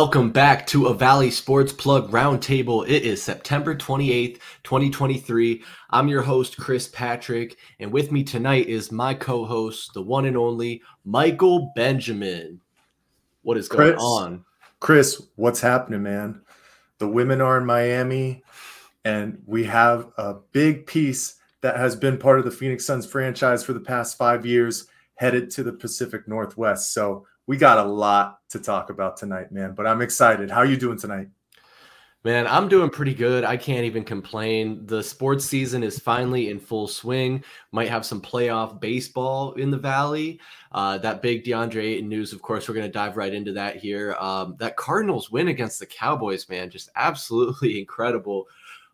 Welcome back to a Valley Sports Plug Roundtable. It is September 28th, 2023. I'm your host, Chris Patrick, and with me tonight is my co host, the one and only Michael Benjamin. What is going Chris, on? Chris, what's happening, man? The women are in Miami, and we have a big piece that has been part of the Phoenix Suns franchise for the past five years headed to the Pacific Northwest. So we got a lot to talk about tonight, man. But I'm excited. How are you doing tonight? Man, I'm doing pretty good. I can't even complain. The sports season is finally in full swing. Might have some playoff baseball in the Valley. Uh, that big DeAndre Ayton news, of course, we're going to dive right into that here. Um, that Cardinals win against the Cowboys, man, just absolutely incredible.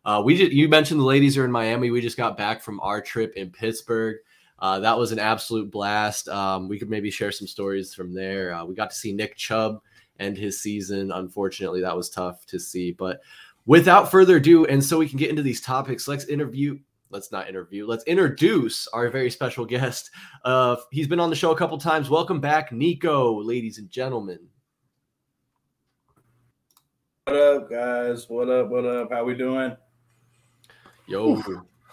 Uh, we just, you mentioned the ladies are in Miami. We just got back from our trip in Pittsburgh. Uh, that was an absolute blast. Um, we could maybe share some stories from there. Uh, we got to see Nick Chubb end his season. Unfortunately, that was tough to see. But without further ado, and so we can get into these topics, let's interview. Let's not interview. Let's introduce our very special guest. Uh, he's been on the show a couple times. Welcome back, Nico, ladies and gentlemen. What up, guys? What up? What up? How we doing? Yo,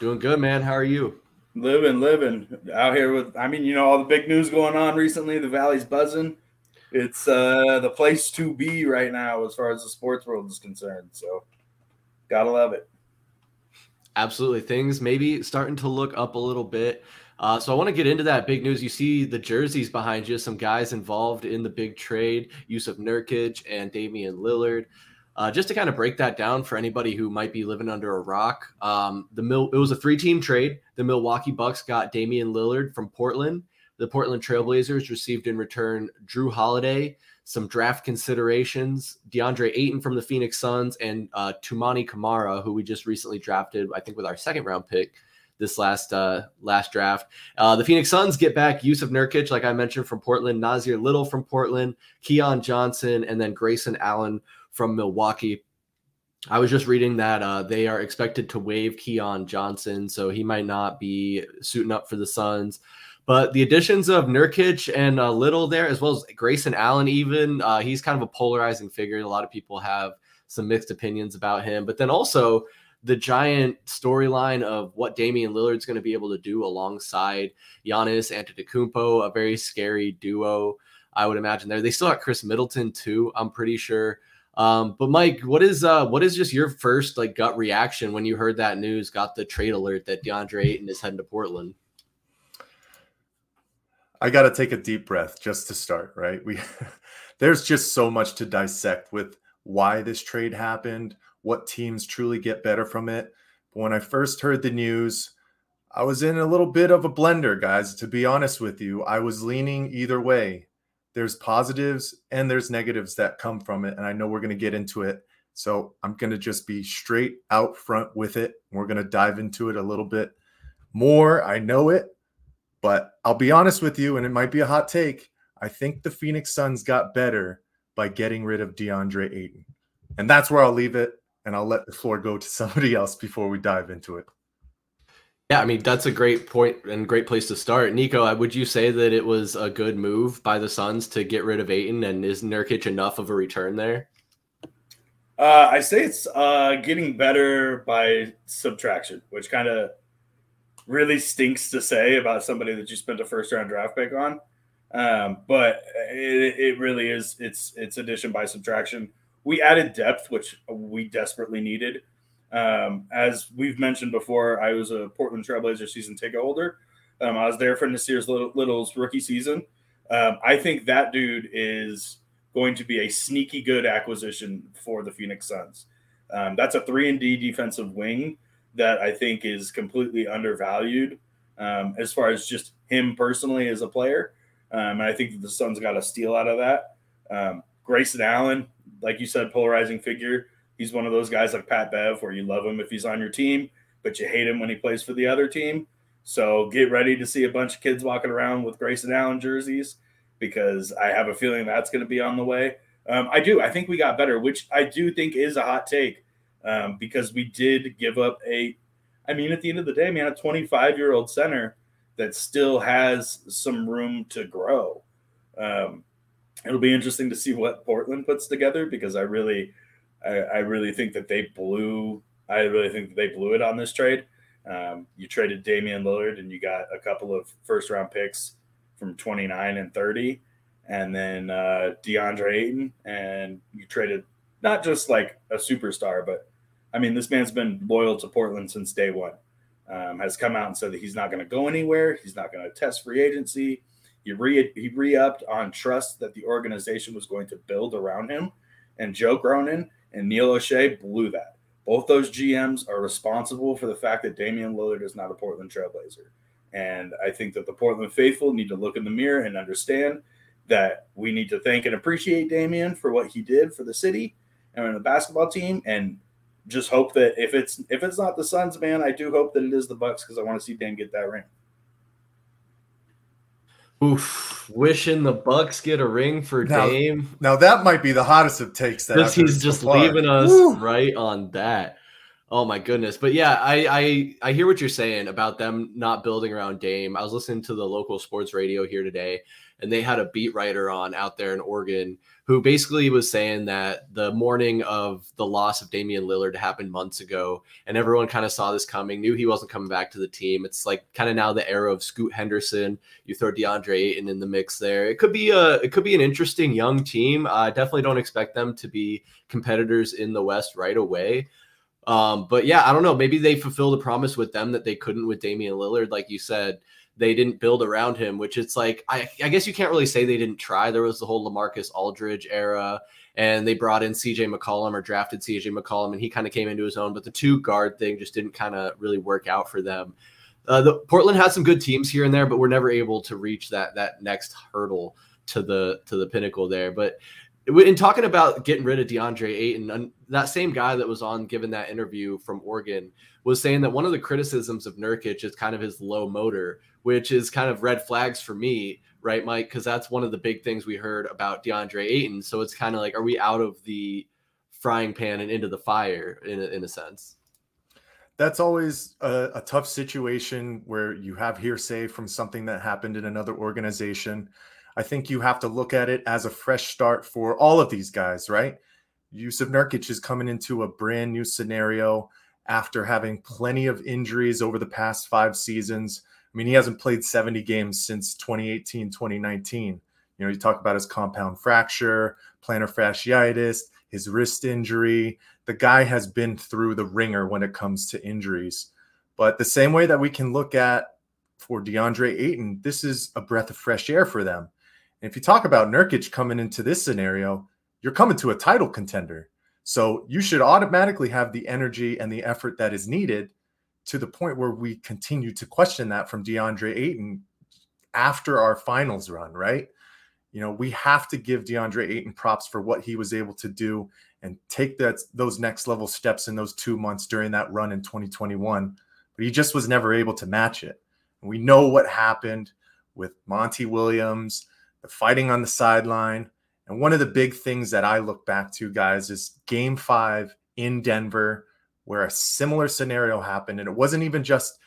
doing good, man. How are you? Living, living out here with. I mean, you know, all the big news going on recently. The valley's buzzing. It's uh the place to be right now as far as the sports world is concerned. So, gotta love it. Absolutely, things maybe starting to look up a little bit. Uh, so I want to get into that big news. You see the jerseys behind you, some guys involved in the big trade, Jusuf Nurkic and Damian Lillard. Uh, just to kind of break that down for anybody who might be living under a rock, um, the Mil- it was a three-team trade. The Milwaukee Bucks got Damian Lillard from Portland. The Portland Trailblazers received in return Jrue Holiday, some draft considerations, DeAndre Ayton from the Phoenix Suns, and uh, Toumani Camara, who we just recently drafted, I think, with our second round pick this last uh, last draft. Uh, the Phoenix Suns get back Jusuf Nurkic, like I mentioned, from Portland, Nassir Little from Portland, Keon Johnson, and then Grayson Allen from Milwaukee. I was just reading that uh, they are expected to waive Keon Johnson, so he might not be suiting up for the Suns. But the additions of Nurkic and uh, Little there, as well as Grayson Allen, even uh, he's kind of a polarizing figure. A lot of people have some mixed opinions about him. But then also the giant storyline of what Damian Lillard's going to be able to do alongside Giannis Antetokounmpo, a very scary duo. I would imagine there. They still got Khris Middleton too. I'm pretty sure. Um, but Mike, what is uh what is just your first like gut reaction when you heard that news? Got the trade alert that DeAndre Ayton is heading to Portland. I got to take a deep breath just to start, right? We there's just so much to dissect with why this trade happened, what teams truly get better from it. But when I first heard the news, I was in a little bit of a blender, guys, to be honest with you. I was leaning either way. There's positives and there's negatives that come from it, and I know we're going to get into it. So I'm going to just be straight out front with it. We're going to dive into it a little bit more. I know it, but I'll be honest with you, and it might be a hot take. I think the Phoenix Suns got better by getting rid of DeAndre Ayton. And that's where I'll leave it. And I'll let the floor go to somebody else before we dive into it. Yeah, I mean that's a great point and great place to start. Nico, would you say that it was a good move by the Suns to get rid of Ayton, and is Nurkic enough of a return there? Uh, I say it's uh, getting better by subtraction, which kind of really stinks to say about somebody that you spent a first round draft pick on. Um, but it, it really is it's it's addition by subtraction. We added depth, which we desperately needed. Um, as we've mentioned before, I was a Portland Trailblazer season ticket holder. Um, I was there for Little, Little's rookie season. Um, I think that dude is going to be a sneaky good acquisition for the Phoenix Suns. Um, that's a three and D defensive wing that I think is completely undervalued um, as far as just him personally as a player. Um, and I think that the Suns got a steal out of that. Grayson Allen, like you said, polarizing figure. He's one of those guys like Pat Bev, where you love him if he's on your team, but you hate him when he plays for the other team. So get ready to see a bunch of kids walking around with Grayson Allen jerseys because I have a feeling that's going to be on the way. Um, I do. I think we got better, which I do think is a hot take um, because we did give up a. I mean, at the end of the day, man, a 25 year old center that still has some room to grow. Um, it'll be interesting to see what Portland puts together because I really, I, I really think that they blew. I really think that they blew it on this trade. Um, you traded Damian Lillard and you got a couple of first round picks from 29 and 30, and then uh, DeAndre Ayton, and you traded not just like a superstar, but I mean, this man's been loyal to Portland since day one. Um, has come out and said that he's not going to go anywhere. He's not going to test free agency. He re he re-upped on trust that the organization was going to build around him. And Joe Cronin and Neil Olshey blew that. Both those GMs are responsible for the fact that Damian Lillard is not a Portland Trailblazer. And I think that the Portland faithful need to look in the mirror and understand that we need to thank and appreciate Damian for what he did for the city and the basketball team and just hope that if it's if it's not the Suns, man, I do hope that it is the Bucks because I want to see Dame get that ring. Oof, wishing the Bucks get a ring for now, Dame. Now that might be the hottest of takes. That he's just so leaving us Woo. right on that. Oh my goodness. But yeah, I, I I hear what you're saying about them not building around Dame. I was listening to the local sports radio here today, and they had a beat writer on out there in Oregon who basically was saying that the mourning of the loss of Damian Lillard happened months ago, and everyone kind of saw this coming, knew he wasn't coming back to the team. It's like kind of now the era of Scoot Henderson. You throw DeAndre Ayton in the mix there. It could be a it could be an interesting young team. I definitely don't expect them to be competitors in the West right away. Um, but yeah, I don't know. Maybe they fulfilled a promise with them that they couldn't with Damian Lillard, like you said they didn't build around him, which it's like I, I guess you can't really say they didn't try. There was the whole Lamarcus Aldridge era, and they brought in CJ McCollum or drafted CJ McCollum, and he kind of came into his own. But the two guard thing just didn't kind of really work out for them. Uh, the Portland had some good teams here and there, but we're never able to reach that that next hurdle to the to the pinnacle there. But in talking about getting rid of DeAndre Ayton, that same guy that was on giving that interview from Oregon was saying that one of the criticisms of Nurkic is kind of his low motor, which is kind of red flags for me, right, Mike? Because that's one of the big things we heard about DeAndre Ayton. So it's kind of like, are we out of the frying pan and into the fire in a, in a sense? That's always a, a tough situation where you have hearsay from something that happened in another organization. I think you have to look at it as a fresh start for all of these guys, right? Jusuf Nurkic is coming into a brand new scenario after having plenty of injuries over the past five seasons. I mean, he hasn't played 70 games since 2018, 2019. You know, you talk about his compound fracture, plantar fasciitis, his wrist injury. The guy has been through the wringer when it comes to injuries. But the same way that we can look at for DeAndre Ayton, this is a breath of fresh air for them. And if you talk about Nurkic coming into this scenario, you're coming to a title contender. So you should automatically have the energy and the effort that is needed to the point where we continue to question that from DeAndre Ayton after our finals run, right? You know, we have to give DeAndre Ayton props for what he was able to do and take that those next level steps in those two months during that run in 2021. But he just was never able to match it. And we know what happened with Monty Williams, the fighting on the sideline. And one of the big things that I look back to, guys, is game five in Denver where a similar scenario happened. And it wasn't even just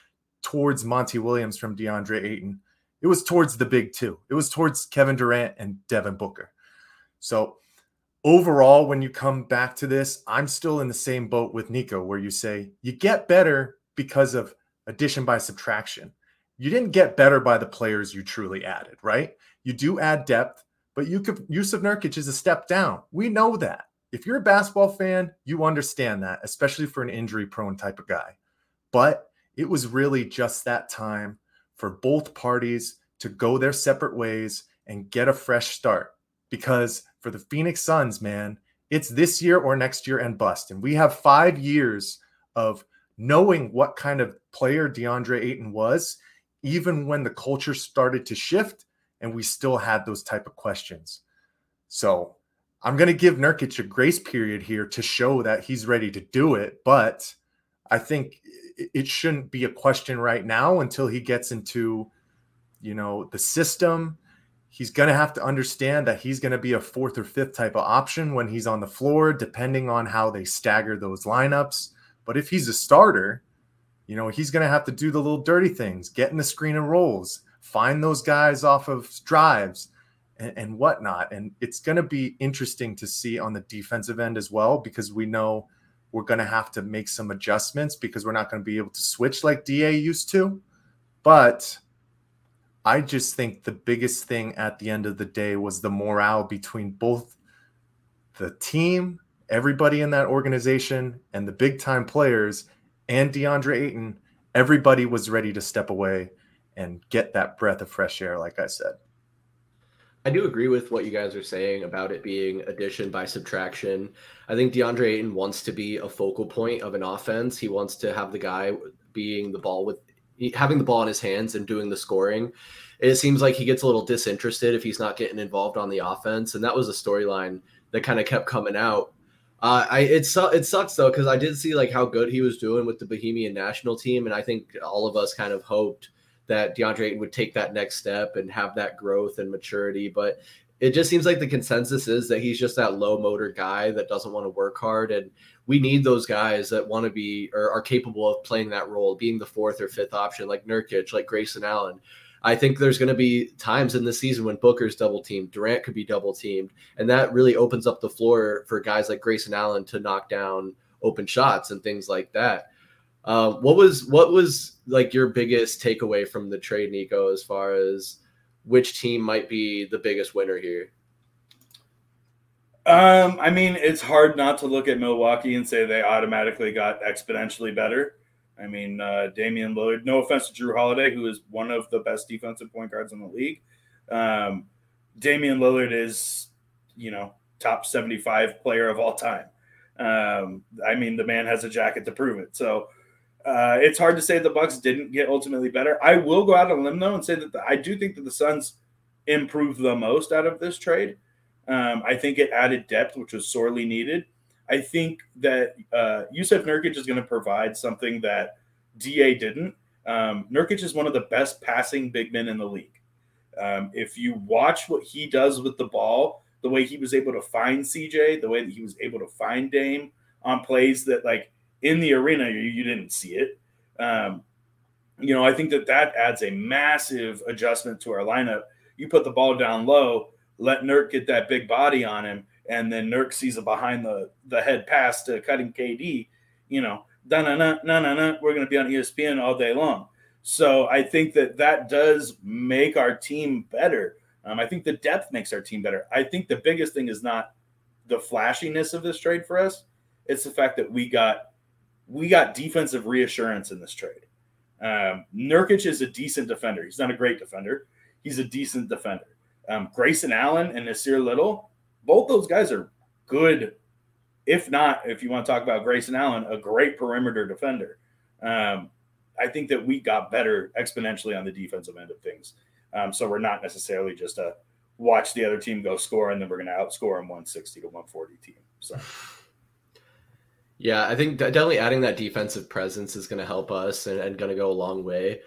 towards Monty Williams from DeAndre Ayton, it was towards the big two. It was towards Kevin Durant and Devin Booker. So, overall, when you come back to this, I'm still in the same boat with Nico, where you say you get better because of addition by subtraction. You didn't get better by the players you truly added, right? You do add depth, but you could Jusuf Nurkic is a step down. We know that if you're a basketball fan, you understand that, especially for an injury prone type of guy. But it was really just that time for both parties to go their separate ways and get a fresh start. Because for the Phoenix Suns, man, it's this year or next year and bust. And we have five years of knowing what kind of player DeAndre Ayton was, even when the culture started to shift and we still had those type of questions. So I'm going to give Nurkic a grace period here to show that he's ready to do it. But I think it shouldn't be a question right now until he gets into, you know, the system. He's going to have to understand that he's going to be a fourth or fifth type of option when he's on the floor, depending on how they stagger those lineups. But if he's a starter, you know, he's going to have to do the little dirty things, get in the screen and rolls, find those guys off of drives, and, and whatnot. And it's going to be interesting to see on the defensive end as well, because we know we're going to have to make some adjustments because we're not going to be able to switch like DA used to. But I just think the biggest thing at the end of the day was the morale between both the team, everybody in that organization, and the big time players and DeAndre Ayton. Everybody was ready to step away and get that breath of fresh air, like I said. I do agree with what you guys are saying about it being addition by subtraction. I think DeAndre Ayton wants to be a focal point of an offense. He wants to have the guy being the ball with having the ball in his hands and doing the scoring. It seems like he gets a little disinterested if he's not getting involved on the offense, and that was a storyline that kind of kept coming out. Uh, I it su- it sucks though because I did see like how good he was doing with the Bahamian national team, and I think all of us kind of hoped that DeAndre Ayton would take that next step and have that growth and maturity. But it just seems like the consensus is that he's just that low motor guy that doesn't want to work hard. And we need those guys that want to be or are capable of playing that role, being the fourth or fifth option, like Nurkic, like Grayson Allen. I think there's going to be times in the season when Booker's double teamed, Durant could be double teamed, and that really opens up the floor for guys like Grayson Allen to knock down open shots and things like that. Uh, what was what was like your biggest takeaway from the trade, Nico, as far as which team might be the biggest winner here? Um, I mean, it's hard not to look at Milwaukee and say they automatically got exponentially better. I mean, uh, Damian Lillard. No offense to Jrue Holiday, who is one of the best defensive point guards in the league. Um, Damian Lillard is, you know, top seventy-five player of all time. Um, I mean, the man has a jacket to prove it. So uh, it's hard to say the Bucks didn't get ultimately better. I will go out on a limb though and say that the, I do think that the Suns improved the most out of this trade. Um, I think it added depth, which was sorely needed. I think that uh, Jusuf Nurkic is going to provide something that Da didn't. Um, Nurkic is one of the best passing big men in the league. Um, if you watch what he does with the ball, the way he was able to find CJ, the way that he was able to find Dame on plays that like in the arena, you, you didn't see it. Um, you know, I think that that adds a massive adjustment to our lineup. You put the ball down low, let Nurk get that big body on him, and then Nurk sees a behind the the head pass to cutting KD. You know, na na na na na. We're going to be on ESPN all day long. So I think that that does make our team better. Um, I think the depth makes our team better. I think the biggest thing is not the flashiness of this trade for us; it's the fact that we got we got defensive reassurance in this trade. Um, Nurkic is a decent defender. He's not a great defender. He's a decent defender. Um, Grayson Allen and Nassir Little, both those guys are good. If not, if you want to talk about Grayson Allen, a great perimeter defender. Um, I think that we got better exponentially on the defensive end of things. Um, so we're not necessarily just a watch the other team go score and then we're going to outscore them 160 to 140 team. So. Yeah, I think definitely adding that defensive presence is going to help us and, and going to go a long way.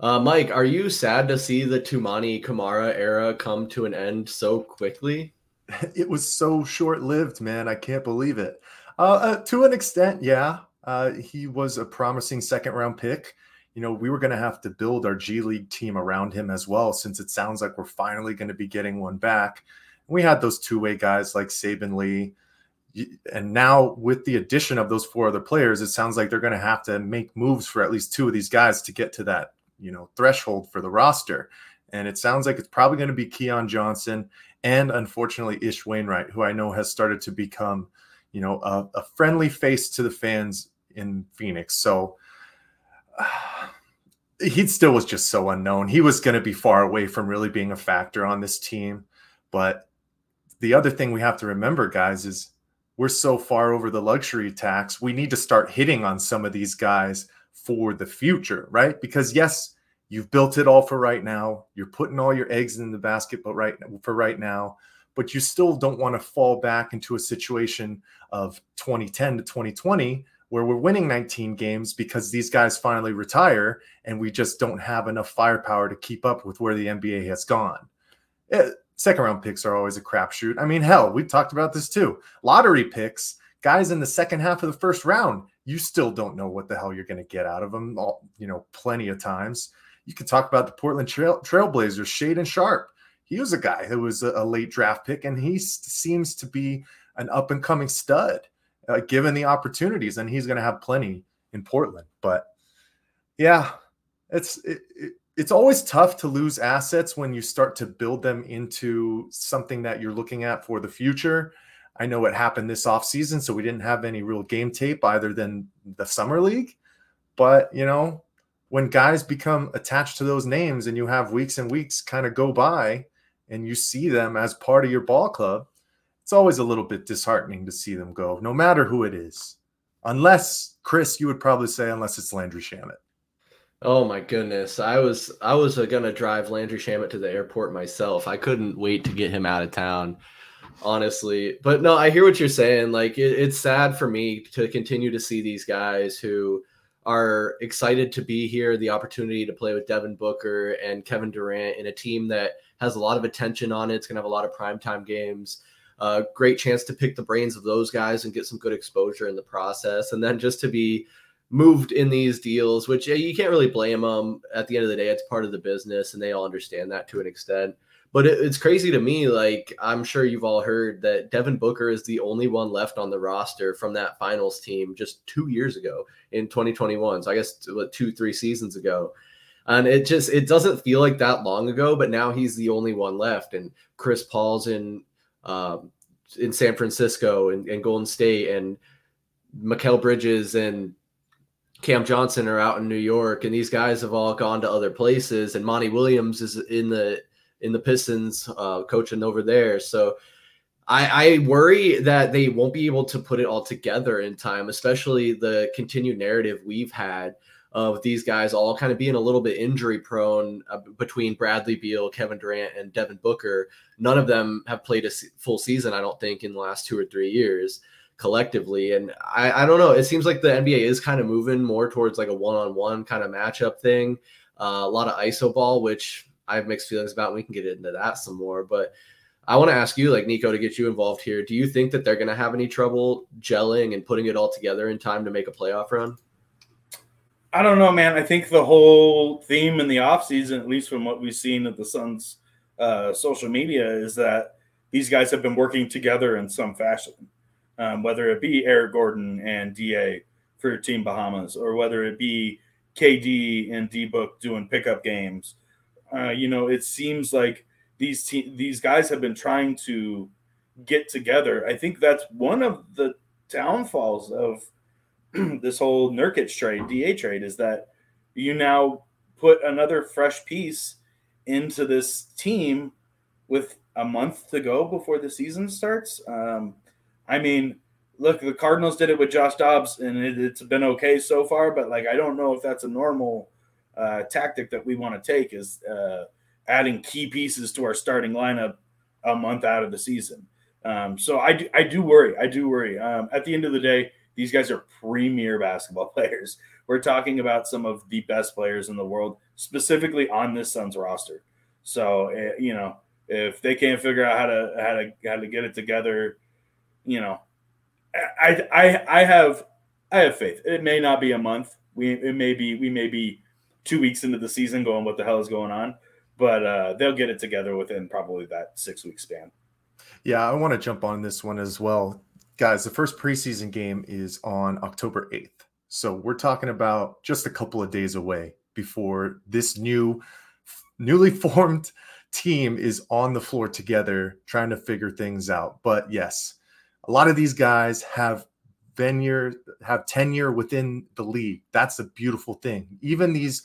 Uh, Mike, are you sad to see the Toumani Camara era come to an end so quickly? It was so short lived, man. I can't believe it. Uh, uh, to an extent, yeah. Uh, he was a promising second round pick. You know, we were going to have to build our G League team around him as well, since it sounds like we're finally going to be getting one back. We had those two way guys like Saben Lee and now with the addition of those four other players, it sounds like they're going to have to make moves for at least two of these guys to get to that you know threshold for the roster. And it sounds like it's probably going to be Keon Johnson and unfortunately Ish Wainwright, who I know has started to become you know a, a friendly face to the fans in Phoenix. So. Uh, he still was just so unknown. He was going to be far away from really being a factor on this team. But the other thing we have to remember, guys, is we're so far over the luxury tax. We need to start hitting on some of these guys for the future, right? Because yes, you've built it all for right now. You're putting all your eggs in the basket, but right for right now, but you still don't want to fall back into a situation of 2010 to 2020 where we're winning 19 games because these guys finally retire and we just don't have enough firepower to keep up with where the NBA has gone. It, eh, second round picks are always a crapshoot. I mean, hell, we've talked about this too. Lottery picks, guys in the second half of the first round, you still don't know what the hell you're going to get out of them. All, you know, plenty of times. You could talk about the Portland Trail, Trailblazers, Shaedon Sharpe. he was a guy who was a, a late draft pick, and he seems to be an up and coming stud, uh, given the opportunities, and he's going to have plenty in Portland. But yeah, it's it, it, it's always tough to lose assets when you start to build them into something that you're looking at for the future. I know what happened this offseason, so we didn't have any real game tape either than the summer league. But you know, when guys become attached to those names and you have weeks and weeks kind of go by and you see them as part of your ball club, it's always a little bit disheartening to see them go, no matter who it is. Unless, Chris, you would probably say, unless it's Landry Shamet. Oh my goodness. I was I was uh, going to drive Landry Shamet to the airport myself. I couldn't wait to get him out of town, honestly. But no, I hear what you're saying. Like it, it's sad for me to continue to see these guys who are excited to be here, the opportunity to play with Devin Booker and Kevin Durant in a team that has a lot of attention on it. It's going to have a lot of primetime games. Uh, great chance to pick the brains of those guys and get some good exposure in the process. And then just to be moved in these deals, which you can't really blame them. At the end of the day, it's part of the business, and they all understand that to an extent. But it, it's crazy to me. Like I'm sure you've all heard that Devin Booker is the only one left on the roster from that finals team just two years ago in 2021. So I guess two, three seasons ago. And it just it doesn't feel like that long ago, but now he's the only one left. And Chris Paul's in um, in San Francisco and, and Golden State, and Mikal Bridges and Cam Johnson are out in New York, and these guys have all gone to other places. And Monty Williams is in the in the Pistons, uh, coaching over there. So I, I worry that they won't be able to put it all together in time, especially the continued narrative we've had of these guys all kind of being a little bit injury prone uh, between Bradley Beal, Kevin Durant, and Devin Booker. None of them have played a full season, I don't think, in the last two or three years collectively. And I, I don't know. It seems like the NBA is kind of moving more towards like a one on one kind of matchup thing. Uh, a lot of ISO ball, which I have mixed feelings about. we can get into that some more, but I want to ask you, like Nico, to get you involved here. Do you think that they're going to have any trouble gelling and putting it all together in time to make a playoff run? I don't know, man. I think the whole theme in the offseason, at least from what we've seen at the Suns' uh, social media, is that these guys have been working together in some fashion, um, whether it be Eric Gordon and DA for Team Bahamas, or whether it be KD and D Book doing pickup games, uh, you know, it seems like these te- these guys have been trying to get together. I think that's one of the downfalls of this whole Nurkic trade, DA trade, is that you now put another fresh piece into this team with a month to go before the season starts. Um, I mean, look, the Cardinals did it with Josh Dobbs, and it, has been okay so far. But like, I don't know if that's a normal uh, tactic that we want to take is uh, adding key pieces to our starting lineup a month out of the season. Um, so I do, I do worry. I do worry. Um, at the end of the day, these guys are premier basketball players. We're talking about some of the best players in the world, specifically on this Suns roster. So uh, you know, if they can't figure out how to how to how to get it together, you know, I I I have I have faith. It may not be a month. We it may be we may be two weeks into the season going, what the hell is going on? But uh, they'll get it together within probably that six week span. Yeah, I want to jump on this one as well. Guys, the first preseason game is on October 8th. So we're talking about just a couple of days away before this new, newly formed team is on the floor together trying to figure things out. But yes, a lot of these guys have tenure have tenure within the league. That's a beautiful thing. Even these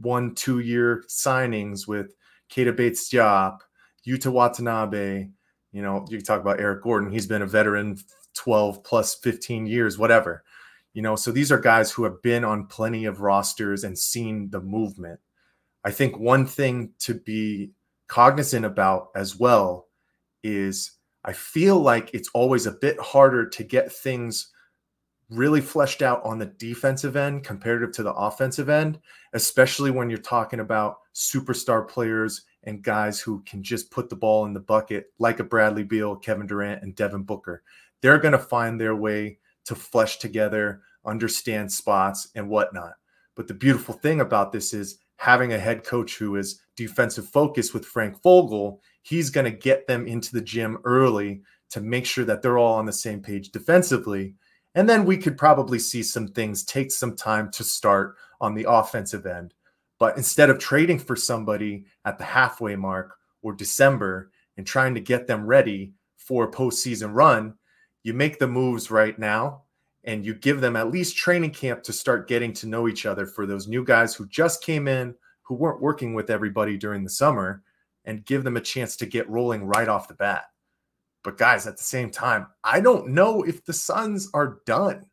one, two year signings with Keita Bates Diop, Yuta Watanabe, you know, you can talk about Eric Gordon. He's been a veteran 12 plus 15 years, whatever. You know, so these are guys who have been on plenty of rosters and seen the movement. I think one thing to be cognizant about as well is I feel like it's always a bit harder to get things really fleshed out on the defensive end comparative to the offensive end, especially when you're talking about superstar players and guys who can just put the ball in the bucket, like a Bradley Beal, Kevin Durant, and Devin Booker. They're going to find their way to flesh together, understand spots, and whatnot. But the beautiful thing about this is having a head coach who is defensive focused with Frank Vogel, he's going to get them into the gym early to make sure that they're all on the same page defensively. And then we could probably see some things take some time to start on the offensive end. But instead of trading for somebody at the halfway mark or December and trying to get them ready for a postseason run, you make the moves right now and you give them at least training camp to start getting to know each other for those new guys who just came in, who weren't working with everybody during the summer, and give them a chance to get rolling right off the bat. But guys, at the same time, I don't know if the Suns are done.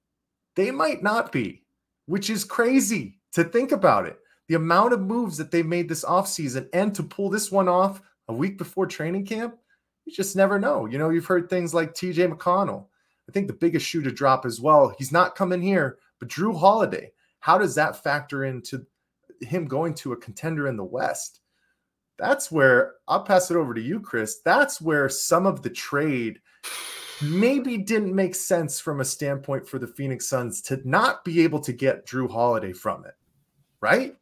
They might not be, which is crazy to think about it. The amount of moves that they made this offseason and to pull this one off a week before training camp, you just never know. You know, you've heard things like TJ McConnell I think the biggest shoe to drop as well. He's not coming here, but Jrue Holiday. How does that factor into him going to a contender in the West? That's where I'll pass it over to you, Chris. That's where some of the trade maybe didn't make sense from a standpoint for the Phoenix Suns to not be able to get Jrue Holiday from it, right?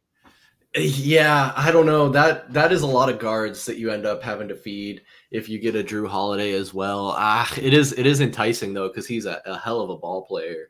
Yeah, I don't know. That that is a lot of guards that you end up having to feed if you get a Jrue Holiday as well. Ah, it is it is enticing though because he's a, a, hell of a ball player.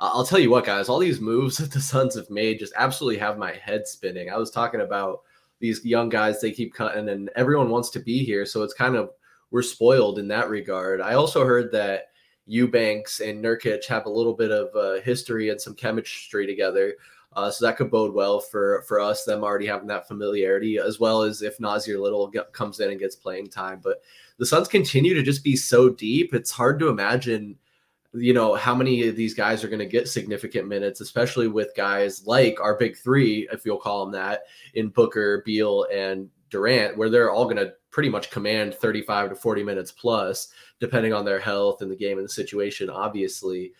I'll tell you what, guys, all these moves that the Suns have made just absolutely have my head spinning. I was talking about these young guys they keep cutting, and everyone wants to be here, so it's kind of we're spoiled in that regard. I also heard that Eubanks and Nurkic have a little bit of uh, history and some chemistry together. Uh, so that could bode well for for us, them already having that familiarity, as well as if Nassir Little get, comes in and gets playing time. But the Suns continue to just be so deep; it's hard to imagine, you know, how many of these guys are going to get significant minutes, especially with guys like our big three, if you'll call them that, in Booker, Beal, and Durant, where they're all going to pretty much command 35 to 40 minutes plus, depending on their health and the game and the situation, obviously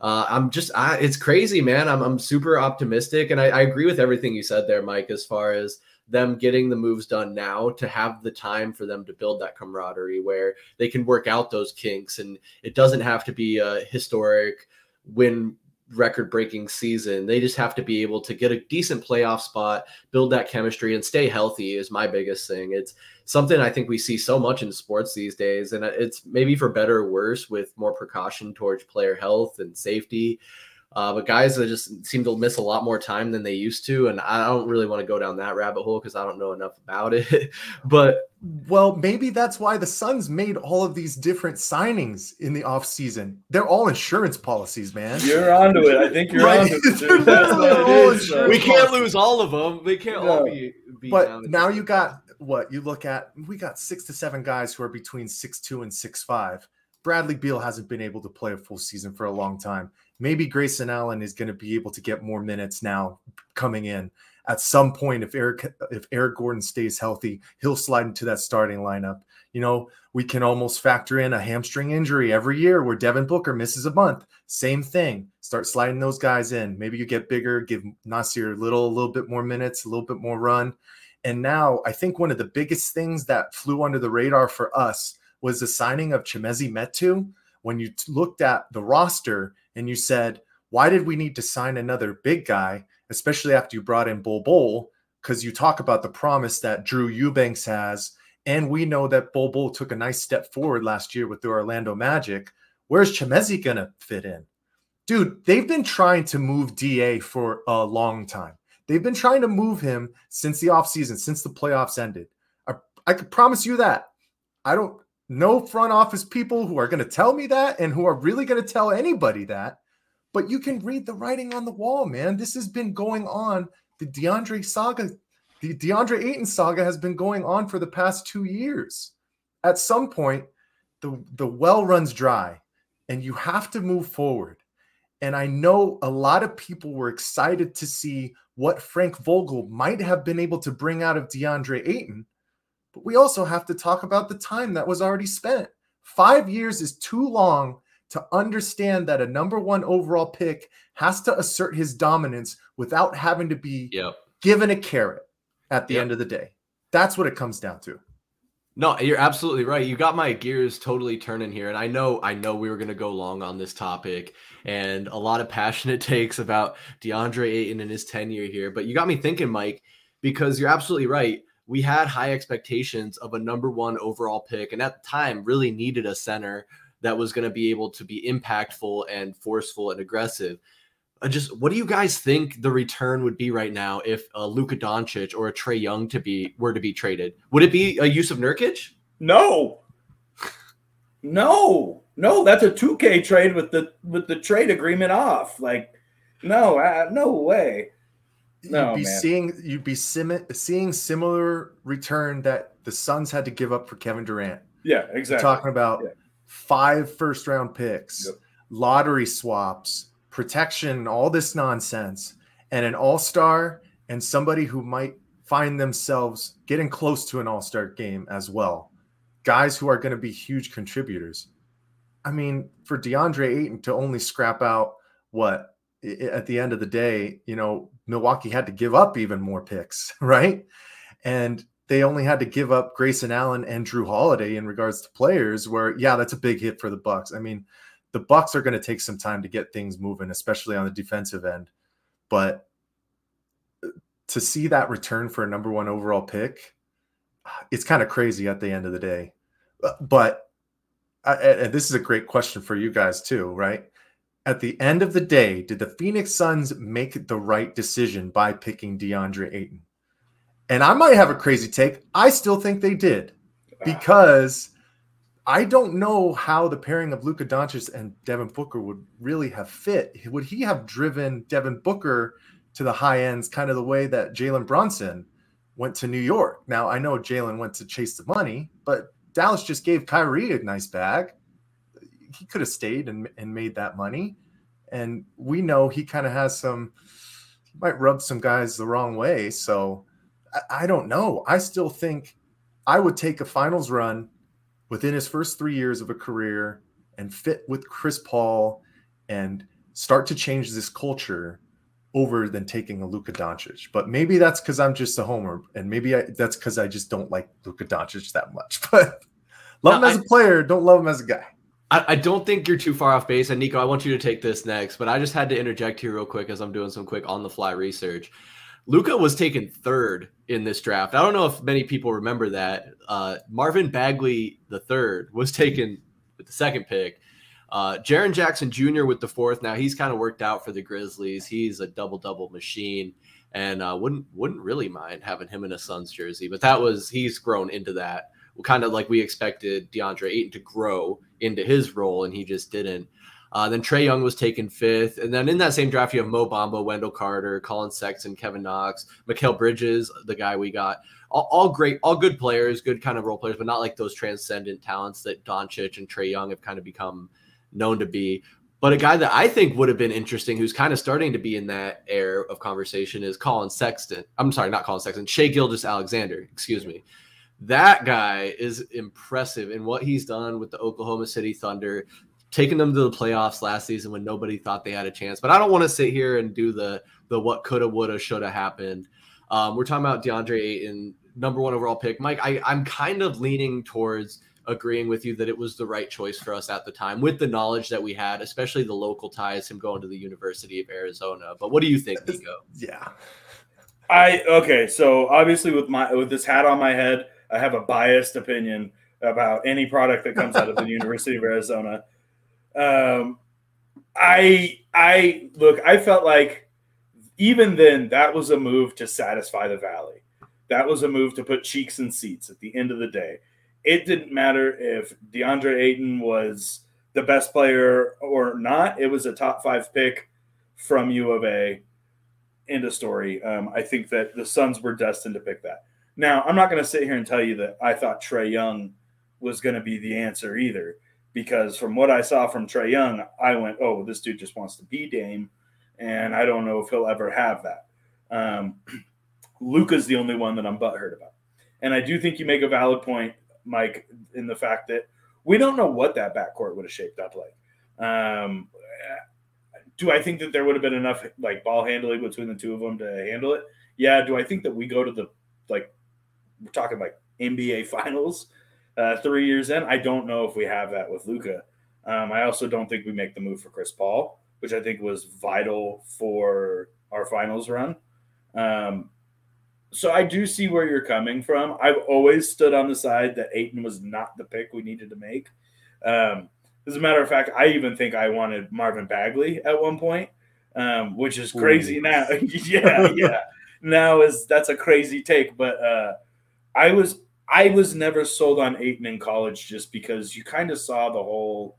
uh, I'm just, I, it's crazy, man. I'm, I'm super optimistic. And I, I agree with everything you said there, Mike, as far as them getting the moves done now to have the time for them to build that camaraderie where they can work out those kinks. And it doesn't have to be a historic win record breaking season. They just have to be able to get a decent playoff spot, build that chemistry, and stay healthy is my biggest thing. It's something I think we see so much in sports these days. And it's maybe for better or worse with more precaution towards player health and safety. Uh, but guys that just seem to miss a lot more time than they used to, and I don't really want to go down that rabbit hole because I don't know enough about it. but well, maybe that's why the Suns made all of these different signings in the offseason. They're all insurance policies, man. You're onto it. I think you're right. onto it. That's what it is. We can't lose all of them. They can't no. all be. be but now you got what you look at. We got six to seven guys who are between six two and six five. Bradley Beal hasn't been able to play a full season for a long time maybe Grayson Allen is going to be able to get more minutes now coming in. At some point, if Eric if Eric Gordon stays healthy, he'll slide into that starting lineup. You know, we can almost factor in a hamstring injury every year where Devin Booker misses a month. Same thing. Start sliding those guys in. Maybe you get bigger, give Nasir a little, a little bit more minutes, a little bit more run. And now I think one of the biggest things that flew under the radar for us was the signing of Chimezie Metu. When you looked at the roster, and you said, why did we need to sign another big guy, especially after you brought in Bol Bol? Because you talk about the promise that Drew Eubanks has. And we know that Bol Bol took a nice step forward last year with the Orlando Magic. Where's Chimezie going to fit in? Dude, they've been trying to move DA for a long time. They've been trying to move him since the offseason, since the playoffs ended. I, I could promise you that. I don't no front office people who are going to tell me that and who are really going to tell anybody that. But you can read the writing on the wall, man. This has been going on. The DeAndre saga, the DeAndre Ayton saga has been going on for the past two years. At some point, the, the well runs dry and you have to move forward. And I know a lot of people were excited to see what Frank Vogel might have been able to bring out of DeAndre Ayton but we also have to talk about the time that was already spent. Five years is too long to understand that a number one overall pick has to assert his dominance without having to be yep. given a carrot at the yep. end of the day. That's what it comes down to. No, you're absolutely right. You got my gears totally turning here. And I know, I know we were going to go long on this topic and a lot of passionate takes about DeAndre Ayton and his tenure here. But you got me thinking, Mike, because you're absolutely right. We had high expectations of a number one overall pick, and at the time, really needed a center that was going to be able to be impactful and forceful and aggressive. Uh, just what do you guys think the return would be right now if a Luka Doncic or a Trae Young to be were to be traded? Would it be a Jusuf Nurkic? No, no, no. That's a two K trade with the with the trade agreement off. Like, no, uh, no way. No, you'd be man. seeing you'd be sim- seeing similar return that the Suns had to give up for Kevin Durant. Yeah, You're exactly. talking about Yeah. five first round picks, Yep. lottery swaps, protection, all this nonsense, and an all star and somebody who might find themselves getting close to an all star game as well. Guys who are going to be huge contributors. I mean, for DeAndre Ayton to only scrap out what at the end of the day, you know, Milwaukee had to give up even more picks, right? And they only had to give up Grayson Allen and Jrue Holiday in regards to players where yeah, that's a big hit for the Bucks. I mean, the Bucks are going to take some time to get things moving, especially on the defensive end. But uh, to see that return for a number 1 overall pick, it's kind of crazy at the end of the day. Uh, But and this is a great question for you guys too, right? At the end of the day, did the Phoenix Suns make the right decision by picking DeAndre Ayton? And I might have a crazy take. I still think they did because I don't know how the pairing of Luka Doncic and Devin Booker would really have fit. Would he have driven Devin Booker to the high ends, kind of the way that Jalen Brunson went to New York? Now I know Jalen went to chase the money, but Dallas just gave Kyrie a nice bag. He could have stayed and, and made that money. And we know he kind of has some, he might rub some guys the wrong way. So I, I don't know. I still think I would take a finals run within his first three years of a career and fit with Chris Paul and start to change this culture over than taking a Luka Doncic. But maybe that's because I'm just a homer, and maybe I, that's because I just don't like Luka Doncic that much. But love him as I- a player, don't love him as a guy. I, I don't think you're too far off base. And Nico, I want you to take this next, but I just had to interject here real quick as I'm doing some quick on the fly research. Luka was taken third in this draft. I don't know if many people remember that. Uh, Marvin Bagley the third was taken with the second pick. Uh, Jaren Jackson Jr. with the fourth. Now he's kind of worked out for the Grizzlies. He's a double double machine, and uh, wouldn't wouldn't really mind having him in a Suns jersey. But that was he's grown into that. Kind of like we expected DeAndre Ayton to grow into his role, and he just didn't. Uh, then Trae Young was taken fifth, and then in that same draft you have Mo Bamba, Wendell Carter, Collin Sexton, Kevin Knox, Mikal Bridges, the guy we got. All, all great, all good players, good kind of role players, but not like those transcendent talents that Doncic and Trae Young have kind of become known to be. But a guy that I think would have been interesting, who's kind of starting to be in that air of conversation, is Collin Sexton. I'm sorry, not Collin Sexton, Shai Gilgeous-Alexander. Excuse me. That guy is impressive in what he's done with the Oklahoma City Thunder, taking them to the playoffs last season when nobody thought they had a chance. But I don't want to sit here and do the the what coulda, woulda, shoulda happened. Um, we're talking about DeAndre Ayton, number one overall pick. Mike, I, I'm kind of leaning towards agreeing with you that it was the right choice for us at the time with the knowledge that we had, especially the local ties, him going to the University of Arizona. But what do you think, Nico? Yeah. I okay, so obviously with my with this hat on my head, I have a biased opinion about any product that comes out of the University of Arizona. Um, I I look, I felt like even then that was a move to satisfy the valley. That was a move to put cheeks in seats at the end of the day. It didn't matter if DeAndre Ayton was the best player or not. It was a top five pick from U of A. End of story. Um, I think that the Suns were destined to pick that. Now, I'm not going to sit here and tell you that I thought Trae Young was going to be the answer either, because from what I saw from Trae Young, I went, "Oh, this dude just wants to be Dame," and I don't know if he'll ever have that. Um, Luka's the only one that I'm butthurt about, and I do think you make a valid point, Mike, in the fact that we don't know what that backcourt would have shaped up like. Um, do I think that there would have been enough like ball handling between the two of them to handle it? Yeah. Do I think that we go to the like we're talking like NBA finals uh, three years in? I don't know if we have that with Luka. Um, I also don't think we make the move for Chris Paul, which I think was vital for our finals run. Um, so I do see where you're coming from. I've always stood on the side that Ayton was not the pick we needed to make. Um, as a matter of fact, I even think I wanted Marvin Bagley at one point, um, which is crazy Ooh. now. yeah, yeah. Now is that's a crazy take, but uh, I was I was never sold on Ayton in college just because you kind of saw the whole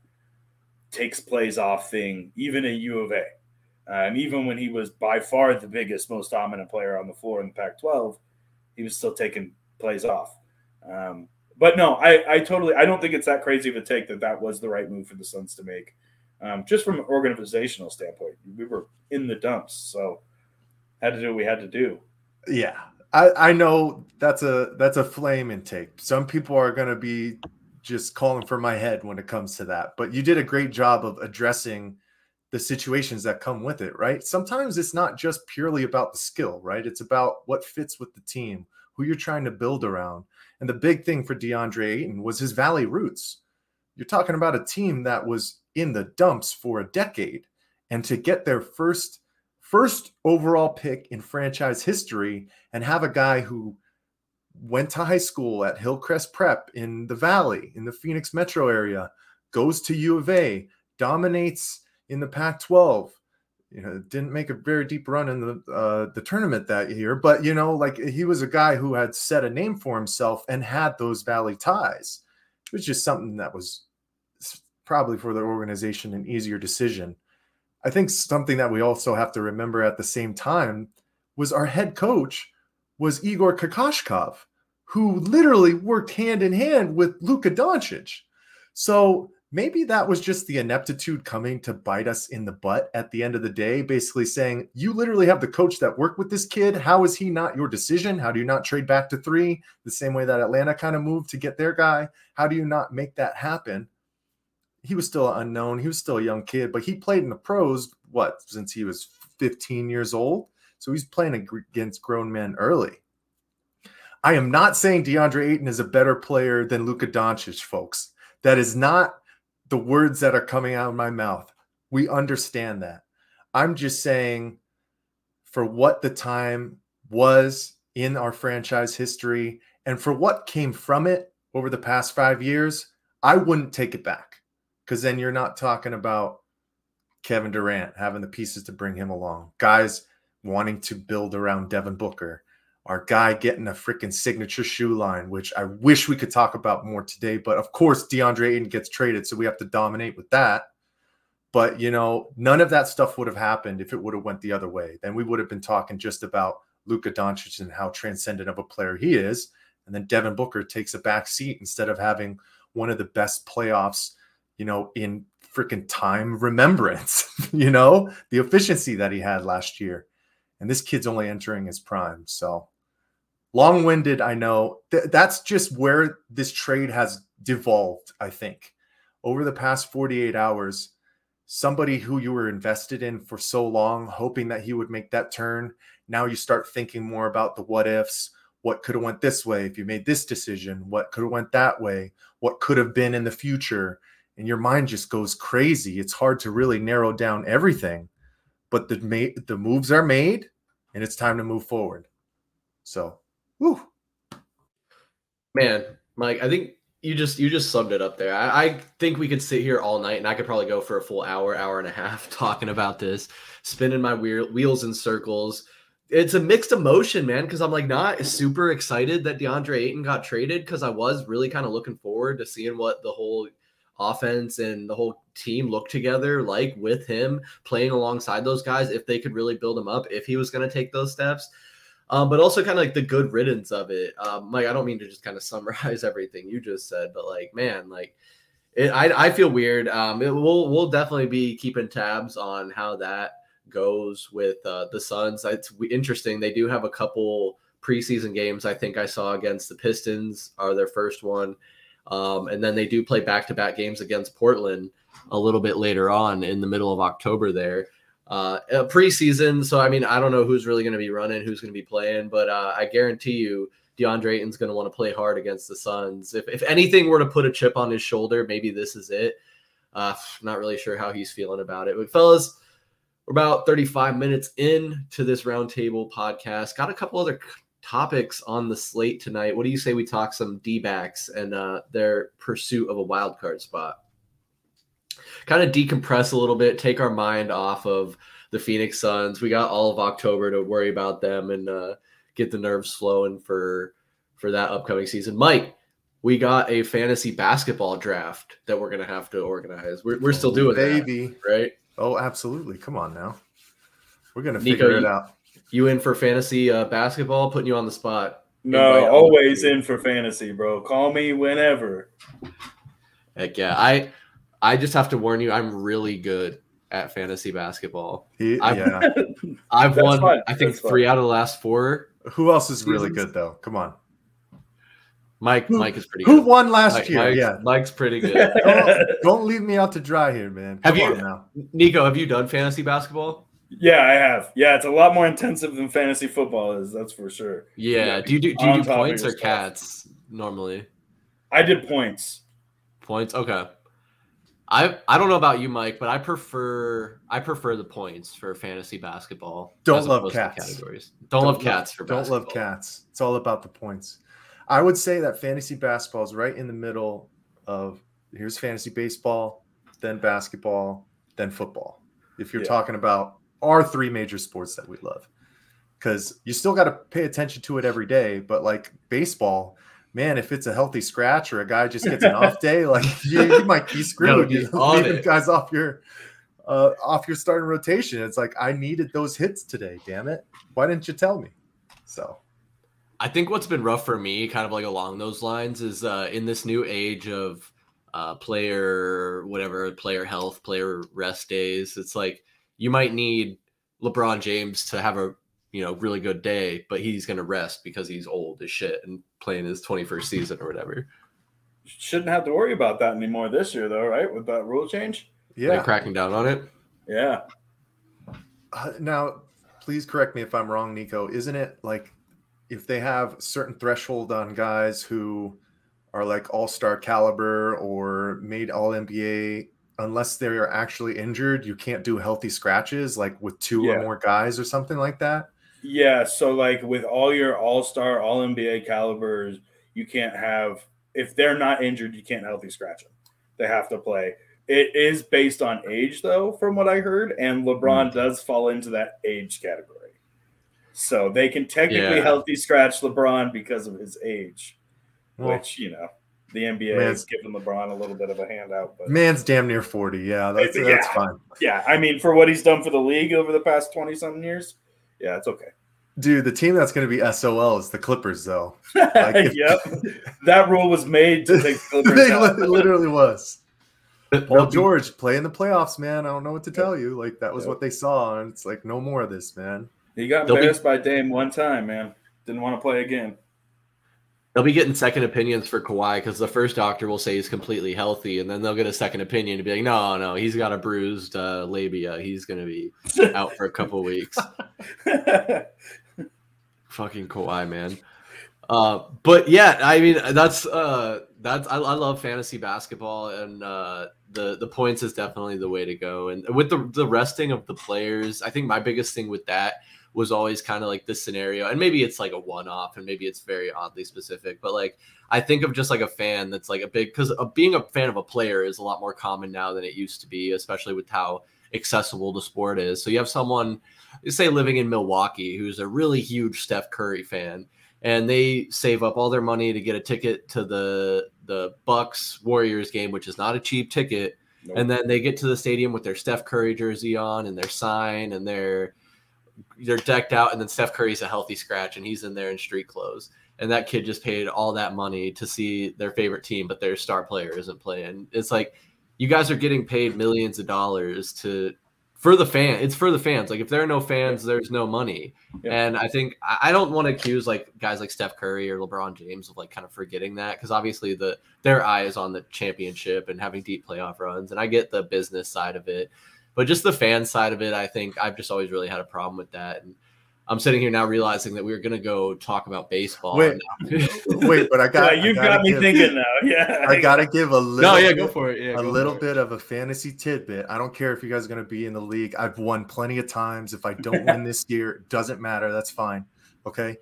takes plays off thing, even at U of A. Um, even when he was by far the biggest, most dominant player on the floor in the Pac 12, he was still taking plays off. Um, but no, I, I totally, I don't think it's that crazy of a take that that was the right move for the Suns to make. Um, just from an organizational standpoint, we were in the dumps, so had to do what we had to do. Yeah, I, I know that's a that's a flame intake. Some people are going to be just calling for my head when it comes to that, but you did a great job of addressing the situations that come with it, right? Sometimes it's not just purely about the skill, right? It's about what fits with the team, who you're trying to build around. And the big thing for DeAndre Ayton was his Valley roots. You're talking about a team that was in the dumps for a decade. And to get their first first overall pick in franchise history and have a guy who went to high school at Hillcrest Prep in the Valley, in the Phoenix metro area, goes to U of A, dominates in the Pac-12. You know, didn't make a very deep run in the uh, the tournament that year, but you know, like he was a guy who had set a name for himself and had those Valley ties. Was just something that was probably for the organization an easier decision. I think something that we also have to remember at the same time was our head coach was Igor Kokoskov, who literally worked hand in hand with Luka Doncic. So maybe that was just the ineptitude coming to bite us in the butt at the end of the day, basically saying, You literally have the coach that worked with this kid. How is he not your decision? How do you not trade back to three the same way that Atlanta kind of moved to get their guy? How do you not make that happen? He was still unknown. He was still a young kid, but he played in the pros, what, since he was 15 years old? So he's playing against grown men early. I am not saying DeAndre Ayton is a better player than Luka Doncic, folks. That is not the words that are coming out of my mouth. We understand that. I'm just saying, for what the time was in our franchise history and for what came from it over the past five years, I wouldn't take it back because then you're not talking about Kevin Durant having the pieces to bring him along, guys wanting to build around Devin Booker, our guy getting a freaking signature shoe line, which I wish we could talk about more today. But of course, DeAndre Ayton gets traded, so we have to dominate with that. But you know, none of that stuff would have happened if it would have went the other way. Then we would have been talking just about Luka Doncic and how transcendent of a player he is, and then Devin Booker takes a back seat instead of having one of the best playoffs, you know, in freaking time remembrance. you know, the efficiency that he had last year, and this kid's only entering his prime, so long winded, I know. Th- that's just where this trade has devolved, I think. Over the past 48 hours, somebody who you were invested in for so long, hoping that he would make that turn, now you start thinking more about the what ifs. What could have went this way if you made this decision? What could have went that way? What could have been in the future? And your mind just goes crazy. It's hard to really narrow down everything, but the the moves are made, and it's time to move forward. So Woo. Man, Mike, I think you just you just summed it up there. I, I, think we could sit here all night, and I could probably go for a full hour, hour and a half talking about this, spinning my wheel, wheels in circles. It's a mixed emotion, man, because I'm like not super excited that DeAndre Ayton got traded because I was really kind of looking forward to seeing what the whole offense and the whole team look together like with him playing alongside those guys if they could really build him up if he was going to take those steps um, but also kind of like the good riddance of it. Um, like I don't mean to just kind of summarize everything you just said, but like man, like it, I I feel weird. Um, it, we'll we'll definitely be keeping tabs on how that goes with uh, the Suns. It's interesting. They do have a couple preseason games. I think I saw against the Pistons are their first one, um, and then they do play back to back games against Portland a little bit later on in the middle of October there uh, preseason. So I mean, I don't know who's really going to be running, who's going to be playing, but uh, I guarantee you, DeAndre Ayton's going to want to play hard against the Suns. If if anything were to put a chip on his shoulder, maybe this is it. Uh, not really sure how he's feeling about it, but fellas. We're about 35 minutes in to this roundtable podcast. Got a couple other topics on the slate tonight. What do you say we talk some D backs and uh, their pursuit of a wild card spot? Kind of decompress a little bit, take our mind off of the Phoenix Suns. We got all of October to worry about them and uh, get the nerves flowing for for that upcoming season. Mike, we got a fantasy basketball draft that we're gonna have to organize. We're, we're still doing Baby. that, right? Oh, absolutely. Come on now. We're gonna Nico, figure it you- out. You in for fantasy uh, basketball? Putting you on the spot. No, Invite- always in for fantasy, bro. Call me whenever. Heck yeah. I I just have to warn you, I'm really good at fantasy basketball. He- I've- yeah. I've won fine. I think That's fine. three out of the last four. Who else is really good though? Come on. Mike Who- Mike is pretty good. Who good. won last Mike- year? Mike's, yeah. Mike's pretty good. Don't, don't leave me out to dry here, man. Have you- on now. Nico, have you done fantasy basketball? Yeah, I have. Yeah, it's a lot more intensive than fantasy football is. That's for sure. Yeah. Yeah, Do you do, do you do points your or stuff. cats normally? I did points. Points. Okay. I I don't know about you, Mike, but I prefer I prefer the points for fantasy basketball. Don't love cats. Categories. Don't, love cats for Don't basketball. love cats. It's all about the points. I would say that fantasy basketball is right in the middle of here's fantasy baseball, then basketball, then football. If you're Yeah. talking about our three major sports that we love, because you still got to pay attention to it every day. But like baseball, man, if it's a healthy scratch or a guy just gets an off day, like you, you might be screwed. You on leaving it. guys off your uh, off your starting rotation. It's like I needed those hits today. Damn it! Why didn't you tell me? So I think what's been rough for me, kind of like along those lines, is uh, in this new age of uh, player whatever, player health, player rest days. It's like you might need LeBron James to have a you know really good day, but he's going to rest because he's old as shit and playing his twenty first season or whatever. Shouldn't have to worry about that anymore this year, though, right? With that rule change. They're yeah. cracking down on it. Yeah. Uh, now, please correct me if I'm wrong, Nico. Isn't it like if they have certain threshold on guys who are like all star caliber or made all NBA, unless they are actually injured, you can't do healthy scratches like with two Yeah. or more guys or something like that? Yeah. So, like with all your all star, all NBA calibers, you can't have, if they're not injured, you can't healthy scratch them. They have to play. It is based on age, though, from what I heard. And LeBron hmm. does fall into that age category. So they can technically Yeah. healthy scratch LeBron because of his age, Well, which, you know, the NBA Man. is giving LeBron a little bit of a handout. But man's damn near 40. Yeah, that's, Yeah. that's fine. yeah, I mean, for what he's done for the league over the past 20 something years, yeah, it's okay. Dude, the team that's going to be SOL is the Clippers, though. if- yep. That rule was made to take the they Clippers out. li- literally was. Paul George play in the playoffs, man. I don't know what to tell you. Like that was Yep. what they saw, and it's like no more of this, man. He got They'll be- embarrassed by Dame one time, man. Didn't want to play again. They'll be getting second opinions for Kawhi because the first doctor will say he's completely healthy, and then they'll get a second opinion to be like, no, no, he's got a bruised uh, labia. He's going to be out for a couple weeks. Fucking Kawhi, man. Uh, but yeah, I mean that's uh, that's I, I love fantasy basketball, and uh, the the points is definitely the way to go. And with the the resting of the players, I think my biggest thing with that was always kind of like this scenario, and maybe it's like a one off, and maybe it's very oddly specific, but like I think of just like a fan that's like a big because being a fan of a player is a lot more common now than it used to be, especially with how accessible the sport is. So you have someone, say, living in Milwaukee who's a really huge Steph Curry fan, and they save up all their money to get a ticket to the the Bucks Warriors game, which is not a cheap ticket. Nope. And then they get to the stadium with their Steph Curry jersey on and their sign and their they're decked out, and then Steph Curry's a healthy scratch, and he's in there in street clothes. And that kid just paid all that money to see their favorite team, but their star player isn't playing. It's like you guys are getting paid millions of dollars to for the fan. It's for the fans. Like if there are no fans, there's no money. Yeah. And I think I don't want to accuse like guys like Steph Curry or LeBron James of like kind of forgetting that because obviously the their eye is on the championship and having deep playoff runs. And I get the business side of it, but just the fan side of it, I think I've just always really had a problem with that. And I'm sitting here now realizing that we were gonna go talk about baseball. Wait, Wait, but I got yeah, you've I gotta me give, thinking now. Yeah. I gotta give a little. no, yeah, bit- go for it. Yeah, a little for it. bit of a fantasy tidbit. I don't care if you guys are going to be in the league. I've won plenty of times. If I don't win this year, it doesn't matter. That's fine. Okay.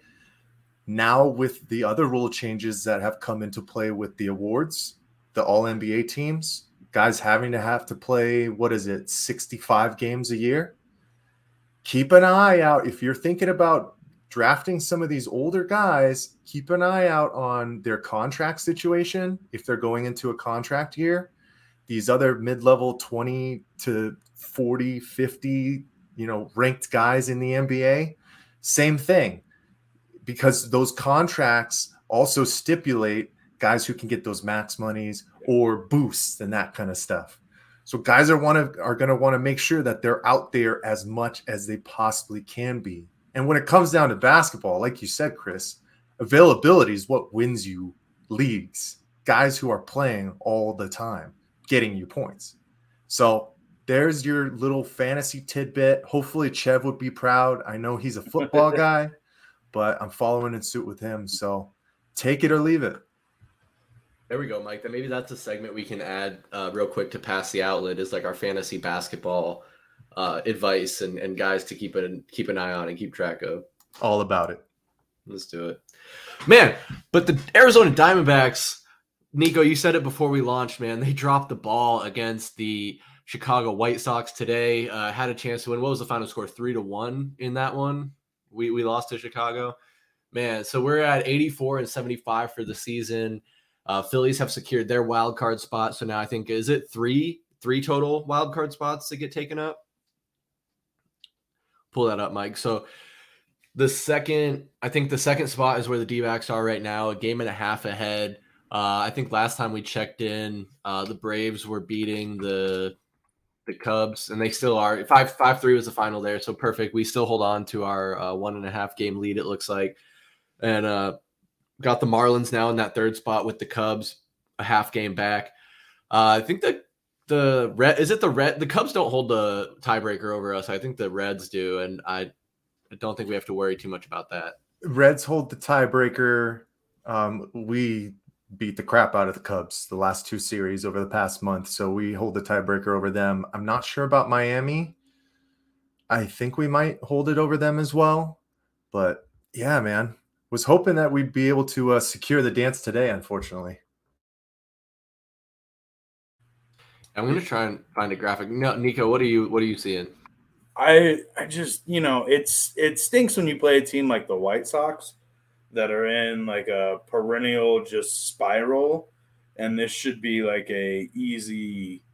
now with the other rule changes that have come into play with the awards, the all NBA teams, guys having to have to play, what is it, 65 games a year? Keep an eye out. If you're thinking about drafting some of these older guys, keep an eye out on their contract situation. If they're going into a contract year, these other mid level 20 to 40, 50, you know, ranked guys in the NBA, same thing because those contracts also stipulate guys who can get those max monies or boosts and that kind of stuff. So guys are want to are going to want to make sure that they're out there as much as they possibly can be. And when it comes down to basketball, like you said, Chris, availability is what wins you leagues. Guys who are playing all the time, getting you points. So there's your little fantasy tidbit. Hopefully, Chev would be proud. I know he's a football guy but I'm following in suit with him. So take it or leave it. There we go, Mike. Then maybe that's a segment we can add uh, real quick to pass the outlet is like our fantasy basketball uh, advice and, and guys to keep it keep an eye on and keep track of. All about it. Let's do it, man. But the Arizona Diamondbacks, Nico, you said it before we launched, man. They dropped the ball against the Chicago White Sox today. Uh, had a chance to win. What was the final score? Three to one in that one we we lost to Chicago. Man, so we're at 84 and 75 for the season. Uh, Phillies have secured their wild card spot. So now I think is it three three total wild card spots to get taken up? Pull that up, Mike. So the second, I think the second spot is where the D are right now, a game and a half ahead. Uh, I think last time we checked in, uh, the Braves were beating the the Cubs, and they still are five five three was the final there, so perfect. We still hold on to our uh, one and a half game lead. It looks like, and uh, got the Marlins now in that third spot with the Cubs, a half game back. Uh, I think that the red is it the red the Cubs don't hold the tiebreaker over us. I think the Reds do, and I, I don't think we have to worry too much about that. Reds hold the tiebreaker. Um, we beat the crap out of the Cubs the last two series over the past month. So we hold the tiebreaker over them. I'm not sure about Miami. I think we might hold it over them as well. But yeah, man, was hoping that we'd be able to uh, secure the dance today, unfortunately. I'm gonna try and find a graphic. No, Nico, what are you what are you seeing? I I just you know it's it stinks when you play a team like the White Sox that are in like a perennial just spiral, and this should be like a easy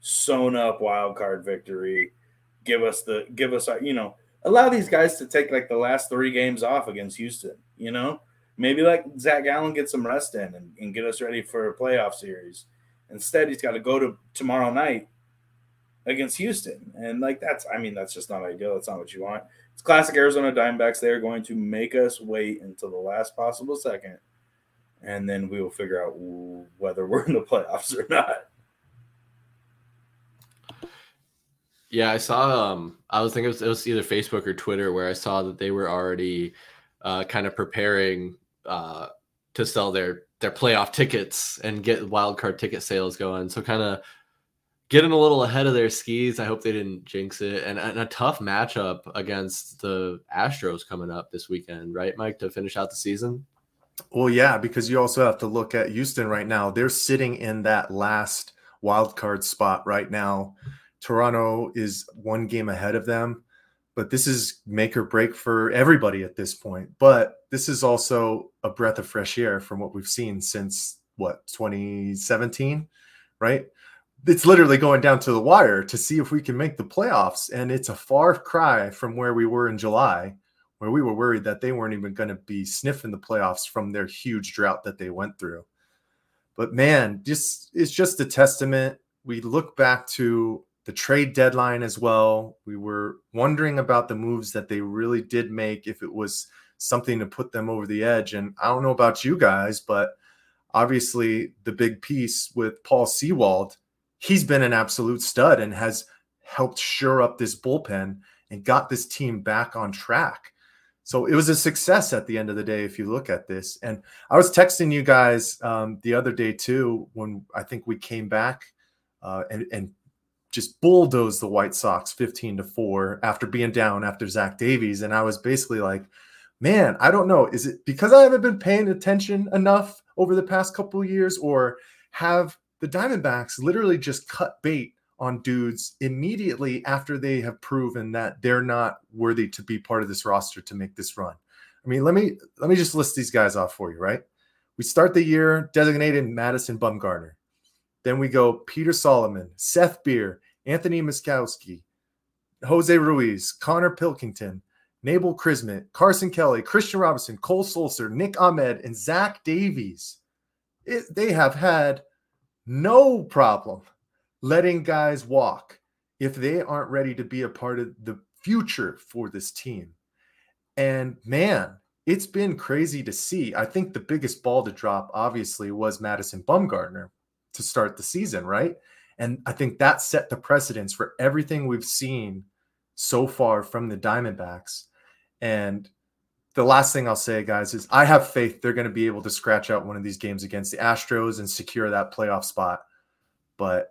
sewn up wild card victory. Give us the give us our, you know allow these guys to take like the last three games off against Houston. You know, maybe like Zach Gallen get some rest in and, and get us ready for a playoff series. Instead, he's got to go to tomorrow night against Houston, and like that's I mean that's just not ideal. That's not what you want. It's classic Arizona Diamondbacks. They're going to make us wait until the last possible second, and then we will figure out whether we're in the playoffs or not. Yeah, I saw. Um, I was thinking it was, it was either Facebook or Twitter where I saw that they were already uh, kind of preparing uh, to sell their their playoff tickets and get wild card ticket sales going. So kind of getting a little ahead of their skis. I hope they didn't jinx it. And, and, a tough matchup against the Astros coming up this weekend, right, Mike, to finish out the season? Well, yeah, because you also have to look at Houston right now. They're sitting in that last wild card spot right now. Toronto is one game ahead of them, but this is make or break for everybody at this point. But this is also a breath of fresh air from what we've seen since what 2017, right? it's literally going down to the wire to see if we can make the playoffs. And it's a far cry from where we were in July, where we were worried that they weren't even going to be sniffing the playoffs from their huge drought that they went through. But man, just it's just a testament. We look back to the trade deadline as well. We were wondering about the moves that they really did make, if it was something to put them over the edge. And I don't know about you guys, but obviously the big piece with Paul Sewald he's been an absolute stud and has helped shore up this bullpen and got this team back on track. So it was a success at the end of the day, if you look at this. And I was texting you guys um, the other day too, when I think we came back uh, and, and just bulldozed the White Sox 15 to 4 after being down after Zach Davies. And I was basically like, man, I don't know. Is it because I haven't been paying attention enough over the past couple years, or have the Diamondbacks literally just cut bait on dudes immediately after they have proven that they're not worthy to be part of this roster to make this run? I mean, let me let me just list these guys off for you, right? We start the year designated Madison Bumgarner. Then we go Peter Solomon, Seth Beer, Anthony Miskowski, Jose Ruiz, Connor Pilkington, Nabil Crismatt, Carson Kelly, Kristian Robinson, Cole Sulser, Nick Ahmed, and Zach Davies. It, they have had no problem letting guys walk if they aren't ready to be a part of the future for this team. And man, it's been crazy to see. I think the biggest ball to drop, obviously, was Madison Bumgarner to start the season, right? And I think that set the precedence for everything we've seen so far from the Diamondbacks. And the last thing I'll say, guys, is I have faith they're going to be able to scratch out one of these games against the Astros and secure that playoff spot. But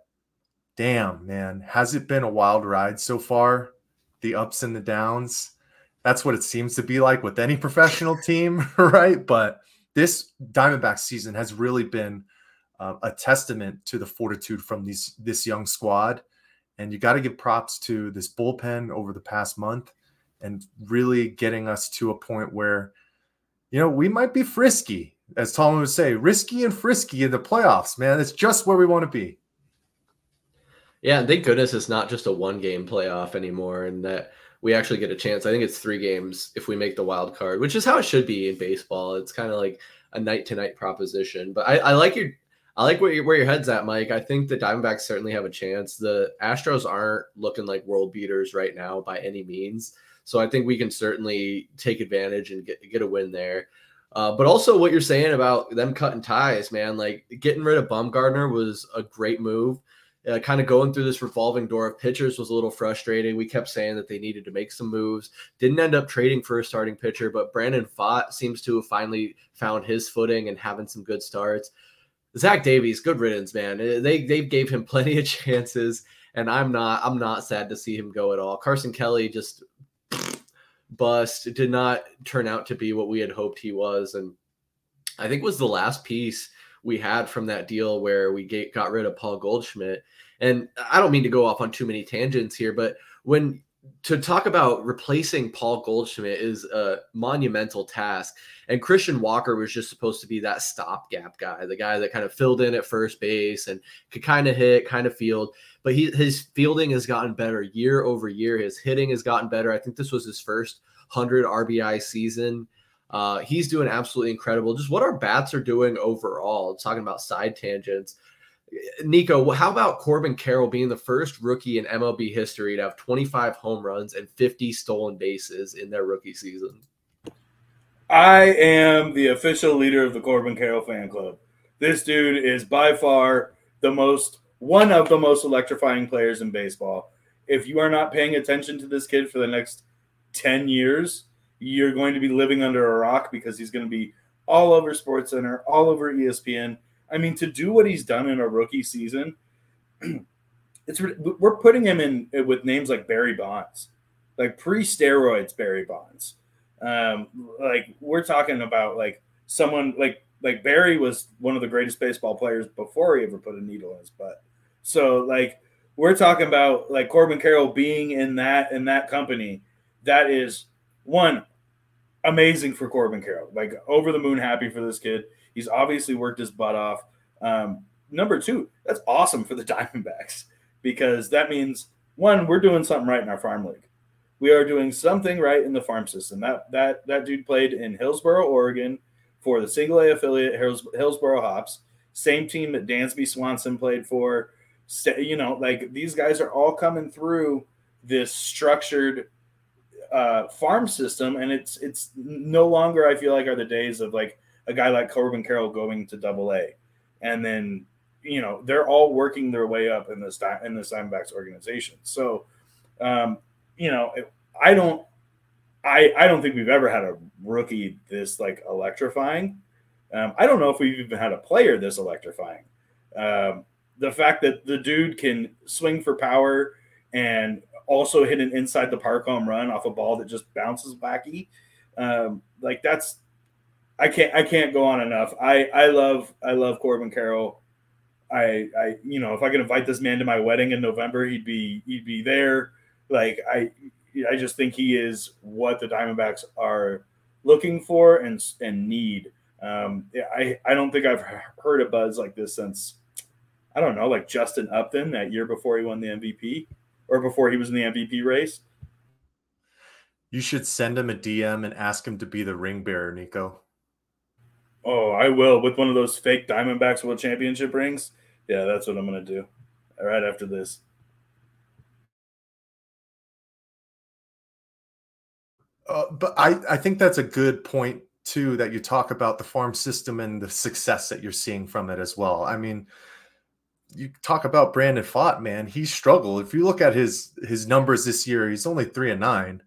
damn, man, has it been a wild ride so far? The ups and the downs. That's what it seems to be like with any professional team, right? But this Diamondback season has really been uh, a testament to the fortitude from these this young squad. And you got to give props to this bullpen over the past month and really getting us to a point where, you know, we might be frisky, as Tom would say, risky and frisky in the playoffs, man. It's just where we want to be. Yeah, and thank goodness it's not just a one game playoff anymore and that we actually get a chance. I think it's three games if we make the wild card, which is how it should be in baseball. It's kind of like a night to night proposition. But I, I like your I like where, where your head's at, Mike. I think the Diamondbacks certainly have a chance. The Astros aren't looking like world beaters right now by any means. So I think we can certainly take advantage and get, get a win there. Uh, but also what you're saying about them cutting ties, man, like getting rid of Bumgarner was a great move. Uh, kind of going through this revolving door of pitchers was a little frustrating. We kept saying that they needed to make some moves. Didn't end up trading for a starting pitcher, but Brandon Pfaadt seems to have finally found his footing and having some good starts. Zach Davies, good riddance, man. Uh, they they gave him plenty of chances, and I'm not I'm not sad to see him go at all. Carson Kelly just bust. did not turn out to be what we had hoped he was. And I think was the last piece we had from that deal where we get, got rid of Paul Goldschmidt. And I don't mean to go off on too many tangents here, but when to talk about replacing Paul Goldschmidt is a monumental task. And Christian Walker was just supposed to be that stopgap guy, the guy that kind of filled in at first base and could kind of hit, kind of field. But he, his fielding has gotten better year over year. His hitting has gotten better. I think this was his first 100 RBI season. Uh, he's doing absolutely incredible. Just what our bats are doing overall. Talking about side tangents. Nico, how about Corbin Carroll being the first rookie in MLB history to have 25 home runs and 50 stolen bases in their rookie season? I am the official leader of the Corbin Carroll fan club. This dude is by far the most one of the most electrifying players in baseball. If you are not paying attention to this kid for the next 10 years, you're going to be living under a rock because he's going to be all over Sports Center, all over ESPN. I mean, to do what he's done in a rookie season, it's we're putting him in with names like Barry Bonds, like pre-steroids Barry Bonds. Um, like we're talking about like someone like like Barry was one of the greatest baseball players before he ever put a needle in his butt. So like we're talking about like Corbin Carroll being in that in that company. That is one amazing for Corbin Carroll. Like over the moon happy for this kid. He's obviously worked his butt off. Um, number two, that's awesome for the Diamondbacks because that means one, we're doing something right in our farm league. We are doing something right in the farm system. That that that dude played in Hillsboro, Oregon, for the single A affiliate Hills, Hillsboro Hops, same team that Dansby Swanson played for. You know, like these guys are all coming through this structured uh, farm system, and it's it's no longer I feel like are the days of like a guy like Corbin Carroll going to Double A, and then you know they're all working their way up in this in this Diamondbacks organization. So, um, you know, I don't, I I don't think we've ever had a rookie this like electrifying. Um, I don't know if we've even had a player this electrifying. Um, the fact that the dude can swing for power and also hit an inside the park home run off a ball that just bounces wacky. Um, like that's I can't I can't go on enough. I I love I love Corbin Carroll. I I you know if I could invite this man to my wedding in November, he'd be he'd be there. Like I I just think he is what the Diamondbacks are looking for and and need. Um, I I don't think I've heard a buzz like this since I don't know like Justin Upton that year before he won the MVP or before he was in the MVP race. You should send him a DM and ask him to be the ring bearer, Nico. Oh, I will with one of those fake Diamondbacks World Championship rings. Yeah, that's what I'm gonna do. Right after this. Uh, but I, I think that's a good point too that you talk about the farm system and the success that you're seeing from it as well. I mean, you talk about Brandon Pfaadt, man, he struggled. If you look at his his numbers this year, he's only three and nine,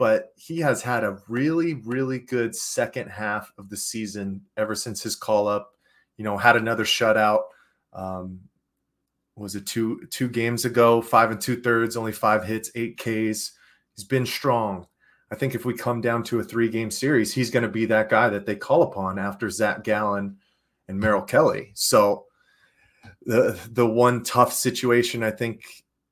but he has had a really, really good second half of the season ever since his call up. You know, had another shutout. Um, was it two two games ago? Five and two thirds, only five hits, eight Ks. He's been strong. I think if we come down to a three game series, he's going to be that guy that they call upon after Zach Gallen and Merrill Kelly. So the the one tough situation I think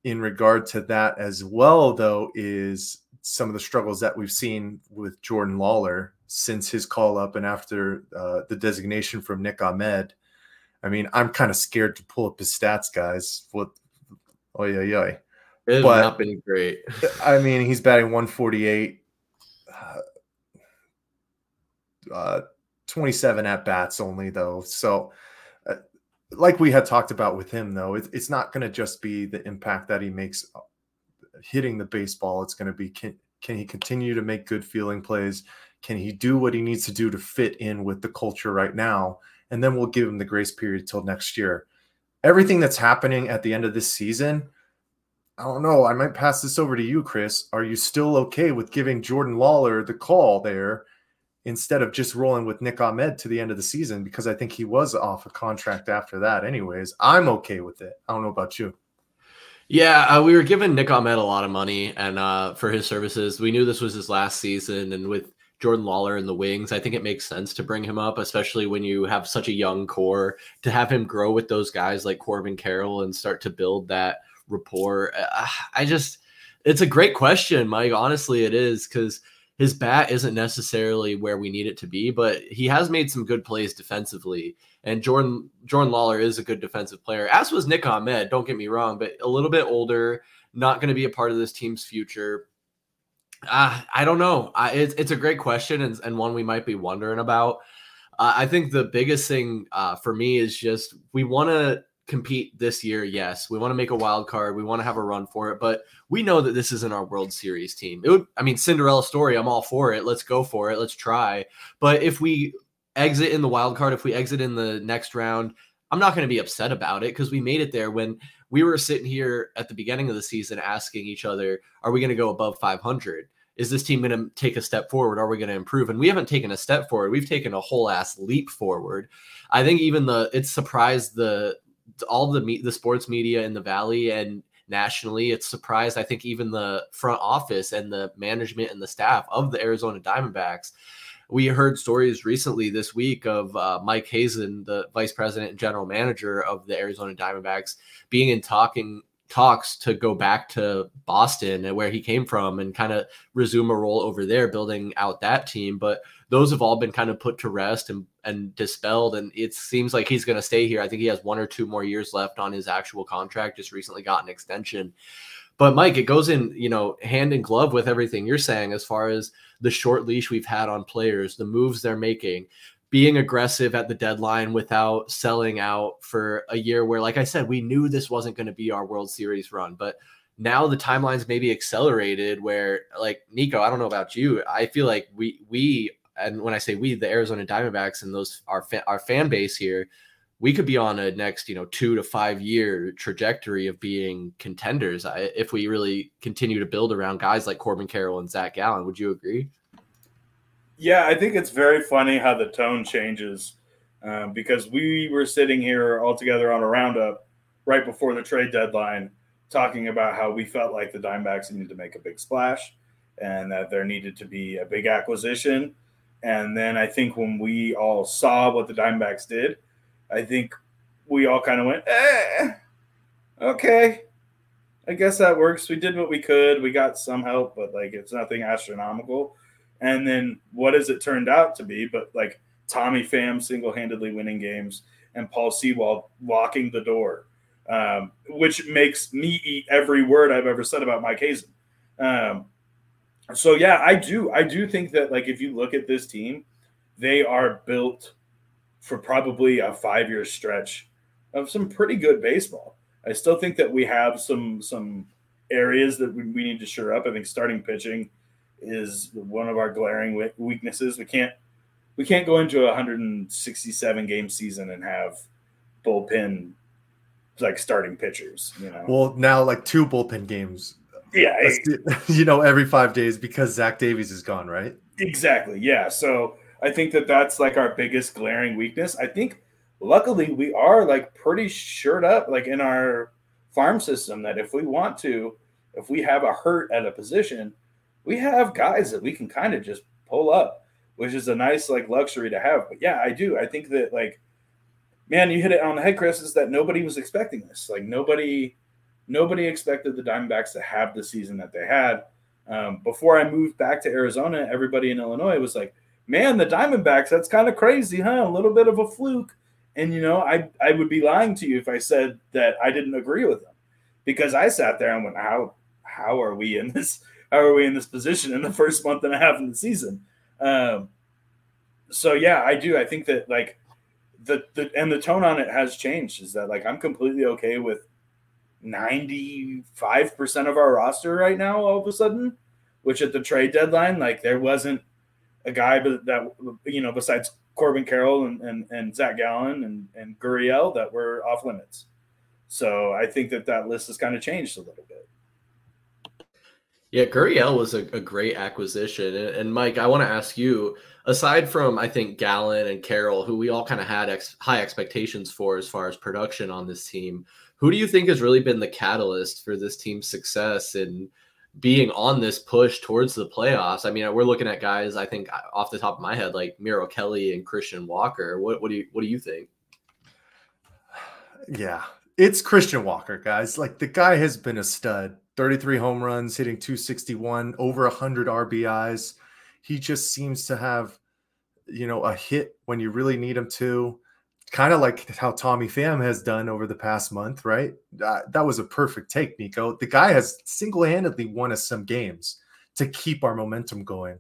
in regard to that as well, though, is some of the struggles that we've seen with Jordan Lawlar since his call up and after uh, the designation from Nick Ahmed. I mean, I'm kind of scared to pull up his stats, guys. What? Oh yeah, yeah. It has but, not been great. I mean, he's batting 148, uh, uh, 27 at bats only, though. So like we had talked about with him, though, it, it's not going to just be the impact that he makes uh, hitting the baseball. It's going to be can, can he continue to make good feeling plays? Can he do what he needs to do to fit in with the culture right now? And then we'll give him the grace period till next year. Everything that's happening at the end of this season, I don't know. I might pass this over to you, Chris. Are you still okay with giving Jordan Lawlar the call there instead of just rolling with Nick Ahmed to the end of the season because I think he was off a contract after that, anyways. I'm okay with it. I don't know about you. Yeah, uh, we were giving Nick Ahmed a lot of money and uh, for his services. We knew this was his last season, and with Jordan Lawlar in the wings, I think it makes sense to bring him up, especially when you have such a young core. To have him grow with those guys like Corbin Carroll and start to build that rapport. Uh, I just, it's a great question, Mike. Honestly, it is because – his bat isn't necessarily where we need it to be, but he has made some good plays defensively. And Jordan Jordan Lawlar is a good defensive player, as was Nick Ahmed. Don't get me wrong, but a little bit older, not going to be a part of this team's future. Uh, I don't know. I, it's it's a great question and, and one we might be wondering about. Uh, I think the biggest thing uh, for me is just we want to compete this year, yes. We want to make a wild card. We want to have a run for it, but we know that this isn't our World Series team. It would, I mean, Cinderella story. I'm all for it. Let's go for it. Let's try. But if we exit in the wild card, if we exit in the next round, I'm not going to be upset about it because we made it there when we were sitting here at the beginning of the season asking each other, are we going to go above 500? Is this team going to take a step forward? Are we going to improve? And we haven't taken a step forward. We've taken a whole ass leap forward. I think even the it's surprised the all the me- the sports media in the valley and nationally it's surprised i think even the front office and the management and the staff of the arizona diamondbacks we heard stories recently this week of uh, mike hazen the vice president and general manager of the arizona diamondbacks being in talking talks to go back to Boston and where he came from and kind of resume a role over there, building out that team. But those have all been kind of put to rest and, and dispelled. And it seems like he's going to stay here. I think he has one or two more years left on his actual contract, just recently got an extension. But Mike, it goes in, you know, hand in glove with everything you're saying as far as the short leash we've had on players, the moves they're making, being aggressive at the deadline without selling out for a year where, like I said, we knew this wasn't going to be our World Series run. But now the timelines maybe accelerated where, like, Nico, I don't know about you. I feel like we, we, and when I say we, the Arizona Diamondbacks and those, our, fa- our fan base here, we could be on a next, you know, two to five year trajectory of being contenders if we really continue to build around guys like Corbin Carroll and Zach Gallen. Would you agree? Yeah, I think it's very funny how the tone changes um, because we were sitting here all together on a roundup right before the trade deadline talking about how we felt like the Dimebacks needed to make a big splash and that there needed to be a big acquisition. And then I think when we all saw what the Diamondbacks did, I think we all kind of went, eh, okay, I guess that works. We did what we could. We got some help, but like it's nothing astronomical. And then what has it turned out to be? But like Tommy Pham single handedly winning games and Paul Sewald locking the door, um, which makes me eat every word I've ever said about Mike Hazen. Um, so yeah, I do. I do think that like if you look at this team, they are built for probably a five year stretch of some pretty good baseball. I still think that we have some some areas that we, we need to shore up. I think starting pitching is one of our glaring weaknesses. We can't we can't go into a 167 game season and have bullpen like starting pitchers. You know. Well, now like two bullpen games. Yeah, eh. you know, every five days because Zach Davies is gone, right? Exactly. Yeah. So I think that that's like our biggest glaring weakness. I think luckily we are like pretty shored up like in our farm system that if we want to if we have a hurt at a position we have guys that we can kind of just pull up which is a nice like luxury to have but yeah i do i think that like man you hit it on the head chris is that nobody was expecting this like nobody nobody expected the diamondbacks to have the season that they had um, before i moved back to arizona everybody in illinois was like man the diamondbacks that's kind of crazy huh a little bit of a fluke and you know, I I would be lying to you if I said that I didn't agree with them, because I sat there and went, how how are we in this? How are we in this position in the first month and a half of the season? Um, so yeah, I do. I think that like the the and the tone on it has changed. Is that like I'm completely okay with ninety five percent of our roster right now. All of a sudden, which at the trade deadline, like there wasn't a guy that you know besides Corbin Carroll and, and, and Zach Gallen and, and Gurriel that were off limits. So I think that that list has kind of changed a little bit. Yeah, Gurriel was a, a great acquisition. And, and, Mike, I want to ask you, aside from, I think, Gallen and Carroll, who we all kind of had ex- high expectations for as far as production on this team, who do you think has really been the catalyst for this team's success and – being on this push towards the playoffs. I mean, we're looking at guys. I think uh, off the top of my head, like Merrill Kelly and Christian Walker. What, what do you what do you think? Yeah, it's Christian Walker, guys. Like the guy has been a stud. 33 home runs, hitting 261, over 100 RBIs. He just seems to have, you know, a hit when you really need him to kind of like how Tommy Pham has done over the past month, right? Uh, that was a perfect take, Nico. The guy has single handedly won us some games to keep our momentum going.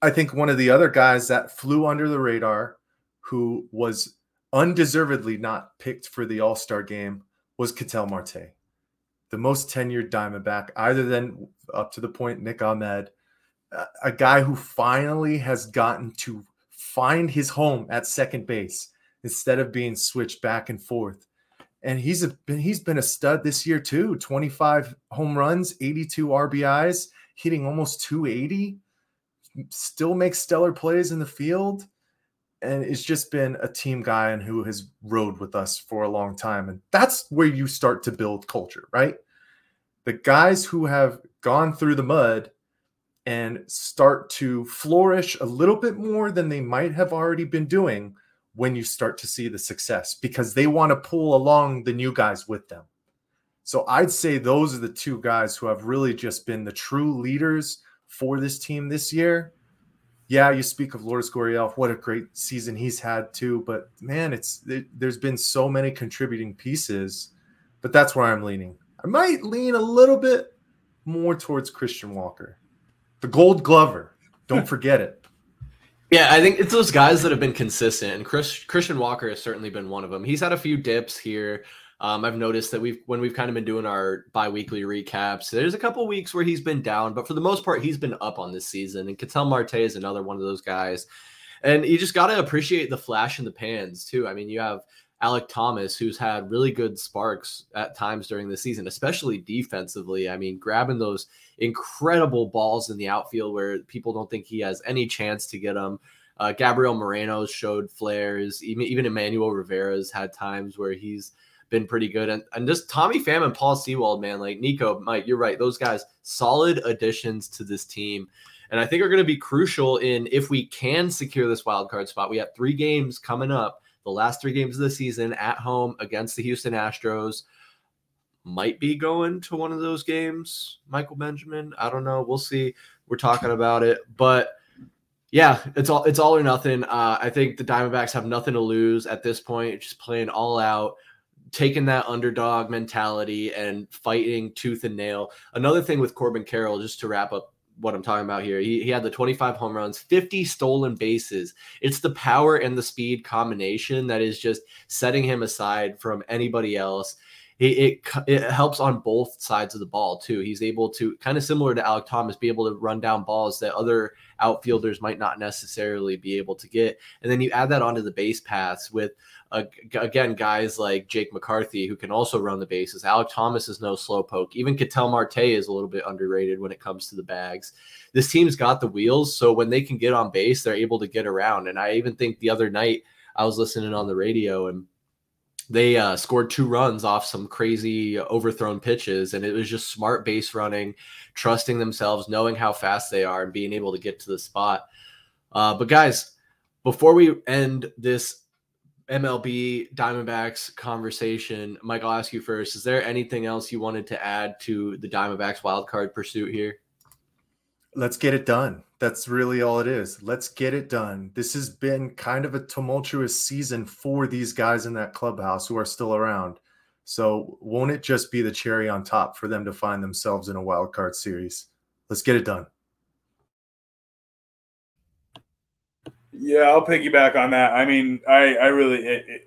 I think one of the other guys that flew under the radar, who was undeservedly not picked for the All Star game, was Ketel Marte, the most tenured Diamondback, either than up to the point Nick Ahmed, a guy who finally has gotten to find his home at second base instead of being switched back and forth. And he's a, he's been a stud this year too. 25 home runs, 82 RBIs, hitting almost 280. Still makes stellar plays in the field. And it's just been a team guy and who has rode with us for a long time. And that's where you start to build culture, right? The guys who have gone through the mud and start to flourish a little bit more than they might have already been doing when you start to see the success because they want to pull along the new guys with them. So I'd say those are the two guys who have really just been the true leaders for this team this year. Yeah, you speak of Lourdes Gurriel, what a great season he's had too. But man, it's it, there's been so many contributing pieces. But that's where I'm leaning. I might lean a little bit more towards Christian Walker, the Gold Glover. Don't forget it. Yeah, I think it's those guys that have been consistent, and Chris, Christian Walker has certainly been one of them. He's had a few dips here. Um, I've noticed that we've when we've kind of been doing our biweekly recaps, there's a couple weeks where he's been down, but for the most part, he's been up on this season. And Ketel Marte is another one of those guys. And you just got to appreciate the flash in the pans too. I mean, you have Alek Thomas, who's had really good sparks at times during the season, especially defensively. I mean, grabbing those incredible balls in the outfield where people don't think he has any chance to get them. Uh, Gabriel Moreno showed flares. Even, even Emmanuel Rivera's had times where he's been pretty good. And, and just Tommy Pham and Paul Sewald, man, like Nico, Mike, you're right. Those guys, solid additions to this team. and I think are going to be crucial in if we can secure this wild card spot. We have three games coming up, the last three games of the season at home against the Houston Astros. Might be going to one of those games, Michael Benjamin. I don't know. We'll see. We're talking about it, but yeah, it's all it's all or nothing. Uh, I think the Diamondbacks have nothing to lose at this point. Just playing all out taking that underdog mentality and fighting tooth and nail. Another thing with Corbin Carroll, just to wrap up what I'm talking about here, he, he had the 25 home runs, 50 stolen bases. It's the power and the speed combination that is just setting him aside from anybody else. It, it, it helps on both sides of the ball too. He's able to kind of similar to Alek Thomas, be able to run down balls that other outfielders might not necessarily be able to get. And then you add that onto the base paths with uh, again, guys like Jake McCarthy who can also run the bases. Alek Thomas is no slowpoke. Even Ketel Marte is a little bit underrated when it comes to the bags. This team's got the wheels, so when they can get on base, they're able to get around. And I even think the other night I was listening on the radio and they uh, scored two runs off some crazy overthrown pitches, and it was just smart base running, trusting themselves, knowing how fast they are, and being able to get to the spot. Uh, but guys, before we end this MLB Diamondbacks conversation, Mike, I'll ask you first. Is there anything else you wanted to add to the Diamondbacks wildcard pursuit here? Let's get it done. That's really all it is. Let's get it done. This has been kind of a tumultuous season for these guys in that clubhouse who are still around. So, won't it just be the cherry on top for them to find themselves in a wild card series? Let's get it done. Yeah, I'll piggyback on that. I mean, I I really it, it,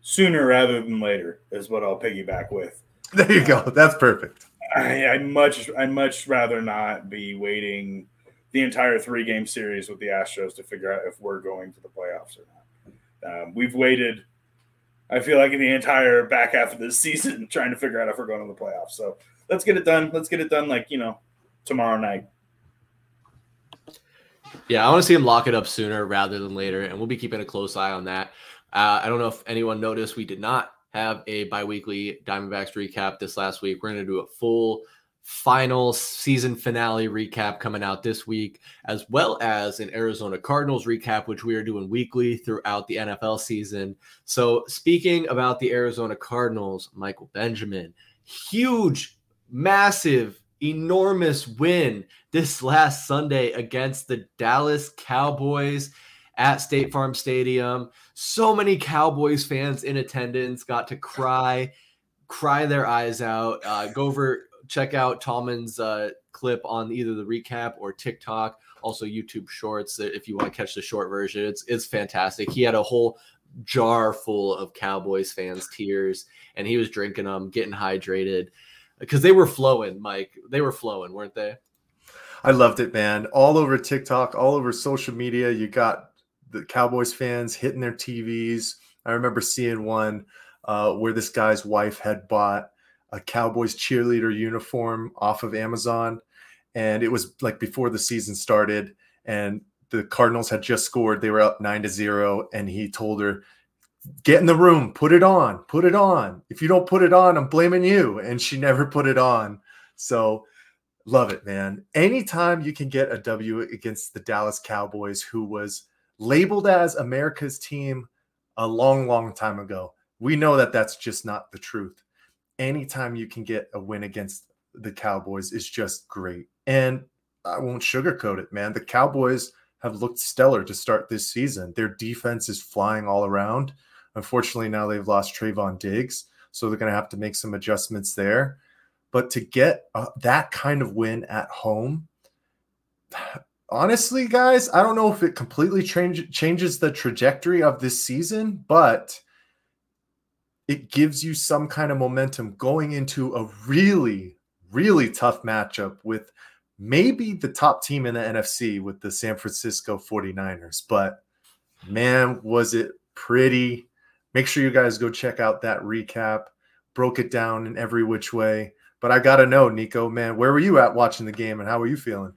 sooner rather than later is what I'll piggyback with. There you go. That's perfect. I I much I much rather not be waiting the entire three game series with the Astros to figure out if we're going to the playoffs or not. Um, we've waited. I feel like in the entire back half of this season trying to figure out if we're going to the playoffs. So let's get it done. Let's get it done like you know tomorrow night. Yeah, I want to see him lock it up sooner rather than later, and we'll be keeping a close eye on that. Uh, I don't know if anyone noticed, we did not have a biweekly Diamondbacks recap this last week. We're going to do a full final season finale recap coming out this week, as well as an Arizona Cardinals recap, which we are doing weekly throughout the NFL season. So, speaking about the Arizona Cardinals, Michael Benjamin, huge, massive enormous win this last Sunday against the Dallas Cowboys at State Farm Stadium. So many Cowboys fans in attendance got to cry, cry their eyes out. Uh, go over, check out Tallman's uh, clip on either the recap or TikTok, also YouTube Shorts if you want to catch the short version. It's it's fantastic. He had a whole jar full of Cowboys fans' tears, and he was drinking them, getting hydrated because they were flowing, Mike. They were flowing, weren't they? I loved it, man. All over TikTok, all over social media, you got the Cowboys fans hitting their TVs. I remember seeing one uh, where this guy's wife had bought a Cowboys cheerleader uniform off of Amazon, and it was like before the season started, and the Cardinals had just scored. They were up nine to zero, and he told her, get in the room, put it on, put it on. If you don't put it on, I'm blaming you. And she never put it on. So love it, man. Anytime you can get a W against the Dallas Cowboys, who was labeled as America's team a long, long time ago, we know that that's just not the truth. Anytime you can get a win against the Cowboys is just great. And I won't sugarcoat it, man. The Cowboys have looked stellar to start this season. Their defense is flying all around. Unfortunately, now they've lost Trevon Diggs, so they're going to have to make some adjustments there. But to get uh, that kind of win at home, honestly, guys, I don't know if it completely change, changes the trajectory of this season, but it gives you some kind of momentum going into a really, really tough matchup with maybe the top team in the NFC with the San Francisco 49ers. But man, was it pretty Make sure you guys go check out that recap. Broke it down in every which way. But I got to know, Niko, man, where were you at watching the game and how were you feeling?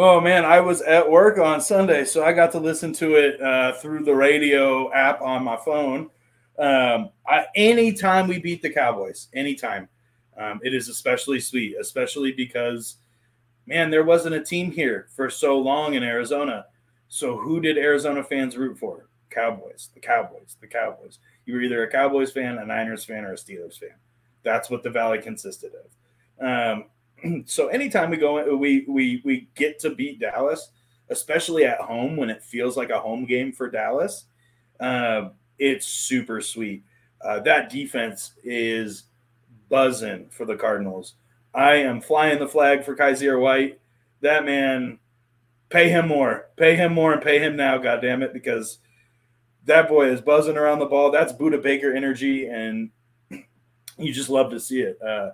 Oh, man, I was at work on Sunday, so I got to listen to it uh, through the radio app on my phone. Um, I, anytime we beat the Cowboys, anytime, um, it is especially sweet, especially because man, there wasn't a team here for so long in Arizona. So who did Arizona fans root for? Cowboys, the Cowboys, the Cowboys. You were either a Cowboys fan, a Niners fan, or a Steelers fan. That's what the Valley consisted of. Um, so anytime we go, we we we get to beat Dallas, especially at home when it feels like a home game for Dallas. Uh, it's super sweet. Uh, that defense is buzzing for the Cardinals. I am flying the flag for Kyzir White. That man, pay him more, pay him more, and pay him now. God damn it, because that boy is buzzing around the ball. That's Budda Baker energy, and you just love to see it. Uh,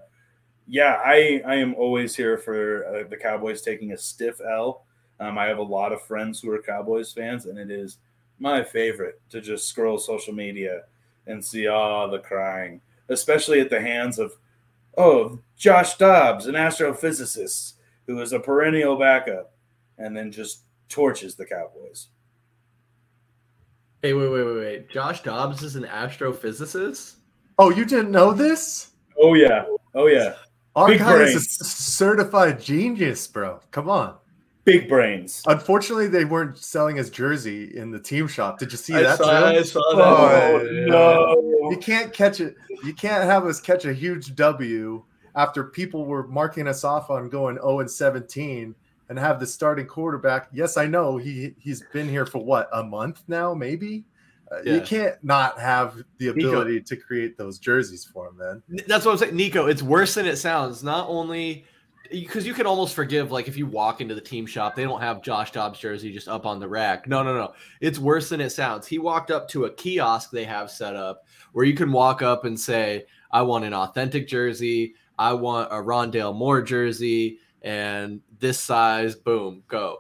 yeah, I I am always here for uh, the Cowboys taking a stiff L. Um, I have a lot of friends who are Cowboys fans, and it is my favorite to just scroll social media and see all the crying, especially at the hands of oh Josh Dobbs, an astrophysicist who is a perennial backup, and then just torches the Cowboys. Hey, wait, wait, wait, wait. Josh Dobbs is an astrophysicist. Oh, you didn't know this? Oh yeah, oh yeah. Our Big guy brains. is a certified genius, bro. Come on. Big brains. Unfortunately, they weren't selling his jersey in the team shop. Did you see I that? Saw, I saw that. Oh, oh no. You can't catch it. You can't have us catch a huge W after people were marking us off on going 0 and 17 and have the starting quarterback. Yes, I know he he's been here for what a month now, maybe. Yeah. You can't not have the ability Niko, to create those jerseys for him, man. That's what I'm saying, Niko. It's worse than it sounds. Not only because you can almost forgive like if you walk into the team shop they don't have josh dobbs jersey just up on the rack no no no it's worse than it sounds he walked up to a kiosk they have set up where you can walk up and say i want an authentic jersey i want a rondale moore jersey and this size boom go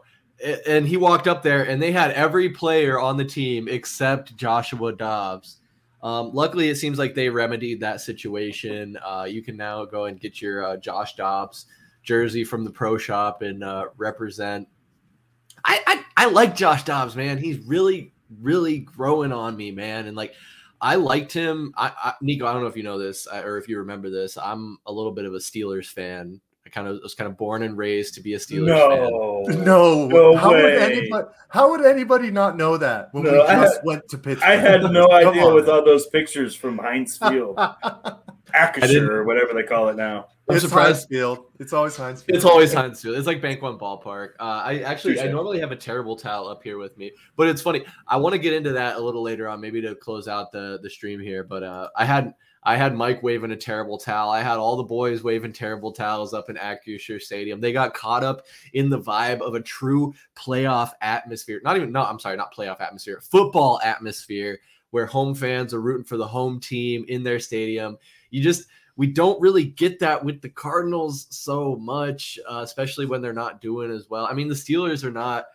and he walked up there and they had every player on the team except joshua dobbs um, luckily, it seems like they remedied that situation. Uh, you can now go and get your uh, Josh Dobbs jersey from the pro shop and uh, represent. I, I I like Josh Dobbs, man. He's really really growing on me, man. And like I liked him. I, I Niko, I don't know if you know this or if you remember this. I'm a little bit of a Steelers fan. I kind of was kind of born and raised to be a Steelers no. fan. No, no. How way. would anybody? How would anybody not know that when no, we just had, went to Pittsburgh? I had no idea on, with man. all those pictures from Heinz Field, Acrisure, or whatever they call it now. I'm it's surprised. Heinz Field. It's always Heinz Field. It's always Heinz Field. It's like Bank One Ballpark. Uh, I actually, I normally have a terrible towel up here with me, but it's funny. I want to get into that a little later on, maybe to close out the the stream here. But uh, I had I had Mike waving a terrible towel. I had all the boys waving terrible towels up in Acrisure Stadium. They got caught up in the vibe of a true playoff atmosphere. Not even no, I'm sorry, not playoff atmosphere, football atmosphere where home fans are rooting for the home team in their stadium. You just we don't really get that with the Cardinals so much, uh, especially when they're not doing as well. I mean, the Steelers are not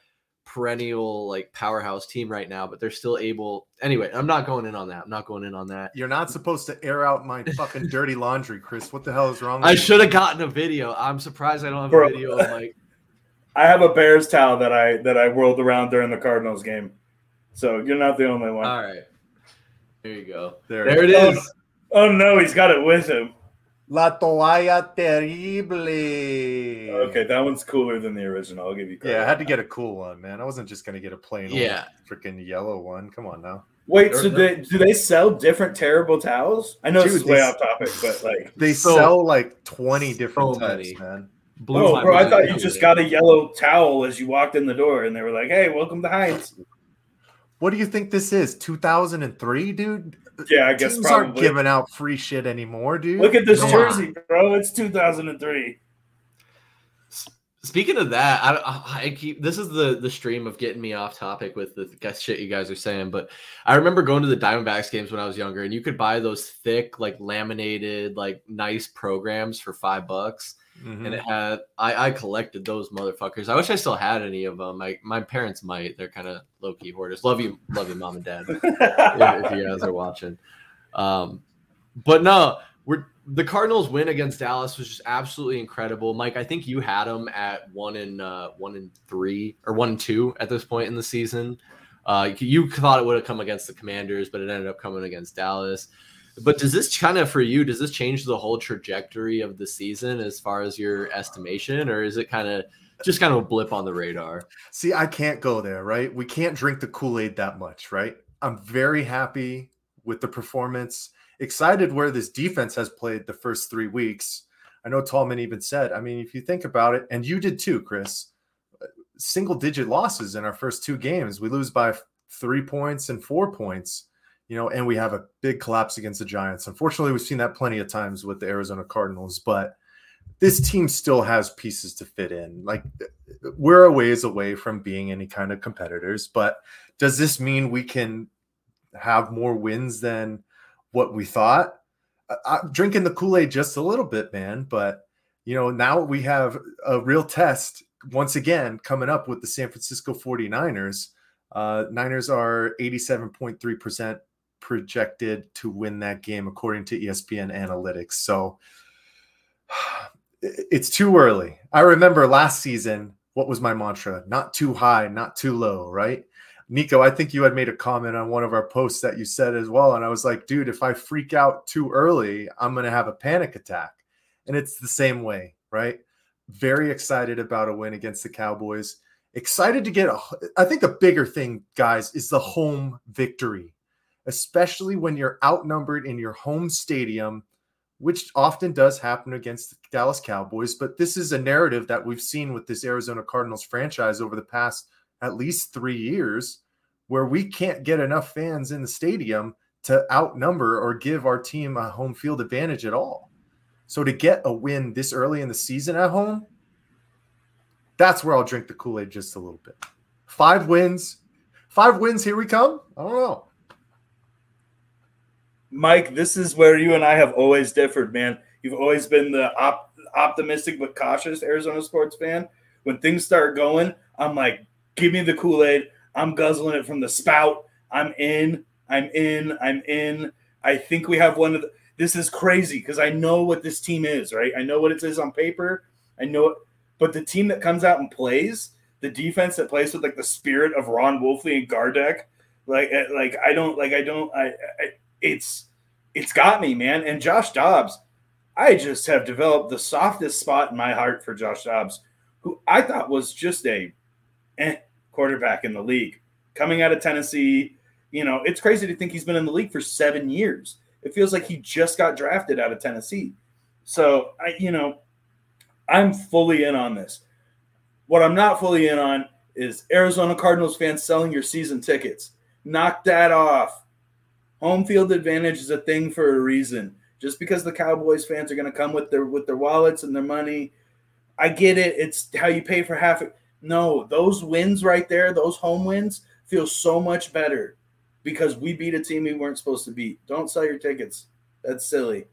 perennial like powerhouse team right now, but they're still able. Anyway, I'm not going in on that. I'm not going in on that. You're not supposed to air out my fucking dirty laundry, Chris. What the hell is wrong? I should have gotten a video. I'm surprised I don't have Bro, a video. Of, like, I have a Bears towel that I that I whirled around during the Cardinals game, so you're not the only one. All right, there you go. There, there it is. Oh, Oh no, he's got it with him. La toalla terrible. Okay, that one's cooler than the original. I'll give you credit. Yeah, I had to get a cool one, man. I wasn't just gonna get a plain yeah freaking yellow one. Come on now. Wait, so they do they sell different terrible towels? I know Dude, this is way off topic, but like they so, sell like twenty different so types, man. Blue oh, bro, I thought you just got a yellow towel as you walked in the door, and they were like, "Hey, welcome to Heinz." What do you think this is? 2003, dude? Yeah, I guess Teams probably. aren't giving out free shit anymore, dude. Look at this Come jersey, on. bro. It's 2003. Speaking of that, I, I, keep this is the the stream of getting me off topic with the guess shit you guys are saying, but I remember going to the Diamondbacks games when I was younger, and you could buy those thick, like laminated, like nice programs for five bucks, mm-hmm. and it had I, I collected those motherfuckers. I wish I still had any of them. My my parents might. They're kind of low key hoarders. Love you, love you, mom and dad, if, if, you guys are watching. Um, but no, we're the Cardinals win against Dallas was just absolutely incredible. Mike, I think you had them at one and uh, one and three or one and two at this point in the season. Uh, you thought it would have come against the Commanders, but it ended up coming against Dallas But does this kind of for you? Does this change the whole trajectory of the season as far as your estimation, or is it kind of just kind of a blip on the radar? See, I can't go there, right? We can't drink the Kool Aid that much, right? I'm very happy with the performance. Excited where this defense has played the first three weeks. I know Tallman even said, I mean, if you think about it, and you did too, Chris, uh, single digit losses in our first two games. We lose by three points and four points, you know, and we have a big collapse against the Giants. Unfortunately, we've seen that plenty of times with the Arizona Cardinals, but this team still has pieces to fit in. Like we're a ways away from being any kind of competitors, but does this mean we can have more wins than what we thought? I'm drinking the Kool Aid just a little bit, man, but you know, now we have a real test once again coming up with the San Francisco 49ers. Uh, Niners are 87.3% projected to win that game according to ESPN analytics. So it's too early. I remember last season, what was my mantra? Not too high, not too low, right? Niko, I think you had made a comment on one of our posts that you said as well. And I was like, dude, if I freak out too early, I'm going to have a panic attack. And it's the same way, right? Very excited about a win against the Cowboys. Excited to get a, I think the bigger thing, guys, is the home victory, especially when you're outnumbered in your home stadium which often does happen against the Dallas Cowboys. But this is a narrative that we've seen with this Arizona Cardinals franchise over the past at least three years, where we can't get enough fans in the stadium to outnumber or give our team a home field advantage at all. So to get a win this early in the season at home, that's where I'll drink the Kool Aid just a little bit. Five wins, five wins. Here we come. I don't know. Mike, this is where you and I have always differed, man. You've always been the op- optimistic but cautious Arizona sports fan. When things start going, I'm like, give me the Kool Aid. I'm guzzling it from the spout. I'm in. I'm in. I'm in. I think we have one of the. This is crazy because I know what this team is, right? I know what it is on paper. I know it, but the team that comes out and plays, the defense that plays with like the spirit of Ron Wolfley and Gardeck, like, eh, like I don't, like I don't, I, I it's it's got me, man. And Josh Dobbs, I just have developed the softest spot in my heart for Josh Dobbs, who I thought was just a eh, quarterback in the league. Coming out of Tennessee, you know, it's crazy to think he's been in the league for seven years. It feels like he just got drafted out of Tennessee. So I, you know, I'm fully in on this. What I'm not fully in on is Arizona Cardinals fans selling your season tickets. Knock that off. Home field advantage is a thing for a reason. Just because the Cowboys fans are going to come with their with their wallets and their money, I get it. It's how you pay for half it. No, those wins right there, those home wins feel so much better because we beat a team we weren't supposed to beat. Don't sell your tickets. That's silly.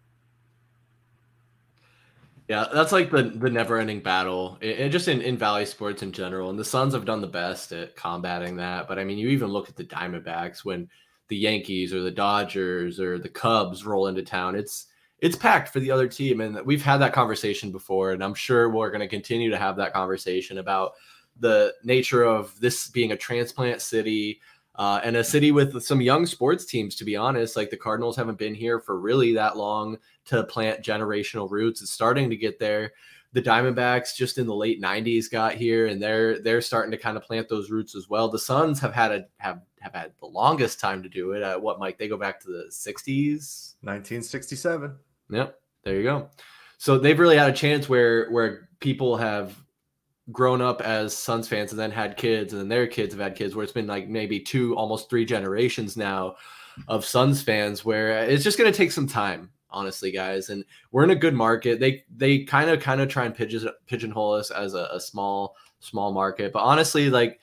Yeah, that's like the the never ending battle, and just in, in Valley sports in general. And the Suns have done the best at combating that. But I mean, you even look at the Diamondbacks when the Yankees or the Dodgers or the Cubs roll into town. It's it's packed for the other team, and we've had that conversation before, and I'm sure we're going to continue to have that conversation about the nature of this being a transplant city. Uh, and a city with some young sports teams, to be honest, like the Cardinals haven't been here for really that long to plant generational roots. It's starting to get there the Diamondbacks just in the late 90s got here and they're they're starting to kind of plant those roots as well. The Suns have had a have have had the longest time to do it. Uh, what Mike they go back to the 60s, 1967. Yep, there you go. So they've really had a chance where where people have grown up as Suns fans and then had kids and then their kids have had kids where it's been like maybe two almost three generations now of Suns fans where it's just going to take some time honestly, guys. And we're in a good market. They they kind of kind of try and pigeon pigeonhole us as a, a small small market, but honestly, like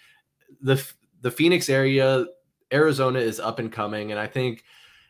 the the Phoenix area, Arizona is up and coming, and I think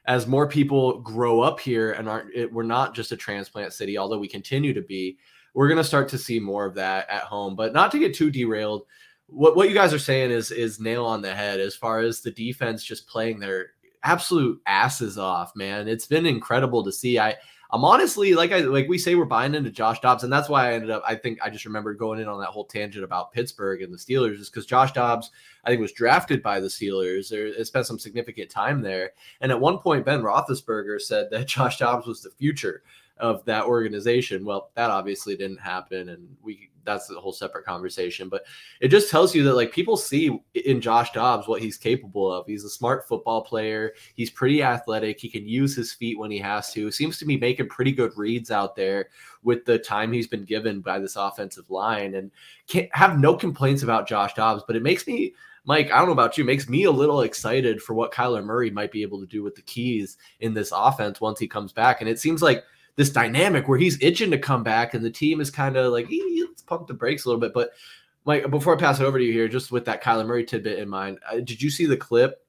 as more people grow up here and aren't it, we're not just a transplant city, although we continue to be. We're going to start to see more of that at home, but not to get too derailed. What what you guys are saying is is nail on the head as far as the defense just playing their absolute asses off, man. It's been incredible to see. I I'm honestly like I like we say we're buying into Josh Dobbs, and that's why I ended up. I think I just remember going in on that whole tangent about Pittsburgh and the Steelers, is because Josh Dobbs I think was drafted by the Steelers. There spent some significant time there, and at one point Ben Roethlisberger said that Josh Dobbs was the future of that organization. Well, that obviously didn't happen, and we that's a whole separate conversation. But it just tells you that like people see in Josh Dobbs what he's capable of. He's a smart football player. He's pretty athletic. He can use his feet when he has to. Seems to be making pretty good reads out there with the time he's been given by this offensive line, and can't have no complaints about Josh Dobbs. But it makes me. Mike, I don't know about you, makes me a little excited for what Kyler Murray might be able to do with the keys in this offense once he comes back. And it seems like this dynamic where he's itching to come back and the team is kind of like let's pump the brakes a little bit. But Mike, before I pass it over to you here, just with that Kyler Murray tidbit in mind, uh, did you see the clip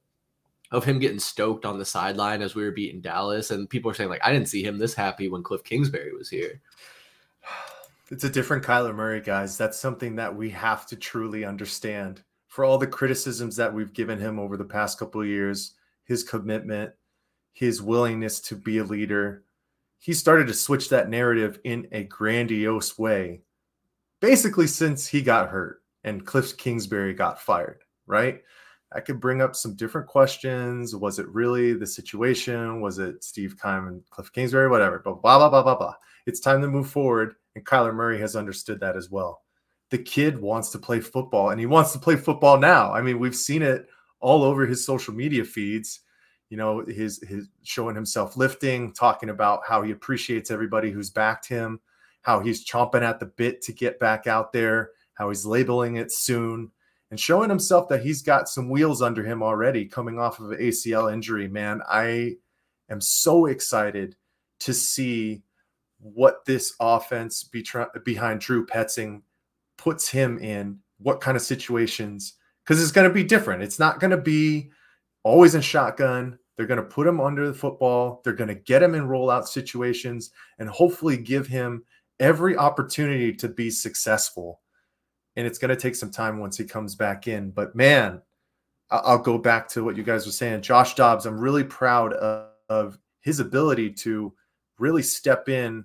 of him getting stoked on the sideline as we were beating Dallas? And people are saying like, I didn't see him this happy when Cliff Kingsbury was here. It's a different Kyler Murray, guys. That's something that we have to truly understand. For all the criticisms that we've given him over the past couple of years, his commitment, his willingness to be a leader, he started to switch that narrative in a grandiose way, basically since he got hurt and Cliff Kingsbury got fired, right? I could bring up some different questions. Was it really the situation? Was it Steve Keim and Cliff Kingsbury? Whatever. But blah, blah, blah, blah, blah. It's time to move forward. And Kyler Murray has understood that as well. The kid wants to play football and he wants to play football now. I mean, we've seen it all over his social media feeds you know his his showing himself lifting talking about how he appreciates everybody who's backed him how he's chomping at the bit to get back out there how he's labeling it soon and showing himself that he's got some wheels under him already coming off of an ACL injury man. I am so excited to see what this offense be behind Drew Petzing puts him in what kind of situations because it's going to be different. It's not going to be always in shotgun they're going to put him under the football. They're going to get him in rollout situations and hopefully give him every opportunity to be successful. And it's going to take some time once he comes back in. But man, I'll go back to what you guys were saying. Josh Dobbs, I'm really proud of, of his ability to really step in.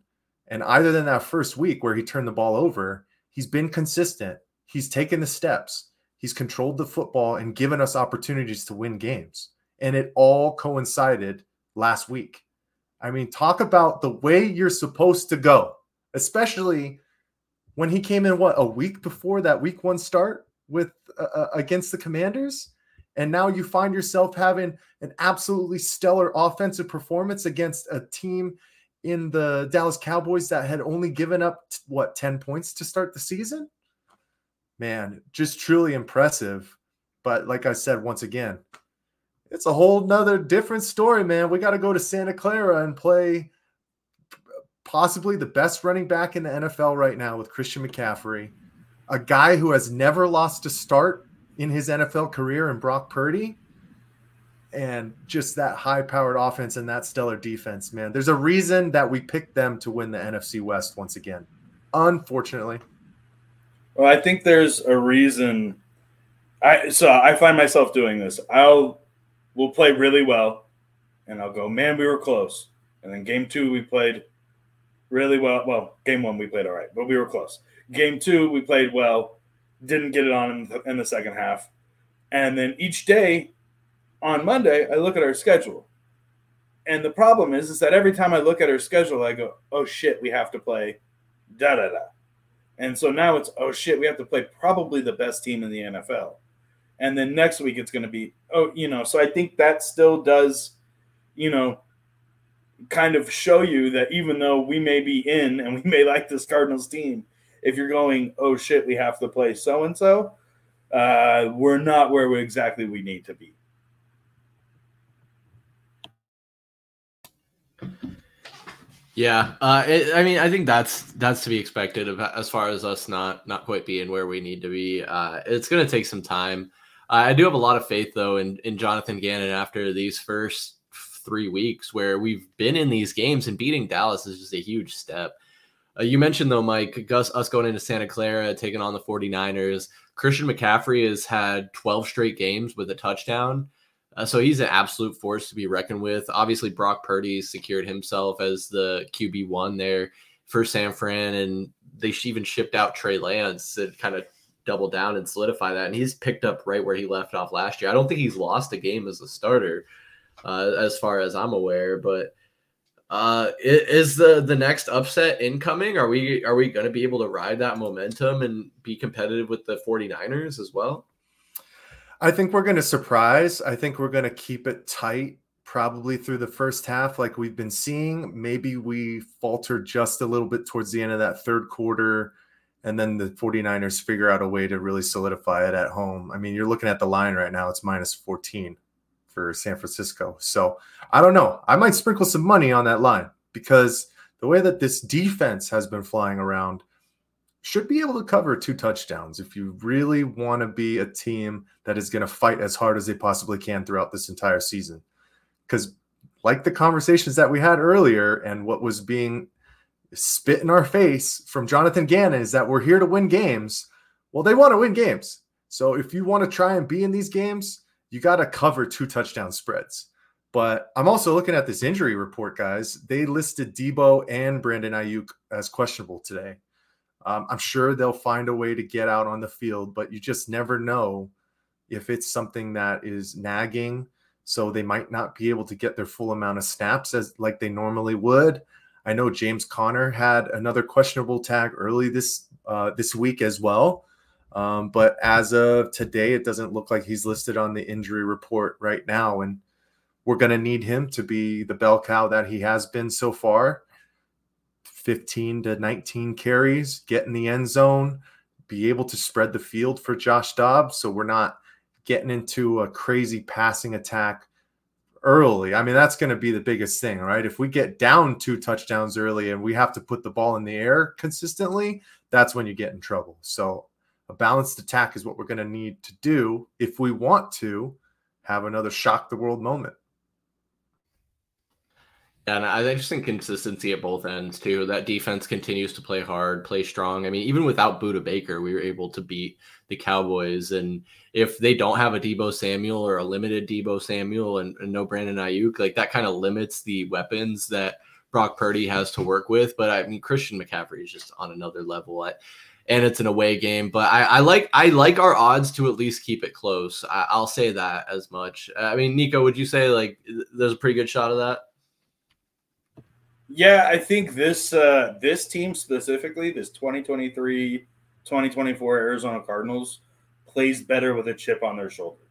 And either than that first week where he turned the ball over, he's been consistent. He's taken the steps. He's controlled the football and given us opportunities to win games and it all coincided last week. I mean, talk about the way you're supposed to go, especially when he came in what a week before that week one start with uh, uh, against the Commanders, and now you find yourself having an absolutely stellar offensive performance against a team in the Dallas Cowboys that had only given up what 10 points to start the season. Man, just truly impressive. But like I said, once again, it's a whole nother different story, man. We got to go to Santa Clara and play possibly the best running back in the NFL right now with Christian McCaffrey, a guy who has never lost a start in his NFL career in Brock Purdy. And just that high powered offense and that stellar defense, man. There's a reason that we picked them to win the NFC West once again. Unfortunately. Well, I think there's a reason. I so I find myself doing this. I'll we'll play really well, and I'll go, man, we were close. And then game two, we played really well. Well, game one, we played all right, but we were close. Game two, we played well, didn't get it on in the, in the second half. And then each day on Monday, I look at our schedule. And the problem is, is that every time I look at our schedule, I go, oh shit, we have to play da da da. And so now it's, oh shit, we have to play probably the best team in the NFL and then next week it's going to be oh you know so i think that still does you know kind of show you that even though we may be in and we may like this cardinals team if you're going oh shit we have to play so and so uh we're not where we exactly we need to be Yeah, uh, it, I mean, I think that's that's to be expected as far as us not not quite being where we need to be. Uh, it's going to take some time. I do have a lot of faith though in in Jonathan Gannon after these first three weeks where we've been in these games and beating Dallas is just a huge step. Uh, you mentioned though, Mike, Gus, us going into Santa Clara, taking on the 49ers. Christian McCaffrey has had 12 straight games with a touchdown. Uh, so he's an absolute force to be reckoned with. Obviously, Brock Purdy secured himself as the QB one there for San Fran, and they even shipped out Trey Lance to kind of double down and solidify that. And he's picked up right where he left off last year. I don't think he's lost a game as a starter, uh, as far as I'm aware. But uh, is the the next upset incoming? Are we are we going to be able to ride that momentum and be competitive with the 49ers as well? I think we're going to surprise. I think we're going to keep it tight probably through the first half, like we've been seeing. Maybe we falter just a little bit towards the end of that third quarter, and then the 49ers figure out a way to really solidify it at home. I mean, you're looking at the line right now, it's minus 14 for San Francisco. So I don't know. I might sprinkle some money on that line because the way that this defense has been flying around should be able to cover two touchdowns if you really want to be a team that is going to fight as hard as they possibly can throughout this entire season because like the conversations that we had earlier and what was being spit in our face from Jonathan Gannon is that we're here to win games. Well, they want to win games. So if you want to try and be in these games, you got to cover two touchdown spreads. But I'm also looking at this injury report, guys. They listed Debo and Brandon Aiyuk as questionable today. Um, I'm sure they'll find a way to get out on the field, but you just never know if it's something that is nagging so they might not be able to get their full amount of snaps as like they normally would. I know James Conner had another questionable tag early this uh, this week as well, um, but as of today, it doesn't look like he's listed on the injury report right now, and we're going to need him to be the bell cow that he has been so far. 15 to 19 carries, get in the end zone, be able to spread the field for Josh Dobbs. So we're not getting into a crazy passing attack early. I mean, that's going to be the biggest thing, right? If we get down two touchdowns early and we have to put the ball in the air consistently, that's when you get in trouble. So, a balanced attack is what we're going to need to do if we want to have another shock the world moment. And I just think consistency at both ends too. That defense continues to play hard, play strong. I mean, even without Budda Baker, we were able to beat the Cowboys. And if they don't have a Debo Samuel or a limited Debo Samuel and, and no Brandon Aiyuk, like that kind of limits the weapons that Brock Purdy has to work with. But I mean, Christian McCaffrey is just on another level. And it's an away game, but I, I, like I like our odds to at least keep it close. I, I'll say that as much. I mean, Niko, would you say like there's a pretty good shot of that? Yeah, I think this uh, this team specifically, this 2023 2024 Arizona Cardinals, plays better with a chip on their shoulder.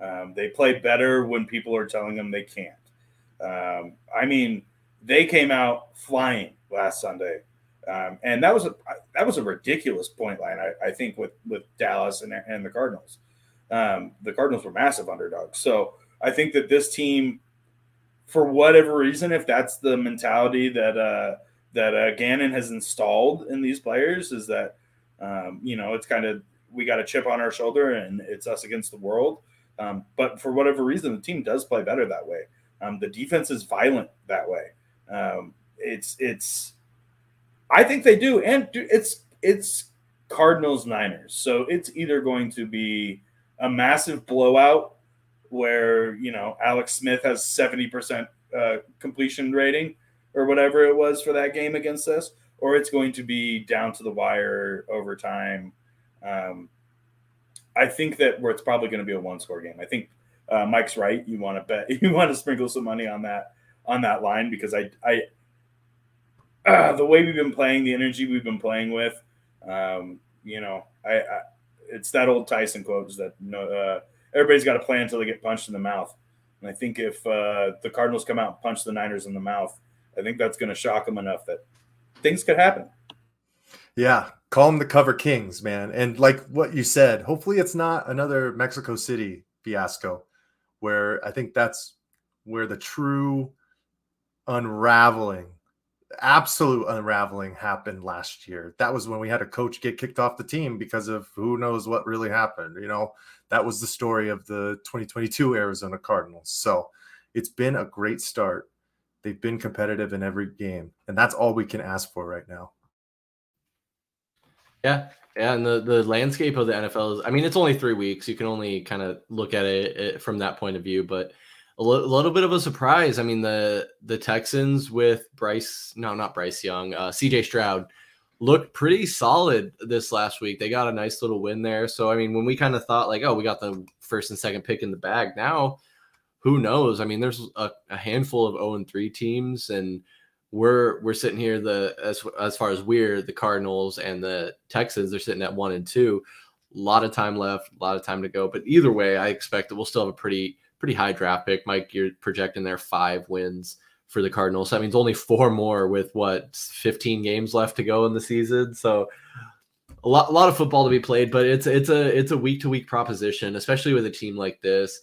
Um, they play better when people are telling them they can't. Um, I mean, they came out flying last Sunday, um, and that was a that was a ridiculous point line. I, I think with with Dallas and, and the Cardinals, um, the Cardinals were massive underdogs. So I think that this team for whatever reason, if that's the mentality that uh, that uh, Gannon has installed in these players, is that um, you know it's kind of we got a chip on our shoulder and it's us against the world. Um, but for whatever reason, the team does play better that way. Um, the defense is violent that way. Um, it's it's I think they do, and it's it's Cardinals Niners, so it's either going to be a massive blowout where you know Alex Smith has seventy percent uh, completion rating or whatever it was for that game against us, or it's going to be down to the wire overtime. Um, I think that where it's probably going to be a one score game. I think uh, Mike's right. You want to bet, you want to sprinkle some money on that on that line because I I uh, the way we've been playing, the energy we've been playing with, um, you know, I, I, it's that old Tyson quote is that no. Uh, everybody's got to play until they get punched in the mouth. And I think if uh, the Cardinals come out and punch the Niners in the mouth, I think that's going to shock them enough that things could happen. Yeah, call them the cover kings, man. And like what you said, hopefully it's not another Mexico City fiasco where I think that's where the true unraveling absolute unraveling happened last year. That was when we had a coach get kicked off the team because of who knows what really happened. You know, that was the story of the 2022 Arizona Cardinals. So it's been a great start. They've been competitive in every game, and that's all we can ask for right now. Yeah. Yeah, and the, the landscape of the NFL is, I mean, it's only three weeks. You can only kind of look at it, it, from that point of view, but a little bit of a surprise. I mean, the the Texans with Bryce, no, not Bryce Young, uh, CJ Stroud looked pretty solid this last week. They got a nice little win there. So, I mean, when we kind of thought like, oh, we got the first and second pick in the bag, now who knows? I mean, there's a, a handful of 0 and 3 teams and we're we're sitting here the as as far as we're the Cardinals and the Texans they're sitting at one and two. A lot of time left, a lot of time to go. But either way, I expect that we'll still have a pretty pretty high draft pick. Mike, you're projecting there five wins for the Cardinals. That means only four more with what 15 games left to go in the season. So a lot a lot of football to be played, but it's it's a it's a week to week proposition, especially with a team like this.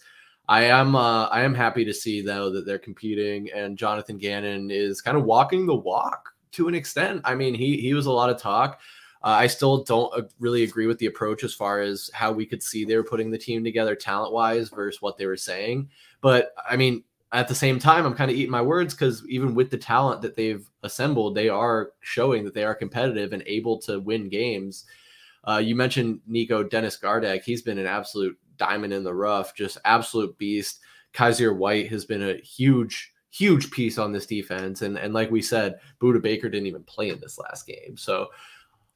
I am uh, I am happy to see though that they're competing and Jonathan Gannon is kind of walking the walk to an extent. I mean, he he was a lot of talk. Uh, I still don't uh, really agree with the approach as far as how we could see they were putting the team together talent wise versus what they were saying. But I mean, at the same time, I'm kind of eating my words because even with the talent that they've assembled, they are showing that they are competitive and able to win games. Uh, you mentioned Niko Dennis Gardeck. He's been an absolute diamond in the rough, just absolute beast. Kyzir White has been a huge, huge piece on this defense. And, and like we said, Budda Baker didn't even play in this last game. So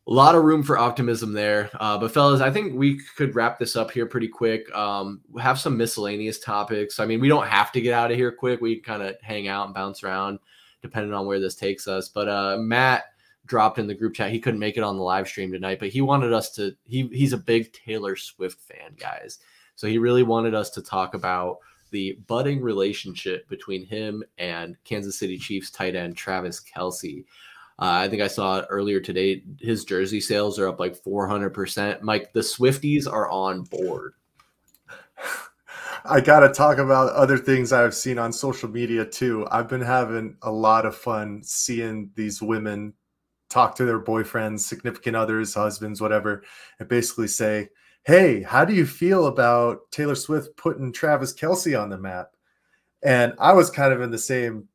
a lot of room for optimism there. Uh, but fellas, I think we could wrap this up here pretty quick. Um, have some miscellaneous topics. I mean, we don't have to get out of here quick. We can kind of hang out and bounce around depending on where this takes us. But uh, Matt dropped in the group chat. He couldn't make it on the live stream tonight, but he wanted us to. He he's a big Taylor Swift fan, guys. So he really wanted us to talk about the budding relationship between him and Kansas City Chiefs tight end Travis Kelce. Uh, I think I saw earlier today. His jersey sales are up like 400%. Mike, the Swifties are on board. I got to talk about other things I've seen on social media too. I've been having a lot of fun seeing these women talk to their boyfriends, significant others, husbands, whatever, and basically say, Hey, how do you feel about Taylor Swift putting Travis Kelce on the map? And I was kind of in the same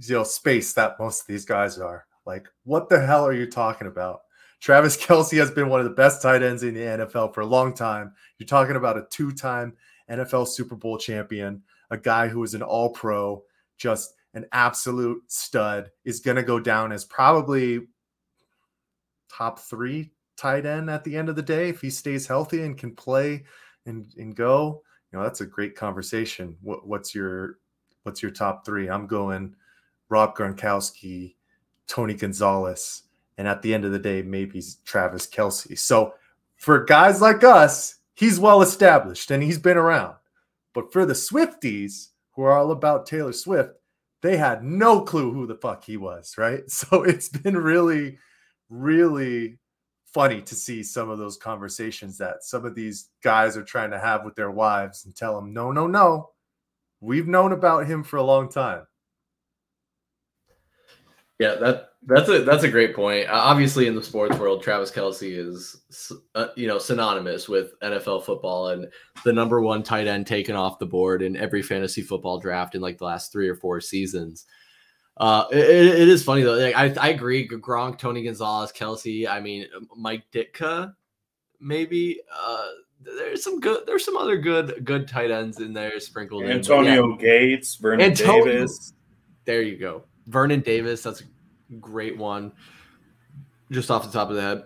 you know space that most of these guys are. Like, what the hell are you talking about? Travis Kelce has been one of the best tight ends in the NFL for a long time. You're talking about a two-time NFL Super Bowl champion, a guy who is an all-pro, just an absolute stud, is going to go down as probably top three tight end at the end of the day if he stays healthy and can play and, and go. You know, that's a great conversation. What, what's your what's your top three? I'm going Rob Gronkowski, Tony Gonzalez, and at the end of the day, maybe Travis Kelce. So for guys like us, he's well established and he's been around. But for the Swifties who are all about Taylor Swift, they had no clue who the fuck he was, right? So it's been really, really funny to see some of those conversations that some of these guys are trying to have with their wives and tell them, no, no, no, we've known about him for a long time. Yeah, that that's a that's a great point. Obviously, in the sports world, Travis Kelce is uh, you know synonymous with NFL football and the number one tight end taken off the board in every fantasy football draft in like the last three or four seasons. Uh, it, it is funny though. Like, I I agree. Gronk, Tony Gonzalez, Kelce. I mean, Mike Ditka, maybe. Uh, there's some good. There's some other good good tight ends in there sprinkled. Antonio in, yeah. Gates, Vernon Antonio, Davis. There you go. Vernon Davis, that's a great one, just off the top of the head.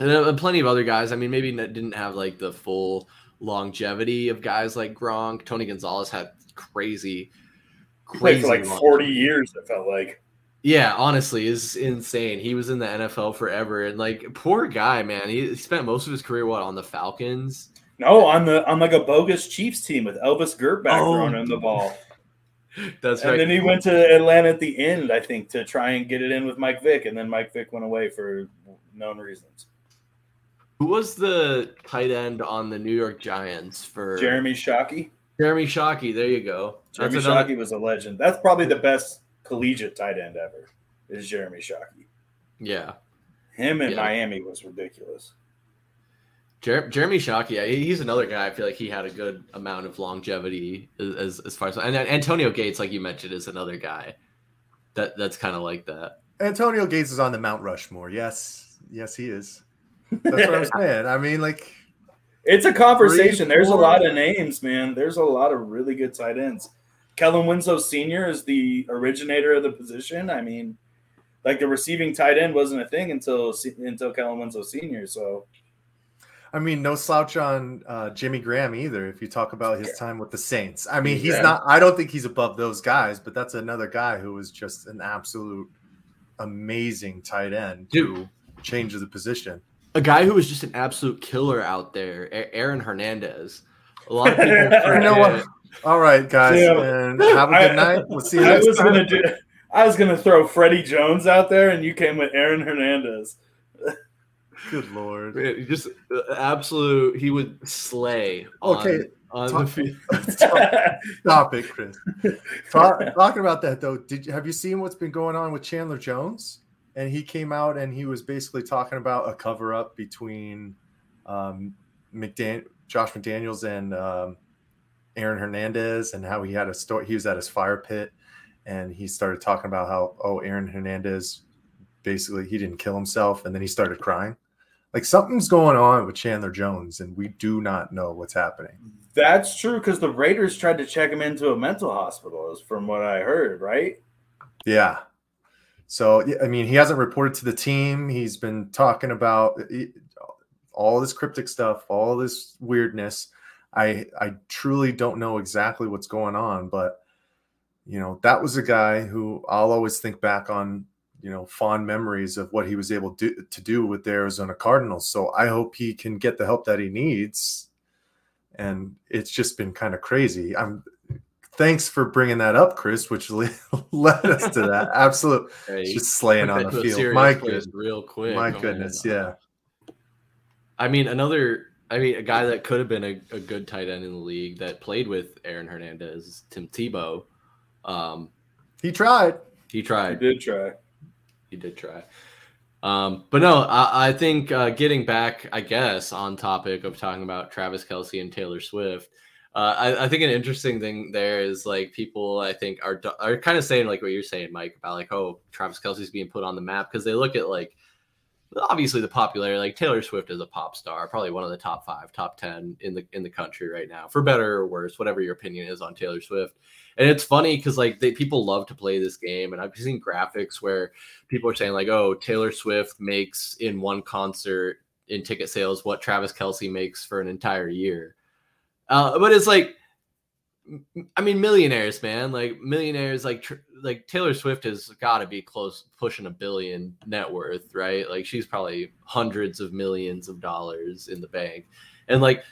And, and plenty of other guys. I mean, maybe didn't have like the full longevity of guys like Gronk. Tony Gonzalez had crazy, crazy like forty years. It felt like. Yeah, honestly, is insane. He was in the NFL forever, and like poor guy, man. He spent most of his career what on the Falcons. No, on the on like a bogus Chiefs team with Elvis Grbac oh. throwing him the ball. That's and right. then he went to Atlanta at the end, I think, to try and get it in with Mike Vick, and then Mike Vick went away for known reasons. Who was the tight end on the New York Giants for Jeremy Shockey? Jeremy Shockey, there you go. Jeremy That's Shockey was a legend. That's probably the best collegiate tight end ever. Is Jeremy Shockey? Yeah, him in yeah. Miami was ridiculous. Jer- Jeremy Shockey, he's another guy. I feel like he had a good amount of longevity as as far as and Antonio Gates, like you mentioned, is another guy that that's kind of like that. Antonio Gates is on the Mount Rushmore. Yes, yes, he is. That's what I'm saying. I mean, like it's a conversation. Three, There's a lot of names, man. There's a lot of really good tight ends. Kellen Winslow Sr. is the originator of the position. I mean, like the receiving tight end wasn't a thing until until Kellen Winslow Sr. So I mean, no slouch on uh, Jimmy Graham either. If you talk about his time with the Saints, I mean, he's Yeah. not. I don't think he's above those guys, but that's another guy who was just an absolute amazing tight end to Dude. change the position. A guy who was just an absolute killer out there, Aaron Hernandez. A lot of people You know what? All right, guys, Yeah. and have a good I- night. We'll see you I next was time. gonna do. I was gonna throw Freddie Jones out there, and you came with Aaron Hernandez. Good lord. Man, just uh, absolute. He would slay. Okay, on talk- the field. Stop it, Chris. Talk, talking about that though, did you have you seen what's been going on with Chandler Jones? And he came out and he was basically talking about a cover up between um, McDan- Josh McDaniels and um, Aaron Hernandez, and how he had a story. He was at his fire pit, and he started talking about how oh Aaron Hernandez basically he didn't kill himself, and then he started crying. Like something's going on with Chandler Jones, and we do not know what's happening. That's true because the Raiders tried to check him into a mental hospital, is from what I heard. Right? Yeah. So I mean, he hasn't reported to the team. He's been talking about eh, all this cryptic stuff, all this weirdness. I I truly don't know exactly what's going on, but you know, that was a guy who I'll always think back on, you know, fond memories of what he was able to, to do with the Arizona Cardinals. So I hope he can get the help that he needs. And it's just been kind of crazy. I'm thanks for bringing that up, Chris, which led us to that. Absolute, Hey, just slaying on the field. serious My goodness, real quick. my I mean, goodness, yeah. I mean, another. I mean, a guy that could have been a, a good tight end in the league that played with Aaron Hernandez, Tim Tebow. Um, He tried. he I tried. did try. He did try. Um, but no, I, I think uh, getting back, I guess, on topic of talking about Travis Kelce and Taylor Swift, uh, I, I think an interesting thing there is like people I think are are kind of saying like what you're saying, Mike, about like oh Travis Kelce's being put on the map because they look at like obviously the popularity like Taylor Swift is a pop star, probably one of the top five, top ten in the in the country right now, for better or worse, whatever your opinion is on Taylor Swift. And it's funny because like they people love to play this game, and I've seen graphics where people are saying like, "Oh, Taylor Swift makes in one concert in ticket sales what Travis Kelce makes for an entire year." Uh, but it's like, I mean, millionaires, man, like millionaires, like tr- like Taylor Swift has got to be close pushing a billion net worth, right? Like she's probably hundreds of millions of dollars in the bank, and like.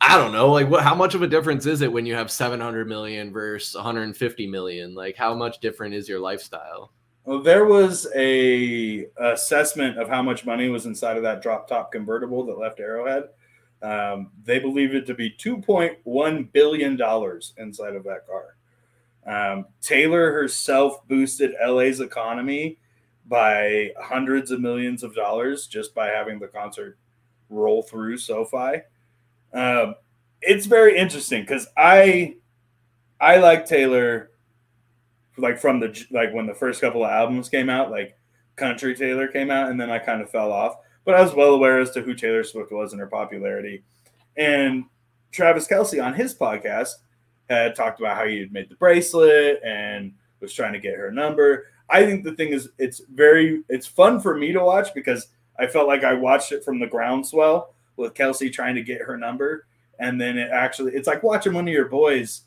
I don't know, like what? How much of a difference is it when you have 700 million versus 150 million? Like, how much different is your lifestyle? Well, there was a assessment of how much money was inside of that drop top convertible that left Arrowhead. Um, they believe it to be two point one billion dollars inside of that car. Um, Taylor herself boosted LA's economy by hundreds of millions of dollars just by having the concert roll through SoFi. Um, it's very interesting because I I like Taylor like from the like when the first couple of albums came out, like Country Taylor came out, and then I kind of fell off. But I was well aware as to who Taylor Swift was and her popularity. And Travis Kelce on his podcast had talked about how he had made the bracelet and was trying to get her number. I think the thing is, it's very, it's fun for me to watch because I felt like I watched it from the groundswell with Kelce trying to get her number, and then it actually, it's like watching one of your boys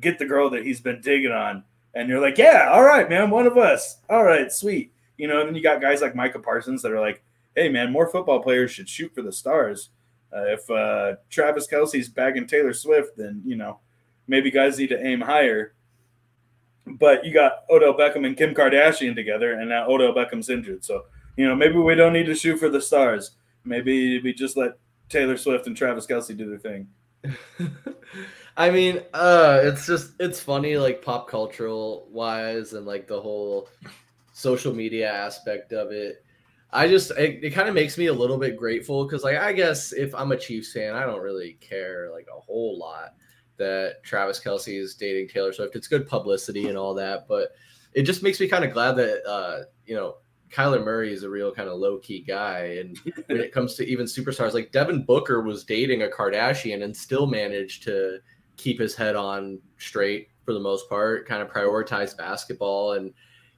get the girl that he's been digging on, and you're like, yeah, all right, man, one of us, all right, sweet, you know. And then you got guys like Micah Parsons that are like, hey, man, more football players should shoot for the stars. Uh, if uh, Travis Kelce's bagging Taylor Swift, then you know maybe guys need to aim higher. But you got Odell Beckham and Kim Kardashian together, and now Odell Beckham's injured. So you know maybe we don't need to shoot for the stars. Maybe we just let Taylor Swift and Travis Kelce do their thing. I mean, uh, it's just it's funny, like pop cultural wise, and like the whole social media aspect of it. I just it, it kind of makes me a little bit grateful because, like, I guess if I'm a Chiefs fan, I don't really care like a whole lot that Travis Kelce is dating Taylor Swift. It's good publicity and all that, but it just makes me kind of glad that uh, you know Kyler Murray is a real kind of low key guy, and when it comes to even superstars, like Devin Booker was dating a Kardashian and still managed to keep his head on straight for the most part, kind of prioritize basketball and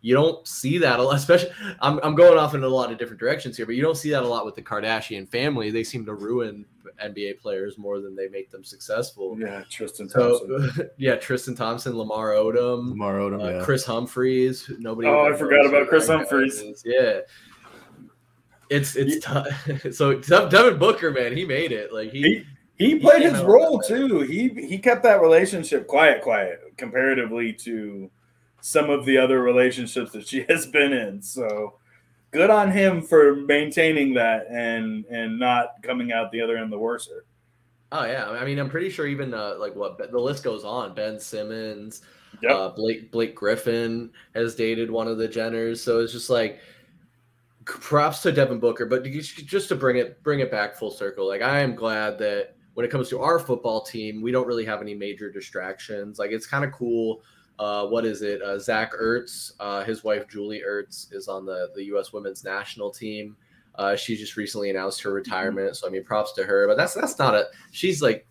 you don't see that a lot, especially I'm, I'm going off in a lot of different directions here, but you don't see that a lot with the Kardashian family. They seem to ruin NBA players more than they make them successful. Yeah, Tristan Thompson. So, yeah, Tristan Thompson, Lamar Odom, Lamar Odom, uh, yeah. Kris Humphries. Nobody. Oh, I forgot about Kris Humphries. Yeah. It's it's tough. so Devin Booker, man, he made it. Like he, he he played his role too. He he kept that relationship quiet, quiet comparatively to some of the other relationships that she has been in. So good on him for maintaining that and and not coming out the other end the worser. Oh yeah, I mean I'm pretty sure even uh, like what the list goes on. Ben Simmons, yep. uh, Blake Blake Griffin has dated one of the Jenners, so it's just like props to Devin Booker. But just to bring it bring it back full circle, like I am glad that when it comes to our football team, we don't really have any major distractions. Like it's kind of cool. Uh, what is it? Uh, Zach Ertz, uh, his wife Julie Ertz, is on the the U.S. Women's National Team. Uh, she just recently announced her retirement, so I mean, props to her. But that's that's not a. She's like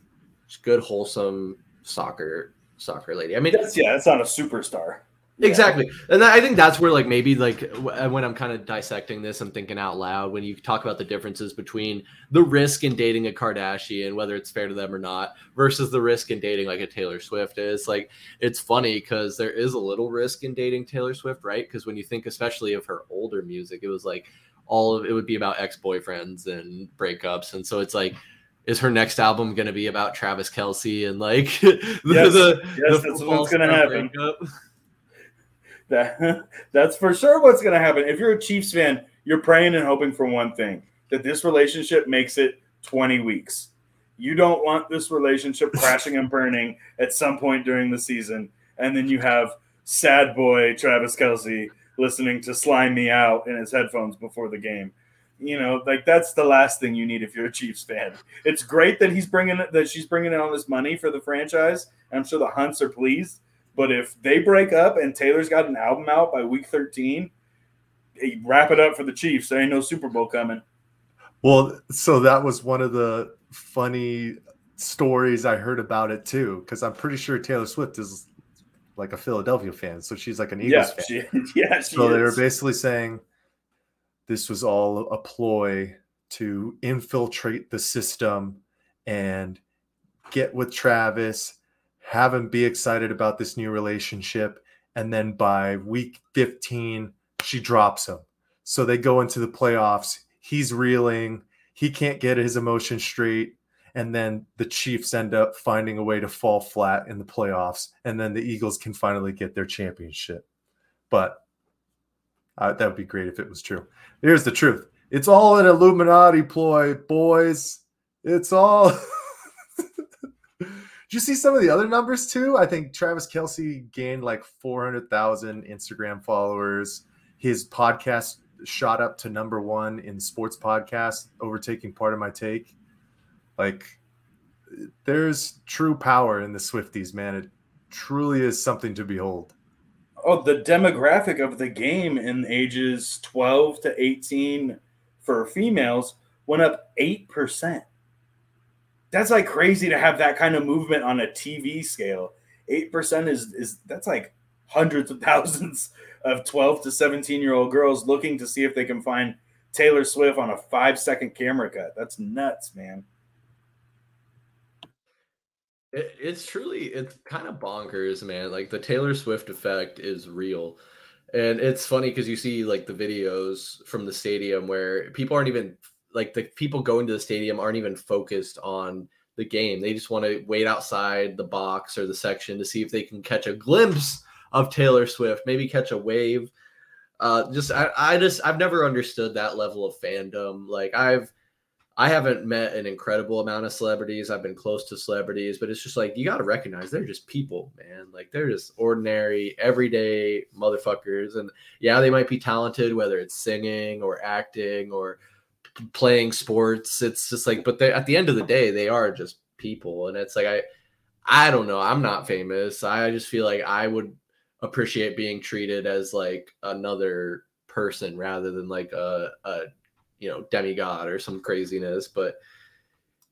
good, wholesome soccer soccer lady. I mean, that's, yeah, that's not a superstar. Exactly. And I think that's where like maybe like uh, when I'm kind of dissecting this, I'm thinking out loud when you talk about the differences between the risk in dating a Kardashian, whether it's fair to them or not, versus the risk in dating like a Taylor Swift is like it's funny because there is a little risk in dating Taylor Swift, right? Because when you think especially of her older music, it was like all of it would be about ex-boyfriends and breakups. And so it's like is her next album going to be about Travis Kelce and like the, yes, the, yes, the that's what's going to happen. Breakup? That that's for sure what's going to happen. If you're a Chiefs fan, you're praying and hoping for one thing: that this relationship makes it 20 weeks. You don't want this relationship crashing and burning at some point during the season, and then you have sad boy Travis Kelce listening to "Slime Me Out" in his headphones before the game. You know, like that's the last thing you need if you're a Chiefs fan. It's great that he's bringing that she's bringing in all this money for the franchise. I'm sure the Hunts are pleased but if they break up and Taylor's got an album out by week 13, wrap it up for the Chiefs. There ain't no Super Bowl coming. Well, so that was one of the funny stories I heard about it too, because I'm pretty sure Taylor Swift is like a Philadelphia fan, so she's like an Eagles yeah, fan. She, yeah, she so is. they were basically saying this was all a ploy to infiltrate the system and get with Travis have him be excited about this new relationship. And then by week 15, she drops him. So they go into the playoffs. He's reeling. He can't get his emotions straight. And then the Chiefs end up finding a way to fall flat in the playoffs. And then the Eagles can finally get their championship. But uh, that would be great if it was true. Here's the truth it's all an Illuminati ploy, boys. It's all. you see some of the other numbers too? I think Travis Kelce gained like 400,000 Instagram followers. His podcast shot up to number one in sports podcast, overtaking Pardon My Take. Like, there's true power in the Swifties, man. It truly is something to behold. Oh, the demographic of the game in ages 12 to 18 for females went up 8% that's like crazy to have that kind of movement on a TV scale. Eight percent is is that's like hundreds of thousands of 12 to 17 year old girls looking to see if they can find Taylor Swift on a five second camera cut. That's nuts, man. It, it's truly it's kind of bonkers, man. Like the Taylor Swift effect is real. And it's funny because you see like the videos from the stadium where people aren't even like the people going to the stadium aren't even focused on the game. They just want to wait outside the box or the section to see if they can catch a glimpse of Taylor Swift, maybe catch a wave. Uh, just I, I just I've never understood that level of fandom. Like I've I haven't met an incredible amount of celebrities. I've been close to celebrities, but it's just like you got to recognize they're just people, man. Like they're just ordinary, everyday motherfuckers. And yeah, they might be talented, whether it's singing or acting or playing sports. It's just like, but at the end of the day, they are just people, and it's like I, I don't know. I'm not famous. I just feel like I would appreciate being treated as like another person rather than like a, a you know demigod or some craziness. But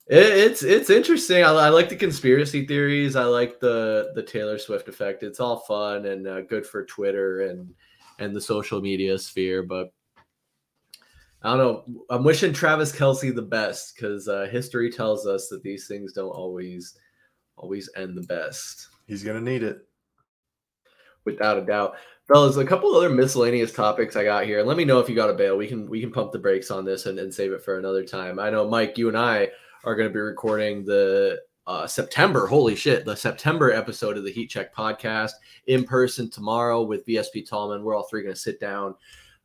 it, it's it's interesting. I, I, like the conspiracy theories. I like the the Taylor Swift effect. It's all fun and uh, good for Twitter and and the social media sphere. But I don't know. I'm wishing Travis Kelce the best because uh, history tells us that these things don't always always end the best. He's gonna need it, without a doubt. Fellas, a couple other miscellaneous topics I got here. Let me know if you got a bail. We can we can pump the brakes on this and, and save it for another time. I know Mike, you and I are going to be recording the uh, September, holy shit, the September episode of the Heat Check podcast in person tomorrow with VSP Tallman. We're all three going to sit down.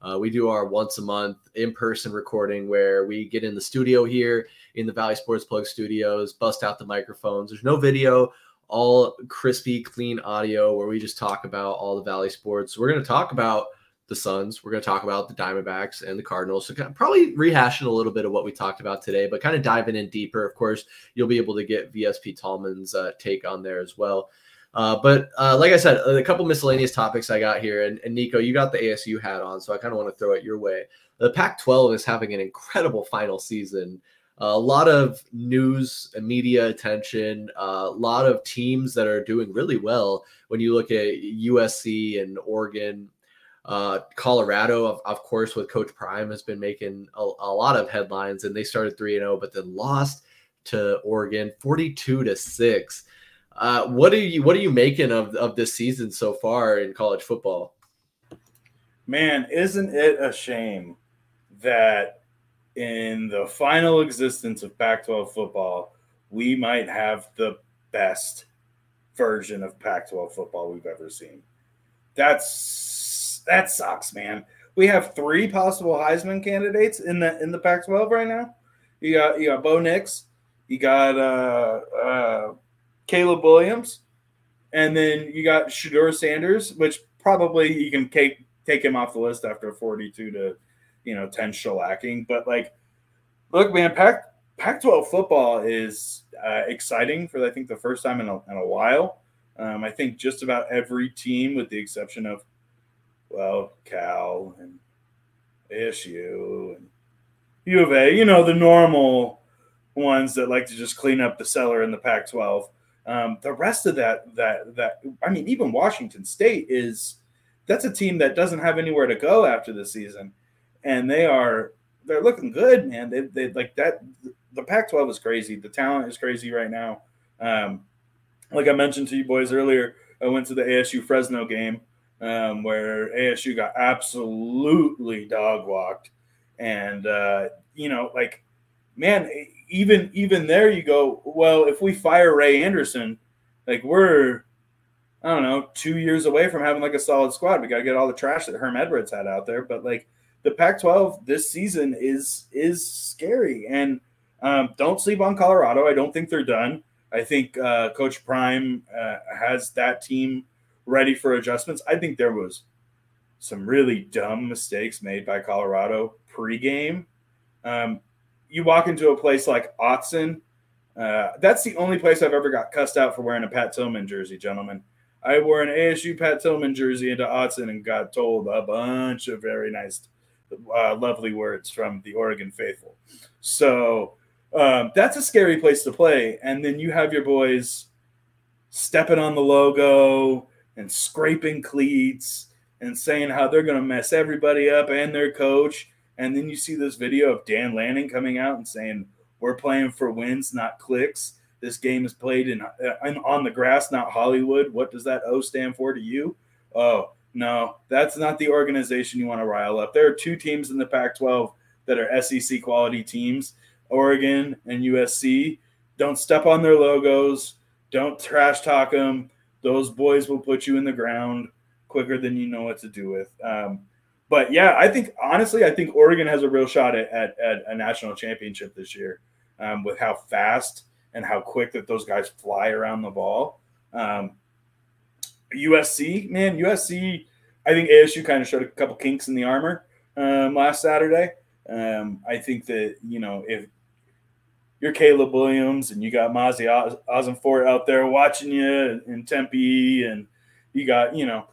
Uh, we do our once a month in person recording where we get in the studio here in the Valley Sports Plug studios, bust out the microphones. There's no video, all crispy, clean audio where we just talk about all the Valley sports. We're going to talk about the Suns. We're going to talk about the Diamondbacks and the Cardinals. So kind of probably rehashing a little bit of what we talked about today, but kind of diving in deeper. Of course, you'll be able to get VSP Tallman's uh, take on there as well. Uh, but uh, like I said, a couple miscellaneous topics I got here, and, and Niko, you got the ASU hat on, so I kind of want to throw it your way. The Pac-12 is having an incredible final season. a lot of news and media attention, a lot of teams that are doing really well. When you look at USC and Oregon, uh, Colorado, of, of, course, with Coach Prime, has been making a, a lot of headlines, and they started three and zero, oh, but then lost to Oregon, forty-two to six. Uh, what are you What are you making of of this season so far in college football? Man, isn't it a shame that in the final existence of Pac-12 football, we might have the best version of Pac-12 football we've ever seen. That's that sucks, man. We have three possible Heisman candidates in the in the Pac-12 right now. You got you got Bo Nix, you got uh, uh, Caleb Williams, and then you got Shedeur Sanders, which probably you can take take him off the list after 42 to you know 10 shellacking. But like, look, man, Pac Pac-12 football is uh, exciting for I think the first time in a, in a while. Um, I think just about every team, with the exception of well, Cal and ASU and U of A, you know, the normal ones that like to just clean up the cellar in the Pac 12. Um, the rest of that, that, that, I mean, even Washington State is that's a team that doesn't have anywhere to go after the season. And they are, they're looking good, man. They, they like that. The Pac 12 is crazy. The talent is crazy right now. Um, like I mentioned to you boys earlier, I went to the ASU Fresno game um, where ASU got absolutely dog walked, and uh, you know, like, man, even even there, you go, well, if we fire Ray Anderson, like we're, I don't know, two years away from having like a solid squad. We got to get all the trash that Herm Edwards had out there, but like the Pac-12 this season is is scary, and um, don't sleep on Colorado. I don't think they're done. I think uh, Coach Prime uh, has that team ready for adjustments. I think there was some really dumb mistakes made by Colorado pregame. Um, you walk into a place like Autzen. Uh, that's the only place I've ever got cussed out for wearing a Pat Tillman jersey, gentlemen. I wore an ASU Pat Tillman jersey into Autzen and got told a bunch of very nice, uh, lovely words from the Oregon faithful. So um, that's a scary place to play. And then you have your boys stepping on the logo, and scraping cleats and saying how they're going to mess everybody up and their coach. And then you see this video of Dan Lanning coming out and saying, We're playing for wins, not clicks. This game is played in, in on the grass, not Hollywood. What does that O stand for to you? Oh, no, that's not the organization you want to rile up. There are two teams in the Pac 12 that are SEC quality teams Oregon and USC. Don't step on their logos, don't trash talk them those boys will put you in the ground quicker than you know what to do with. Um, but yeah, I think honestly, I think Oregon has a real shot at, at, at a national championship this year um, with how fast and how quick that those guys fly around the ball. Um, USC, man, USC, I think ASU kind of showed a couple kinks in the armor um, last Saturday. Um, I think that, you know, if you're Caleb Williams and you got Monti Ossenfort out there watching you in Tempe, and you got, you know,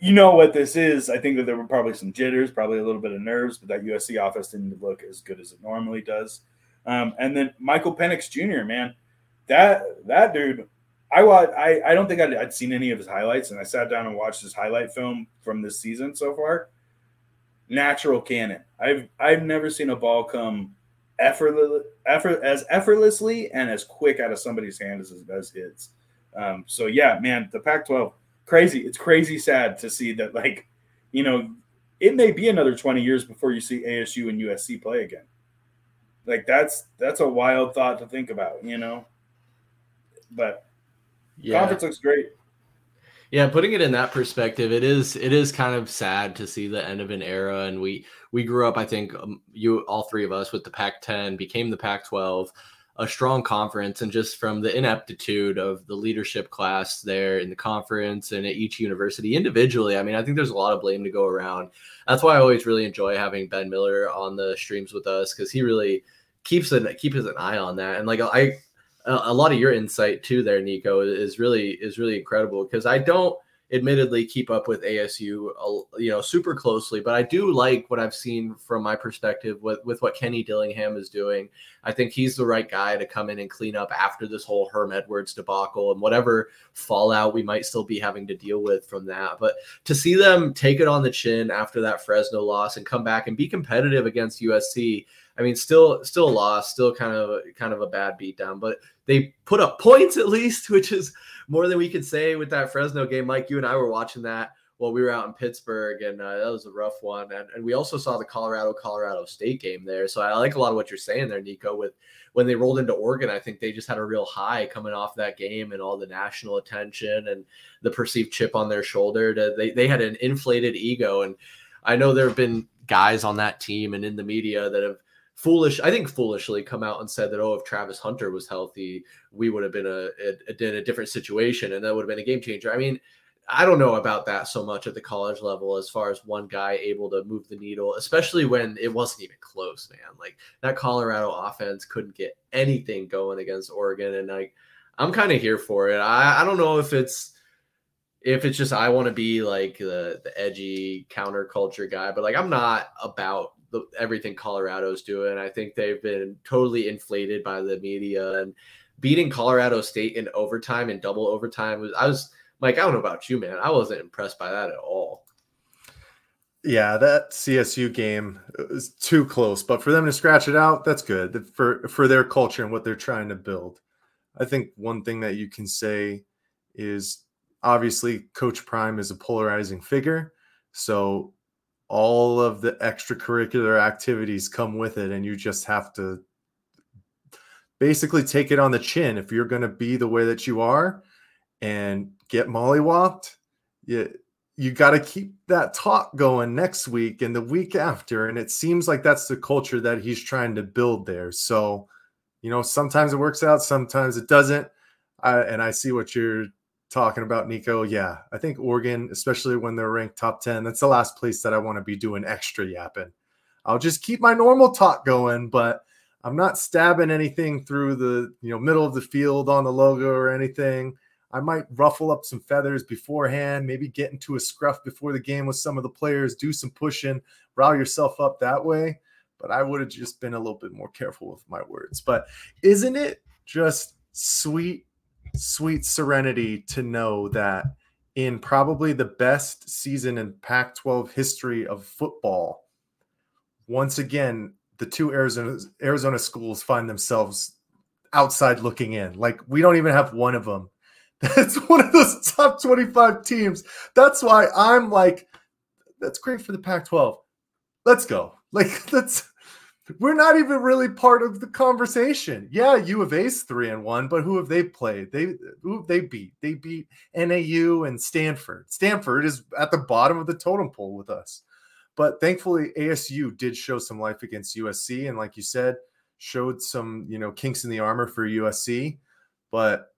you know what this is. I think that there were probably some jitters, probably a little bit of nerves, but that USC offense didn't look as good as it normally does. Um, and then Michael Penix Jr. Man, that that dude, I watched. I I don't think I'd, I'd seen any of his highlights, and I sat down and watched his highlight film from this season so far. Natural cannon. I've I've never seen a ball come effortless, effort as effortlessly and as quick out of somebody's hand as as his. Um, so yeah, man, the Pac-12 crazy. It's crazy sad to see that, like, you know, it may be another 20 years before you see ASU and USC play again. Like that's that's a wild thought to think about, you know. But yeah. conference looks great. Yeah, putting it in that perspective, it is it is kind of sad to see the end of an era, and we we grew up. I think um, you all three of us with the Pac-10 became the Pac-12 a strong conference and just from the ineptitude of the leadership class there in the conference and at each university individually i mean i think there's a lot of blame to go around. That's why i always really enjoy having ben miller on the streams with us because he really keeps an keeps an eye on that. And like i a lot of your insight too there niko is really is really incredible because i don't admittedly keep up with ASU, you know, super closely, but I do like what I've seen from my perspective with with what Kenny Dillingham is doing. I think he's the right guy to come in and clean up after this whole Herm Edwards debacle and whatever fallout we might still be having to deal with from that. But to see them take it on the chin after that Fresno loss and come back and be competitive against USC, I mean, still still a loss, still kind of kind of a bad beatdown, but they put up points at least, which is more than we could say with that Fresno game. Mike, you and I were watching that while we were out in Pittsburgh, and uh, that was a rough one. And, and we also saw the Colorado Colorado State game there, so I like a lot of what you're saying there, Niko. With when they rolled into Oregon, I think they just had a real high coming off that game and all the national attention and the perceived chip on their shoulder. To, they they had an inflated ego, and I know there have been guys on that team and in the media that have foolish, I think foolishly come out and said that, oh, if Travis Hunter was healthy, we would have been a, a, in a different situation and that would have been a game changer. I mean, I don't know about that so much at the college level as far as one guy able to move the needle, especially when it wasn't even close, man. Like that Colorado offense couldn't get anything going against Oregon. And like, I'm kind of here for it. I, I don't know if it's, if it's just I want to be like the the edgy counterculture guy, but like I'm not about the, everything Colorado's doing. I think they've been totally inflated by the media and beating Colorado State in overtime and double overtime was I was Mike, I don't know about you, man. I wasn't impressed by that at all. Yeah, that CSU game was too close, but for them to scratch it out, that's good for for their culture and what they're trying to build. I think one thing that you can say is obviously Coach Prime is a polarizing figure, so all of the extracurricular activities come with it and you just have to basically take it on the chin. If you're going to be the way that you are and get mollywopped you you got to keep that talk going next week and the week after and it seems like that's the culture that he's trying to build there. So you know sometimes it works out sometimes it doesn't. I, and i see what you're talking about Niko, yeah, I think Oregon, especially when they're ranked top 10, that's the last place that I want to be doing extra yapping. I'll just keep my normal talk going, but I'm not stabbing anything through the you know middle of the field on the logo or anything. I might ruffle up some feathers beforehand, maybe get into a scruff before the game with some of the players, do some pushing, rile yourself up that way. But I would have just been a little bit more careful with my words. But isn't it just sweet sweet serenity to know that in probably the best season in Pac 12 history of football, once again, the two Arizona, Arizona schools find themselves outside looking in. Like, we don't even have one of them. That's one of those top 25 teams. That's why I'm like, that's great for the Pac 12. Let's go. Like, let's we're not even really part of the conversation. Yeah, U of A's three and one, but who have they played? They who they beat? They beat NAU and Stanford. Stanford is at the bottom of the totem pole with us. But thankfully, ASU did show some life against USC, and like you said, showed some you know kinks in the armor for USC. But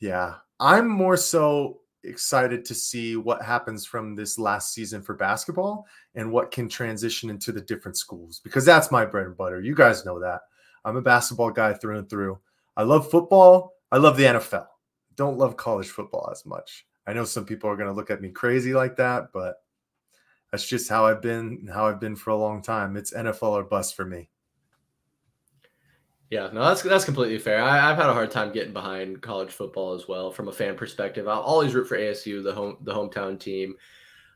yeah, I'm more so excited to see what happens from this last season for basketball and what can transition into the different schools because that's my bread and butter. You guys know that. I'm a basketball guy through and through. I love football. I love the NFL. Don't love college football as much. I know some people are going to look at me crazy like that, but that's just how I've been, how I've been for a long time. It's NFL or bust for me. Yeah, no, that's that's completely fair. I, have had a hard time getting behind college football as well from a fan perspective. I'll always root for ASU, the home the hometown team.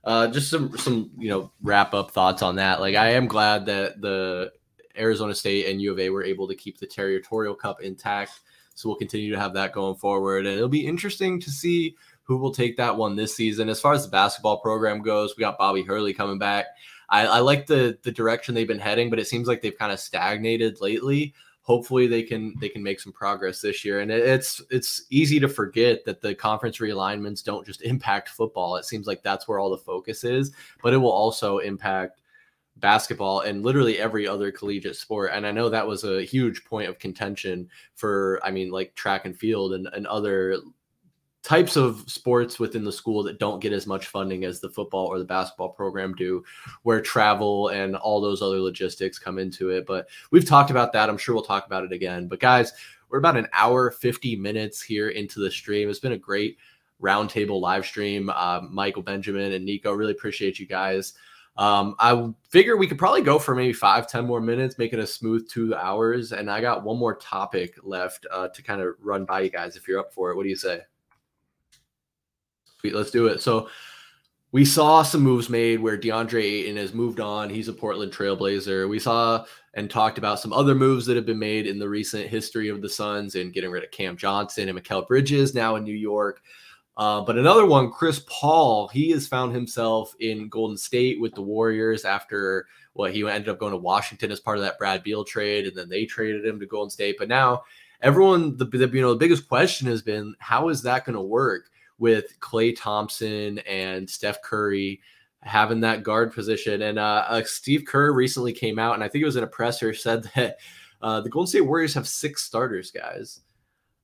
Uh, just some some you know wrap up thoughts on that. Like I am glad that the Arizona State and U of A were able to keep the territorial cup intact. So we'll continue to have that going forward, and it'll be interesting to see who will take that one this season. As far as the basketball program goes, we got Bobby Hurley coming back. I, I like the the direction they've been heading, but it seems like they've kind of stagnated lately hopefully they can they can make some progress this year. And it's it's easy to forget that the conference realignments don't just impact football. It seems like that's where all the focus is but it will also impact basketball and literally every other collegiate sport. And i know that was a huge point of contention for i mean like track and field and, and other types of sports within the school that don't get as much funding as the football or the basketball program do, where travel and all those other logistics come into it. But we've talked about that. I'm sure we'll talk about it again. But guys, we're about an hour, 50 minutes here into the stream. It's been a great roundtable live stream. Uh, Michael, Benjamin, and Niko, really appreciate you guys. Um, I figure we could probably go for maybe five, ten more minutes, make it a smooth two hours. And I got one more topic left uh, to kind of run by you guys if you're up for it. What do you say? Sweet, let's do it. So we saw some moves made where DeAndre Ayton has moved on. He's a Portland Trailblazer. We saw and talked about some other moves that have been made in the recent history of the Suns and getting rid of Cam Johnson and Mikal Bridges now in New York. Uh, but another one, Chris Paul, he has found himself in Golden State with the Warriors after what well, he ended up going to Washington as part of that Brad Beal trade, and then they traded him to Golden State. But now everyone, the, the you know the biggest question has been how is that going to work? With Klay Thompson and Steph Curry having that guard position. And uh, uh, Steve Kerr recently came out, and I think it was in a presser, said that uh, the Golden State Warriors have six starters, guys.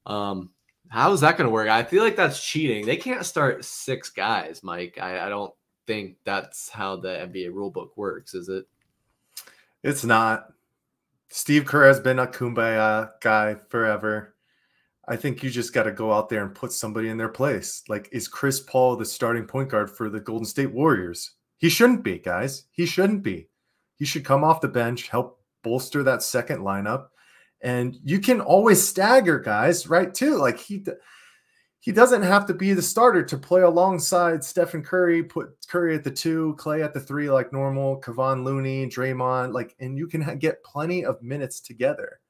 Um, how is that going to work? I feel like that's cheating. They can't start six guys, Mike. I, I don't think that's how the NBA rulebook works, is it? It's not. Steve Kerr has been a kumbaya guy forever. I think you just got to go out there and put somebody in their place. Like, is Chris Paul the starting point guard for the Golden State Warriors? He shouldn't be, guys. He shouldn't be. He should come off the bench, help bolster that second lineup. And you can always stagger guys, right? Too. Like he he doesn't have to be the starter to play alongside Stephen Curry, put Curry at the two, Klay at the three, like normal, Kevon Looney, Draymond, like, and you can get plenty of minutes together.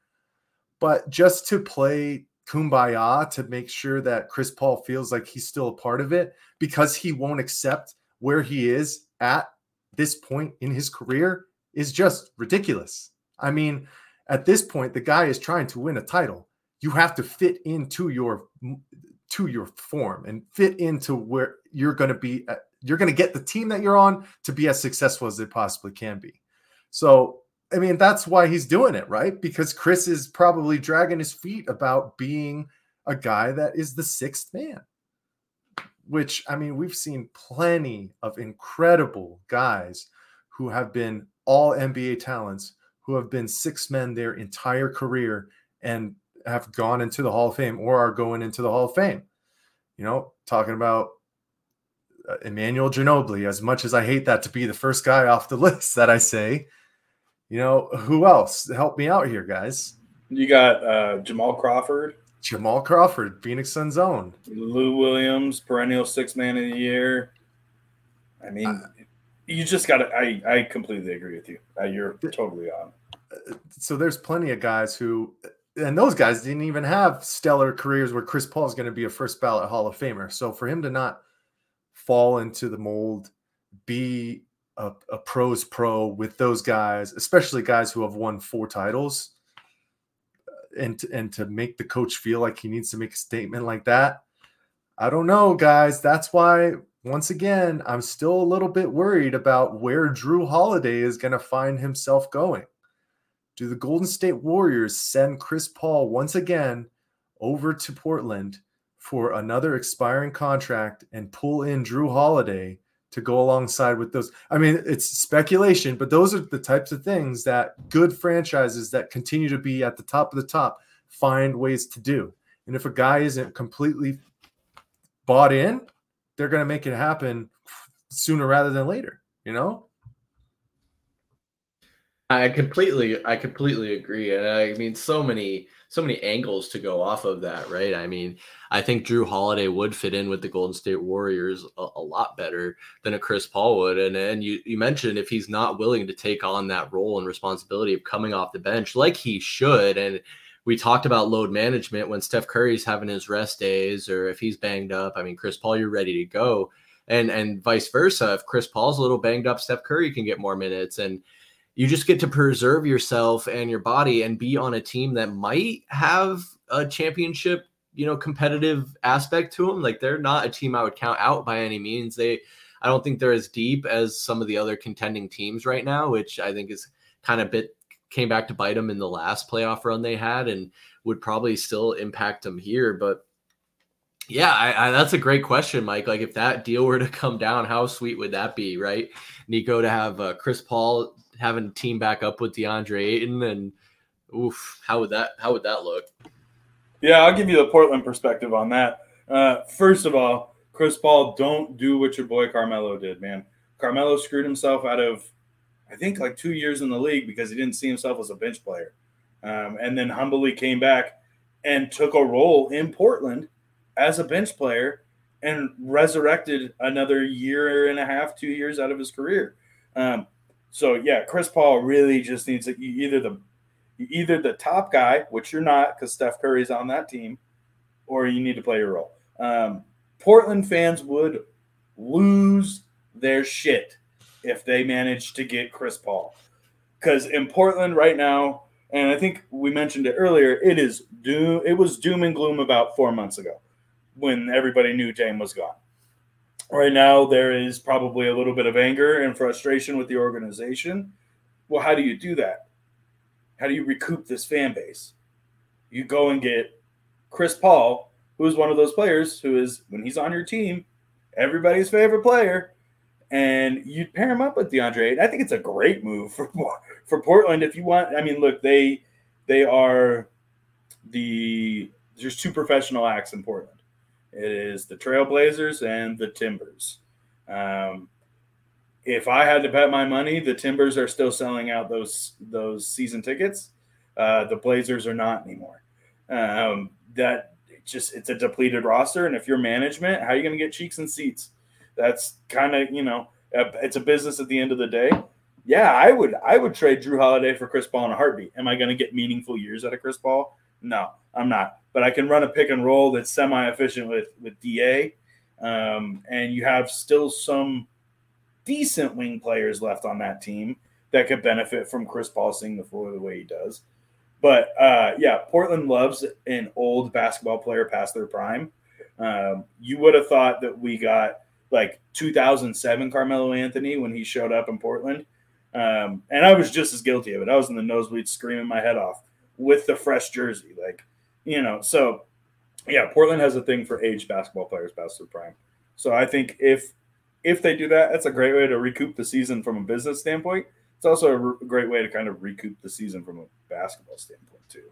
But just to play kumbaya to make sure that Chris Paul feels like he's still a part of it because he won't accept where he is at this point in his career is just ridiculous. I mean, at this point the guy is trying to win a title. You have to fit into your to your form and fit into where you're going to be uh, you're going to get the team that you're on to be as successful as they possibly can be. So I mean, that's why he's doing it, right? Because Chris is probably dragging his feet about being a guy that is the sixth man. Which, I mean, we've seen plenty of incredible guys who have been all NBA talents, who have been six men their entire career and have gone into the Hall of Fame or are going into the Hall of Fame. You know, talking about uh, Emmanuel Ginobili, as much as I hate that to be the first guy off the list that I say, you know, who else? Help me out here, guys. You got uh, Jamal Crawford. Jamal Crawford, Phoenix Suns own. Lou Williams, perennial six man of the year. I mean, uh, you just got to. I I completely agree with you. Uh, you're totally on. Uh, so there's plenty of guys who, and those guys didn't even have stellar careers where Chris Paul is going to be a first ballot Hall of Famer. So for him to not fall into the mold, be a, a pros pro with those guys, especially guys who have won four titles, uh, and and to make the coach feel like he needs to make a statement like that. I don't know, guys. That's why once again I'm still a little bit worried about where Jrue Holiday is going to find himself going. Do the Golden State Warriors send Chris Paul once again over to Portland for another expiring contract and pull in Jrue Holiday to go alongside with those. I mean, it's speculation, but those are the types of things that good franchises that continue to be at the top of the top find ways to do. And if a guy isn't completely bought in, they're going to make it happen sooner rather than later, you know? I completely I completely agree. And I mean so many so many angles to go off of that, right? I mean, I think Jrue Holiday would fit in with the Golden State Warriors a, a lot better than a Chris Paul would. And and you you mentioned if he's not willing to take on that role and responsibility of coming off the bench like he should and we talked about load management when Steph Curry's having his rest days or if he's banged up. I mean, Chris Paul, you're ready to go. And and vice versa. If Chris Paul's a little banged up, Steph Curry can get more minutes. And you just get to preserve yourself and your body and be on a team that might have a championship, you know, competitive aspect to them. Like they're not a team I would count out by any means. They, I don't think they're as deep as some of the other contending teams right now, which I think is kind of bit came back to bite them in the last playoff run they had and would probably still impact them here. But yeah, I, I, that's a great question, Mike. Like, if that deal were to come down, how sweet would that be, right? Niko to have uh, Chris Paul having a team back up with DeAndre Ayton, and oof, how would that how would that look? Yeah, I'll give you the Portland perspective on that. Uh, first of all, Chris Paul, don't do what your boy Carmelo did, man. Carmelo screwed himself out of, I think, like two years in the league because he didn't see himself as a bench player, um, and then humbly came back and took a role in Portland as a bench player and resurrected another year and a half, two years out of his career. Um, so yeah, Chris Paul really just needs to either the either the top guy, which you're not because Steph Curry's on that team, or you need to play your role. Um, Portland fans would lose their shit if they managed to get Chris Paul. Because in Portland right now, and I think we mentioned it earlier, it is doom. It was doom and gloom about four months ago when everybody knew Dame was gone. Right now, there is probably a little bit of anger and frustration with the organization. Well, how do you do that? How do you recoup this fan base? You go and get Chris Paul, who is one of those players who is, when he's on your team, everybody's favorite player, and you pair him up with DeAndre. I think it's a great move for for Portland if you want. I mean, look, they they are the there's two professional acts in Portland. It is the Trailblazers and the Timbers. Um, if I had to bet my money, the Timbers are still selling out those those season tickets. Uh, the Blazers are not anymore. Um, that just it's a depleted roster, and if you're management, how are you going to get cheeks and seats? That's kind of you know it's a business at the end of the day. Yeah, I would I would trade Jrue Holiday for Chris Paul in a heartbeat. Am I going to get meaningful years out of Chris Paul? No, I'm not but I can run a pick and roll that's semi efficient with with Da, um, and you have still some decent wing players left on that team that could benefit from Chris Paul seeing the floor the way he does. But uh, yeah, Portland loves an old basketball player past their prime. Um, you would have thought that we got like 2007 Carmelo Anthony when he showed up in Portland. Um, and I was just as guilty of it. I was in the nosebleed screaming my head off with the fresh jersey. Like you know, so yeah, Portland has a thing for aged basketball players past their prime. So I think if if they do that, that's a great way to recoup the season from a business standpoint. It's also a re- great way to kind of recoup the season from a basketball standpoint too.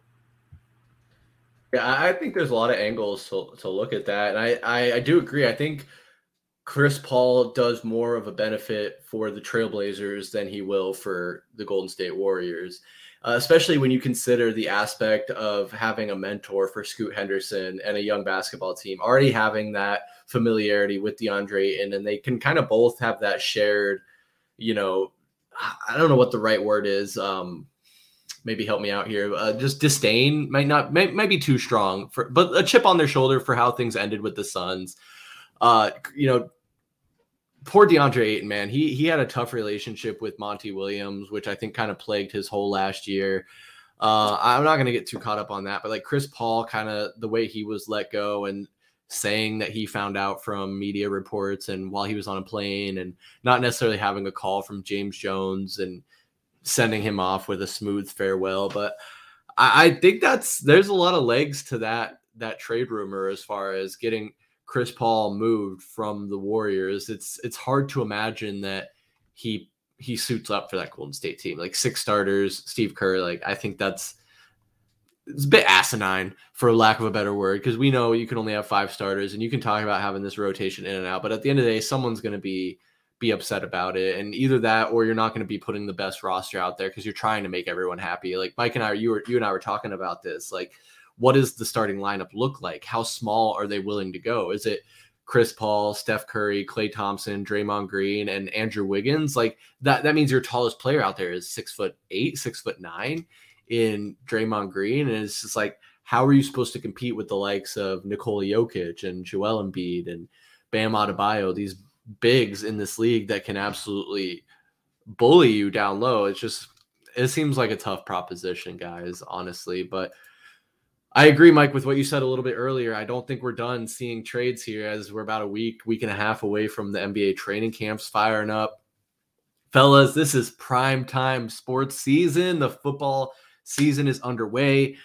Yeah, I think there's a lot of angles to, to look at that. And I, I, I do agree. I think Chris Paul does more of a benefit for the Trailblazers than he will for the Golden State Warriors uh, especially when you consider the aspect of having a mentor for Scoot Henderson and a young basketball team, already having that familiarity with DeAndre and and they can kind of both have that shared, you know, I don't know what the right word is. Um, maybe help me out here. Uh, just disdain might not might, might be too strong for, but a chip on their shoulder for how things ended with the Suns. Uh, you know, poor DeAndre Ayton, man, he he had a tough relationship with Monty Williams, which I think kind of plagued his whole last year. Uh, I'm not gonna get too caught up on that, but like Chris Paul, kind of the way he was let go and saying that he found out from media reports and while he was on a plane and not necessarily having a call from James Jones and sending him off with a smooth farewell. But I, I think that's there's a lot of legs to that that trade rumor as far as getting Chris Paul moved from the Warriors, it's it's hard to imagine that he he suits up for that Golden State team. Like six starters, Steve Kerr. Like I think that's it's a bit asinine for lack of a better word because we know you can only have five starters and you can talk about having this rotation in and out but at the end of the day someone's going to be be upset about it and either that or you're not going to be putting the best roster out there because you're trying to make everyone happy like mike and i you were you and i were talking about this like what does the starting lineup look like how small are they willing to go is it Chris Paul, Steph Curry, Klay Thompson, Draymond Green, and Andrew Wiggins. Like that, that means your tallest player out there is six foot eight, six foot nine in Draymond Green. And it's just like, how are you supposed to compete with the likes of Nikola Jokic and Joel Embiid and Bam Adebayo, these bigs in this league that can absolutely bully you down low? It's just, it seems like a tough proposition, guys, honestly. But I agree, Mike, with what you said a little bit earlier. I don't think we're done seeing trades here as we're about a week, week and a half away from the NBA training camps firing up. Fellas, this is prime time sports season. The football season is underway.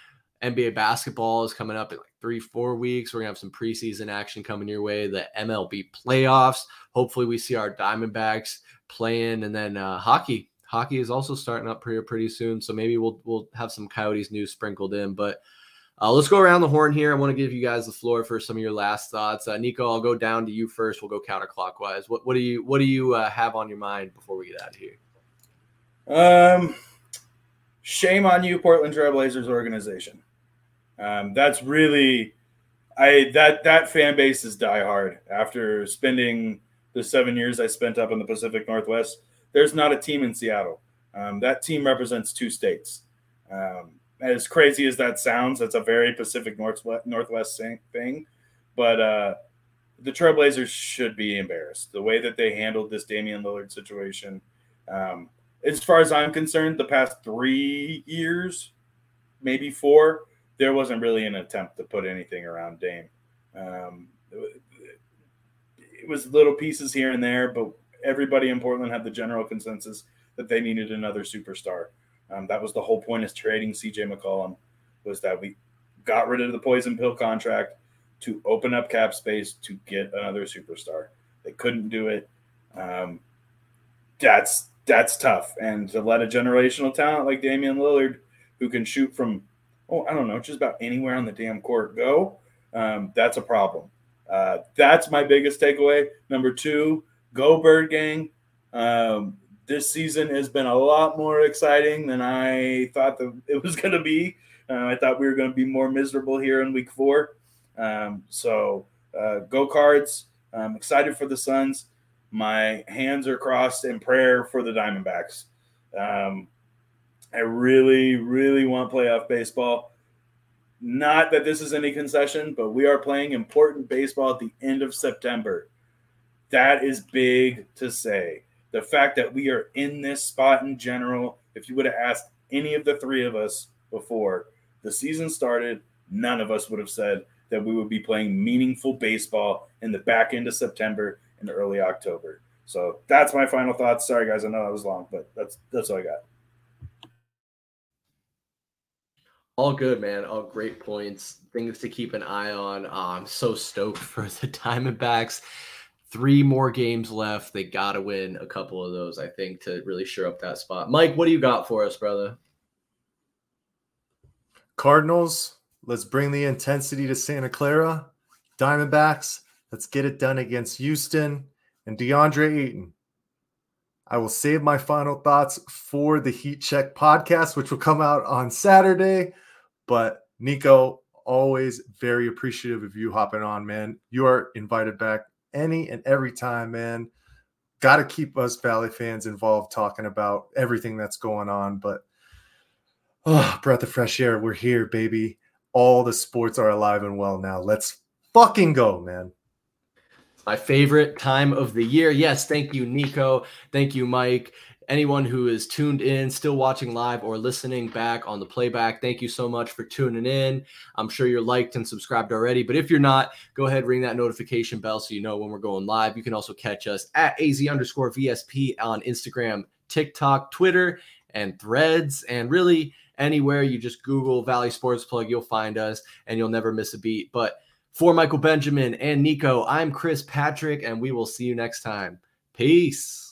NBA basketball is coming up in like three, four weeks. We're gonna have some preseason action coming your way. The MLB playoffs. Hopefully, we see our Diamondbacks playing, and then uh, hockey. Hockey is also starting up pretty pretty soon. So maybe we'll we'll have some Coyotes news sprinkled in. But uh, let's go around the horn here. I want to give you guys the floor for some of your last thoughts. Uh, Niko, I'll go down to you first. We'll go counterclockwise. What what do you what do you uh, have on your mind before we get out of here? Um, shame on you, Portland Trailblazers organization. Um, that's really, I that that fan base is diehard. After spending the seven years I spent up in the Pacific Northwest, there's not a team in Seattle. Um, that team represents two states. Um, as crazy as that sounds, that's a very Pacific Northwest Northwest thing. But uh, the Trailblazers should be embarrassed the way that they handled this Damian Lillard situation. Um, as far as I'm concerned, the past three years, maybe four, there wasn't really an attempt to put anything around Dame. Um, it was little pieces here and there, but everybody in Portland had the general consensus that they needed another superstar. Um, that was the whole point of trading CJ McCollum was that we got rid of the poison pill contract to open up cap space to get another superstar. They couldn't do it. Um, that's that's tough. And to let a generational talent like Damian Lillard, who can shoot from, oh, I don't know, just about anywhere on the damn court go, um, that's a problem. Uh, that's my biggest takeaway. Number two, go Bird Gang. Um, this season has been a lot more exciting than I thought that it was going to be. Uh, I thought we were going to be more miserable here in week four. Um, so uh, go cards. I'm excited for the Suns my hands are crossed in prayer for the Diamondbacks. Um, I really, really want playoff baseball. Not that this is any concession, but we are playing important baseball at the end of September. That is big to say. The fact that we are in this spot in general, if you would have asked any of the three of us before the season started, none of us would have said that we would be playing meaningful baseball in the back end of September and early October. So that's my final thoughts. Sorry, guys, I know that was long, but that's that's all I got. All good, man. All great points. Things to keep an eye on. Uh, I'm so stoked for the Diamondbacks. Three more games left. They got to win a couple of those, I think, to really sure up that spot. Mike, what do you got for us, brother? Cardinals, let's bring the intensity to Santa Clara. Diamondbacks, Let's get it done against Houston and DeAndre Ayton. I will save my final thoughts for the Heat Check podcast, which will come out on Saturday. But Niko, always very appreciative of you hopping on, man. You are invited back any and every time, man. Got to keep us Valley fans involved talking about everything that's going on. But oh, breath of fresh air. We're here, baby. All the sports are alive and well now. Let's fucking go, man my favorite time of the year. Yes, thank you, Niko. Thank you, Mike. Anyone who is tuned in, still watching live or listening back on the playback, thank you so much for tuning in. I'm sure you're liked and subscribed already, but if you're not, go ahead, ring that notification bell so you know when we're going live. You can also catch us at AZ underscore VSP on Instagram, TikTok, Twitter, and threads, and really anywhere you just Google Valley Sports Plug, you'll find us and you'll never miss a beat. But for Michael Benjamin and Niko, I'm Chris Patrick, and we will see you next time. Peace.